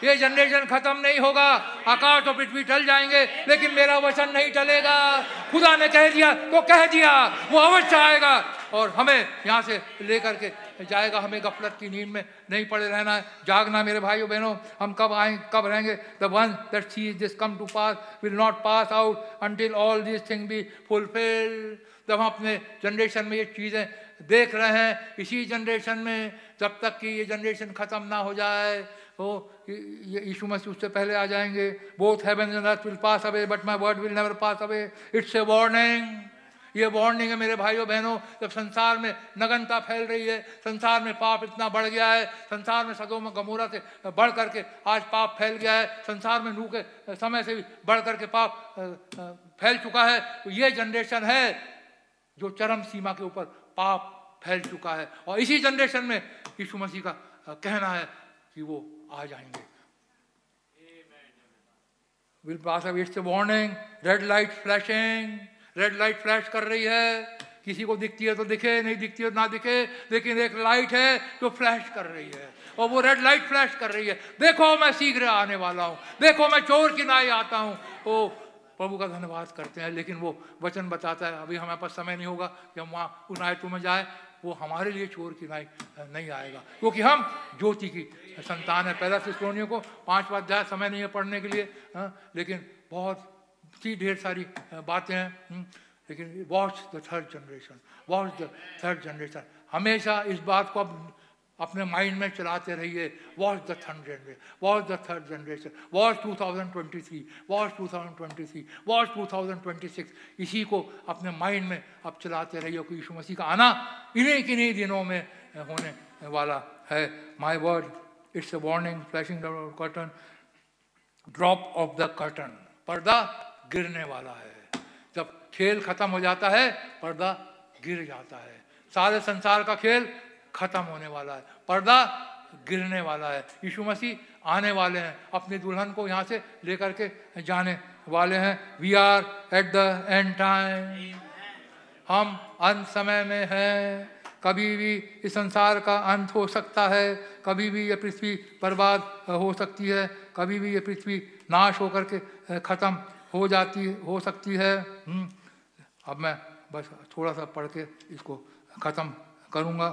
ये जनरेशन खत्म नहीं होगा, आकाश और पृथ्वी टल जाएँगे, लेकिन मेरा वचन नहीं टलेगा। खुदा ने कह दिया तो कह दिया, वो अवश्य आएगा। और हमें यहाँ से लेकर के जाएगा, हमें गफलत की नींद में नहीं पड़े रहना है। जागना मेरे भाइयों, बहनों, हम कब आए, कब रहेंगे? The one that see this come to pass will not pass out until all this thing be fulfil जब हम अपने जनरेशन में ये चीज़ें देख रहे हैं, इसी जनरेशन में जब तक कि ये जनरेशन ख़त्म ना हो जाए हो यीशु मसीह उससे पहले आ जाएँगे। Both heaven and earth will pass away but my word will never pass away it's a warning ये वार्निंग है मेरे भाइयों, बहनों, जब संसार में नगनता फैल रही है, संसार में पाप इतना बढ़ गया है, संसार में सदों में गमूरा से बढ़ करके आज पाप फैल गया है, संसार में नू के समय से भी बढ़ करके पाप फैल चुका है। तो ये जनरेशन है जो चरम सीमा के ऊपर पाप फैल चुका है। और इसी जनरेशन में यीशु मसीह का कहना है कि वो आ जाएँगे। Will pass it's warning red light flashing red light flash कर रही है। किसी को दिखती है तो दिखे, नहीं दिखती है तो ना दिखे, लेकिन एक लाइट है जो फ्लैश कर रही है। और वो रेड लाइट फ्लैश कर रही है। देखो मैं शीघ्र आने वाला हूँ। देखो मैं चोर की नाई आता हूँ। ओ प्रभु का धन्यवाद करते हैं लेकिन वो वचन बताता है अभी हमारे पास समय नहीं होगा कि हम वहाँ उन आयतों में जाए वो हमारे लिए चोर की नाई नहीं आएगा। क्योंकि हम ज्योति की संतान है पहला सिस्टोनियों को पाँच बार जाए समय नहीं है पढ़ने के लिए हाँ, लेकिन बहुत सी ढेर सारी बातें हैं हम्म, लेकिन watch the third generation watch the third generation हमेशा इस बात को अब अपने माइंड में चलाते रहिए watch the third generation watch the third generation watch 2023 watch 2023 watch 2026 इसी को अपने माइंड में अब चलाते रहिए कि यीशु मसीह का आना इन्हीं किन्हीं दिनों में होने वाला है। My word it's a warning flashing curtain drop of the curtain पर्दा गिरने वाला है। जब खेल खत्म हो जाता है, पर्दा गिर जाता है। सारे संसार का खेल खत्म होने वाला है। पर्दा गिरने वाला है। यीशु मसीह आने वाले हैं। अपनी दुल्हन को यहाँ से लेकर के जाने वाले हैं। We are at the end time हम अंत समय में हैं। कभी भी इस संसार का अंत हो सकता है। कभी भी ये पृथ्वी बर्बाद हो सकती है। कभी भी ये पृथ्वी नाश होकर के ख़त्म हो जाती हो सकती है। हम्म, अब मैं बस थोड़ा सा पढ़ के इसको ख़त्म करूँगा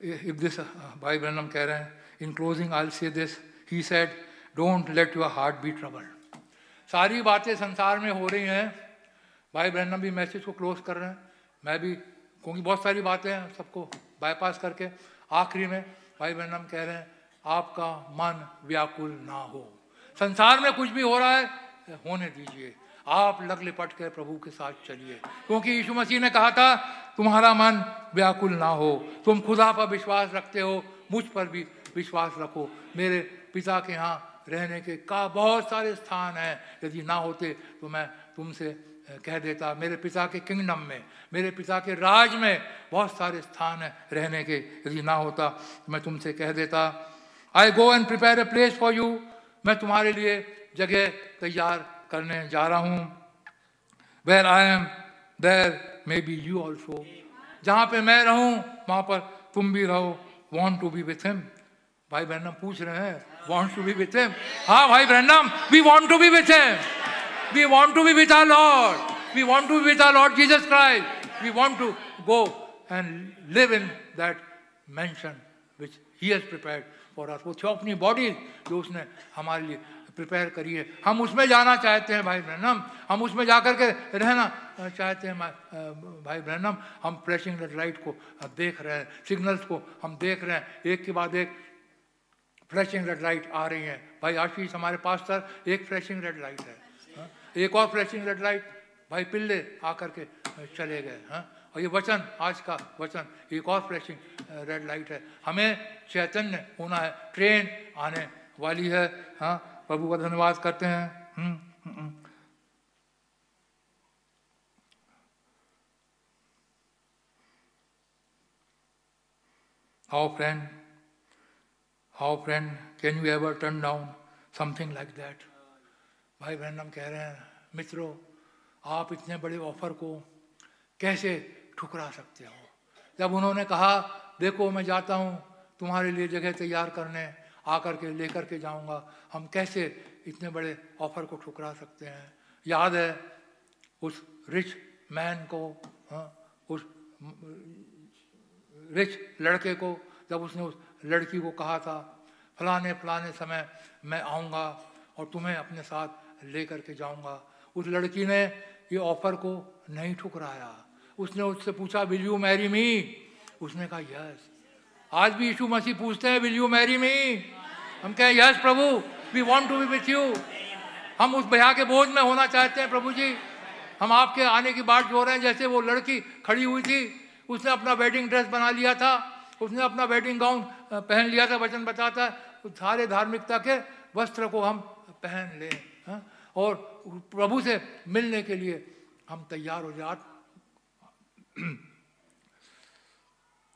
if this uh, Bhai Branham कह रहे हैं in closing I'll say this. He said don't let your heart be troubled. सारी बातें संसार में हो रही हैं। भाई ब्रहणम भी मैसेज को क्लोज कर रहे हैं। मैं भी क्योंकि बहुत सारी बातें हैं सबको बाईपास करके। आखिरी में भाई ब्रहणम कह रहे हैं आपका मन व्याकुल ना हो। संसार में कुछ भी हो रहा है, होने दीजिए। आप लग लिपट कर प्रभु के साथ चलिए। क्योंकि यीशु मसीह ने कहा था, तुम्हारा मन व्याकुल ना हो। तुम खुदा पर विश्वास रखते हो, मुझ पर भी विश्वास रखो। मेरे पिता के यहाँ रहने के का बहुत सारे स्थान हैं। यदि ना होते तो मैं तुमसे कह देता, मेरे पिता के किंगडम में, मेरे पिता के राज में बहुत सारे स्थान हैं रहने के। यदि ना होता तो मैं तुमसे कह देता I go and prepare a place for you मैं तुम्हारे लिए जगह तैयार करने जा रहा हूँ। Where I am there may be you also जहाँ पे मैं रहूँ, वहाँ पर तुम भी रहो। Want to be with him भाई बहनम पूछ रहे हैं want to be with him हाँ भाई बहनम we want to be with him we want to be with our Lord we want to be with our Lord Jesus Christ we want to go and live in that mansion which he has prepared for us वो अपनी बॉडी जो उसने हमारे लिए प्रिपेयर करी है। हम उसमें जाना चाहते हैं, भाई ब्रहणम। हम उसमें जा कर के रहना चाहते हैं भाई ब्रहणम। हम फ्लैशिंग लाइट को देख रहे हैं सिग्नल्स को हम देख रहे हैं। एक के बाद एक फ्लैशिंग रेड लाइट आ रही है। भाई आशीष हमारे पास सर, एक फ्लैशिंग रेड लाइट है। हाँ? एक और फ्लैशिंग रेड लाइट भाई पिल्ले आकर के चले गए। हाँ? और ये वचन, आज का वचन एक और फ्लैशिंग रेड लाइट है। हमें चैतन्य होना है ट्रेन आने वाली है हाँ? प्रभु का धन्यवाद करते हैं। How friend how friend can you ever turn down something like that भाई बहन, हम कह रहे हैं, मित्रों, आप इतने बड़े ऑफ़र को कैसे ठुकरा सकते हो। जब उन्होंने कहा देखो मैं जाता हूँ तुम्हारे लिए जगह तैयार करने आकर के लेकर के जाऊँगा। हम कैसे इतने बड़े ऑफ़र को ठुकरा सकते हैं? याद है उस रिच मैन को हाँ, उस रिच लड़के को जब उसने उस लड़की को कहा था फलाने फलाने समय मैं आऊँगा और तुम्हें अपने साथ लेकर के जाऊँगा। उस लड़की ने ये ऑफ़र को नहीं ठुकराया। उसने उससे पूछा विल यू मैरी मी उसने कहा यस आज भी यीशु मसीह पूछते हैं विल यू मैरी मी हम कहें yes Prabhu we want to be with you हम उस भैया के बोझ में होना चाहते हैं, प्रभु जी। हम आपके आने की बात जो रहे हैं, जैसे वो लड़की खड़ी हुई थी। उसने अपना वेडिंग ड्रेस बना लिया था। उसने अपना वेडिंग गाउन पहन लिया था, वचन बताता है। सारे धार्मिकता के वस्त्र को हम पहन लें हाँ? और प्रभु से मिलने के लिए हम तैयार हो जाए।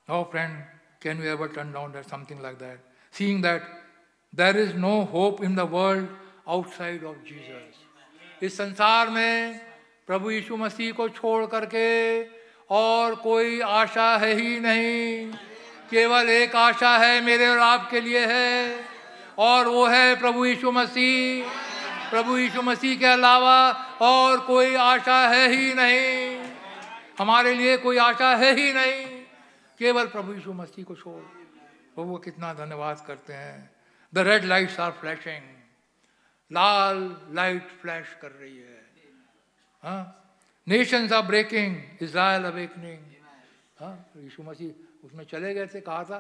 Oh, friend, can you ever turn down that something like that? Seeing that there is no hope in the world outside of Jesus. इस संसार में प्रभु यीशु मसीह को छोड़ करके और कोई आशा है ही नहीं केवल एक आशा है मेरे और आपके लिए है और वो है प्रभु यीशु मसीह प्रभु यीशु मसीह के अलावा और कोई आशा है ही नहीं हमारे लिए कोई आशा है ही नहीं। केवल प्रभु यीशु मसीह को छोड़। प्रभु कितना धन्यवाद करते हैं। The red lights are flashing Lal light flash कर रही है। Nations are breaking Israel awakening यीशु मसीह उसमें चले गए थे, कहा था,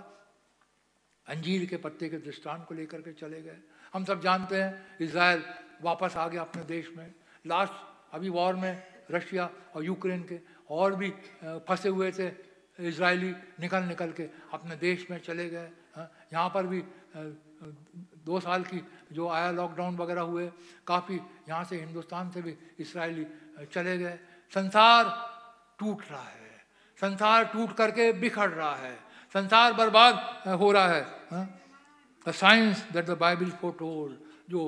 अंजीर के पत्ते के दृष्टांत को लेकर के चले गए। हम सब जानते हैं इज़राइल वापस आ गया अपने देश में। लास्ट अभी वॉर में रशिया और यूक्रेन के और भी फंसे हुए थे इसराइली निकल निकल के अपने देश में चले गए यहाँ पर भी दो साल की जो आया लॉकडाउन वगैरह हुए, काफ़ी यहाँ से हिंदुस्तान से भी इसराइली चले गए। संसार टूट रहा है, संसार टूट करके बिखर रहा है, संसार बर्बाद हो रहा है the science that the Bible foretold जो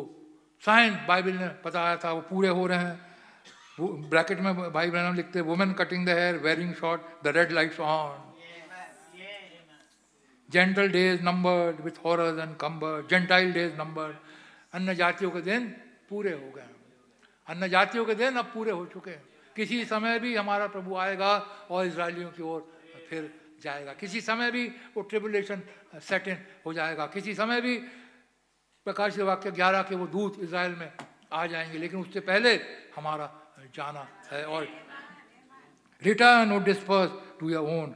साइंस बाइबल ने बताया था, वो पूरे हो रहे हैं। ब्रैकेट में भाई बहनों लिखते हैं women cutting the hair wearing short the red lights on gentile days numbered with horrors and cumber gentile days numbered अन्य जातियों के दिन पूरे हो गए अन्य जातियों के दिन अब पूरे हो चुके हैं किसी समय भी हमारा प्रभु आएगा और इसराइलियों की ओर फिर जाएगा किसी समय भी वो ट्रिबुलेशन सेट इन हो जाएगा किसी समय भी प्रकाश वाक्य ग्यारह के वो दूत इसराइल में आ जाएँगे लेकिन उससे पहले हमारा जाना है और रिटर्न और disperse to your own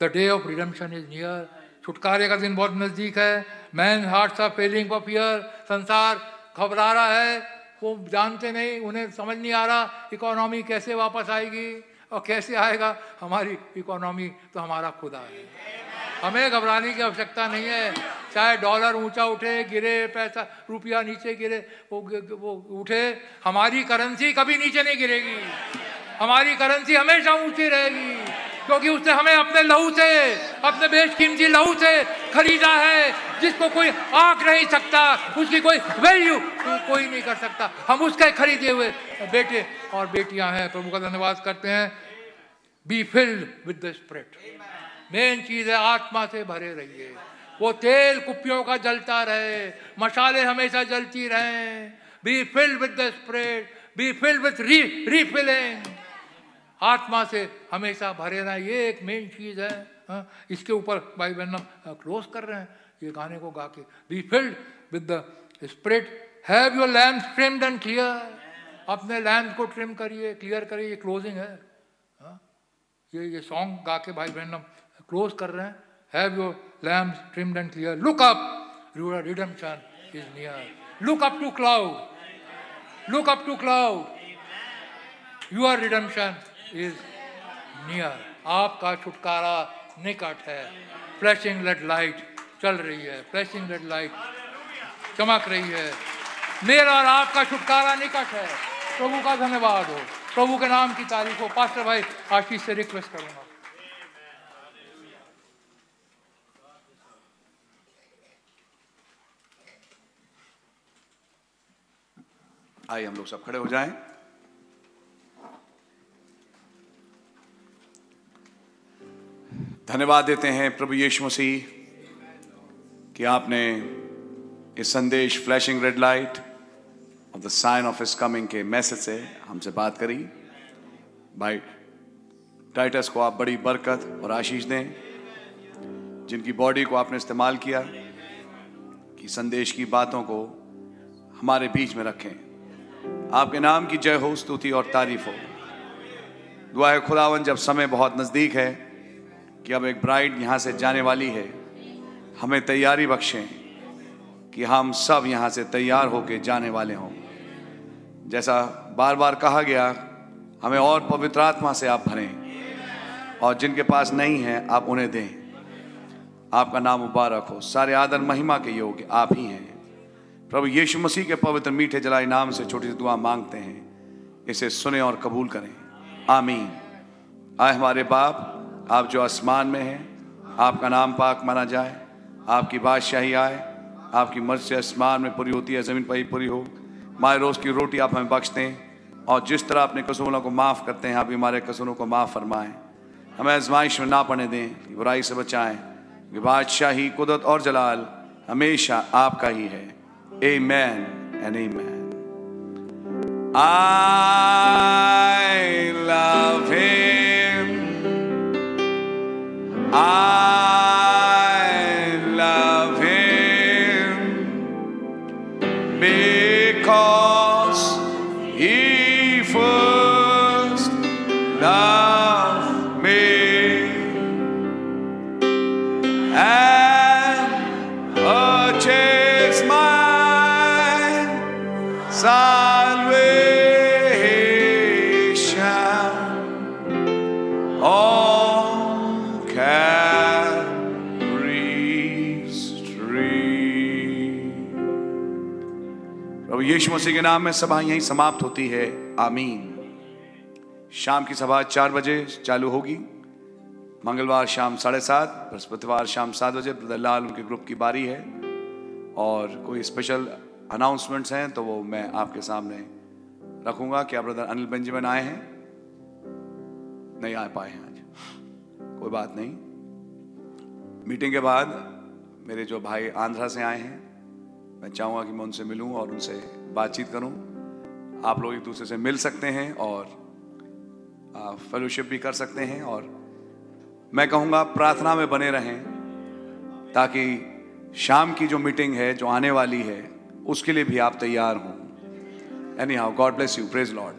the day of redemption is near छुटकारे का दिन बहुत नज़दीक है। Man heart of failing of fear संसार घबरा रहा है। वो जानते नहीं, उन्हें समझ नहीं आ रहा इकोनॉमी कैसे वापस आएगी और कैसे आएगा। हमारी इकोनॉमी तो हमारा खुदा है हमें घबराने की आवश्यकता नहीं है। चाहे डॉलर ऊँचा उठे, गिरे, पैसा, रुपया नीचे गिरे, वो वो उठे, हमारी करेंसी कभी नीचे नहीं गिरेगी। हमारी करेंसी हमेशा ऊँची रहेगी, क्योंकि उसने हमें अपने लहू से, अपने बेशकीमती लहू से खरीदा है, जिसको कोई आंक नहीं सकता, उसकी कोई वैल्यू कोई नहीं कर सकता। हम उसके खरीदे हुए बेटे और बेटियाँ हैं, प्रभु का धन्यवाद करते हैं। Be filled with the spirit main चीज़ है, आत्मा से भरे रहिए। वो तेल कुपियों का जलता रहे, मसाले हमेशा जलती रहे। Be filled with the spirit be filled with refilling आत्मा से हमेशा भरे रहना ये एक मेन चीज़ है। हा? इसके ऊपर भाई बहन क्लोज कर रहे हैं, ये गाने को गा के। Be filled with the spirit have your lamp trimmed and clear अपने लैम्प को ट्रिम करिए क्लियर करिए, ये क्लोजिंग है। हा? ये ये सॉन्ग गा के भाई बहन क्लोज कर रहे हैं। Have your lamp trimmed and clear look up your redemption is near look up to cloud look up to cloud your redemption is near आपका छुटकारा निकट है। फ्लैशिंग रेड लाइट चल रही है। फ्लैशिंग रेड लाइट चमक रही है। मेरा और आपका छुटकारा निकट है। प्रभु का धन्यवाद हो। प्रभु के नाम की तारीफ़ हो। पास्टर भाई, आशीष से रिक्वेस्ट करूँगा। आइए हम लोग सब खड़े हो जाएँ। धन्यवाद देते हैं प्रभु यीशु मसीह कि आपने इस संदेश flashing red light of the sign of इस कमिंग के मैसेज से हमसे बात करी। भाई टाइटस को आप बड़ी बरकत और आशीष दें, जिनकी बॉडी को आपने इस्तेमाल किया कि संदेश की बातों को हमारे बीच में रखें। आपके नाम की जय हो, स्तुति और तारीफ़ हो। दुआ है खुदावन जब समय बहुत नज़दीक है कि अब एक ब्राइड यहाँ से जाने वाली है, हमें तैयारी बख्शें कि हम सब यहाँ से तैयार होके जाने वाले हों। जैसा बार बार कहा गया, हमें और पवित्र आत्मा से आप भरें और जिनके पास नहीं है, आप उन्हें दें। आपका नाम मुबारक हो। सारे आदर, महिमा के योग्य आप ही हैं। प्रभु यीशु मसीह के पवित्र मीठे जलाई नाम से छोटी सी दुआ मांगते हैं। इसे सुने और कबूल करें। आमीन। आए हमारे बाप, आप जो आसमान में हैं, आपका नाम पाक माना जाए। आपकी बादशाही आए, आपकी मर्ज़ी आसमान में पूरी होती है, ज़मीन पर ही पूरी हो। माए रोज़ की रोटी आप हमें बख्श दें और जिस तरह अपने कसूरों को माफ़ करते हैं, आप हमारे कसूरों को माफ़ फरमाएँ। हमें आजमाइश में ना पड़ने दें, बुराई से बचाएँ। बादशाही, कुदरत और जलाल हमेशा आपका ही है। A man and a man I love him. I के नाम में सभा यहीं समाप्त होती है। आमीन। शाम की सभा चार बजे चालू होगी। मंगलवार शाम साढ़े सात, बृहस्पतिवार शाम सात बजे, ब्रदर लाल उनके ग्रुप की बारी है। और कोई स्पेशल अनाउंसमेंट्स हैं तो वो मैं आपके सामने रखूँगा। क्या ब्रदर अनिल बेंजामिन आए हैं? नहीं आ पाए हैं आज। कोई बात नहीं। मीटिंग के बाद मेरे जो भाई आंध्रा से आए हैं, मैं चाहूँगा कि मैं उनसे मिलूं और उनसे बातचीत करूँ। आप लोग एक दूसरे से मिल सकते हैं और फेलोशिप भी कर सकते हैं और मैं कहूँगा प्रार्थना में बने रहें ताकि शाम की जो मीटिंग है, जो आने वाली है, उसके लिए भी आप तैयार हों। Anyhow God bless you praise Lord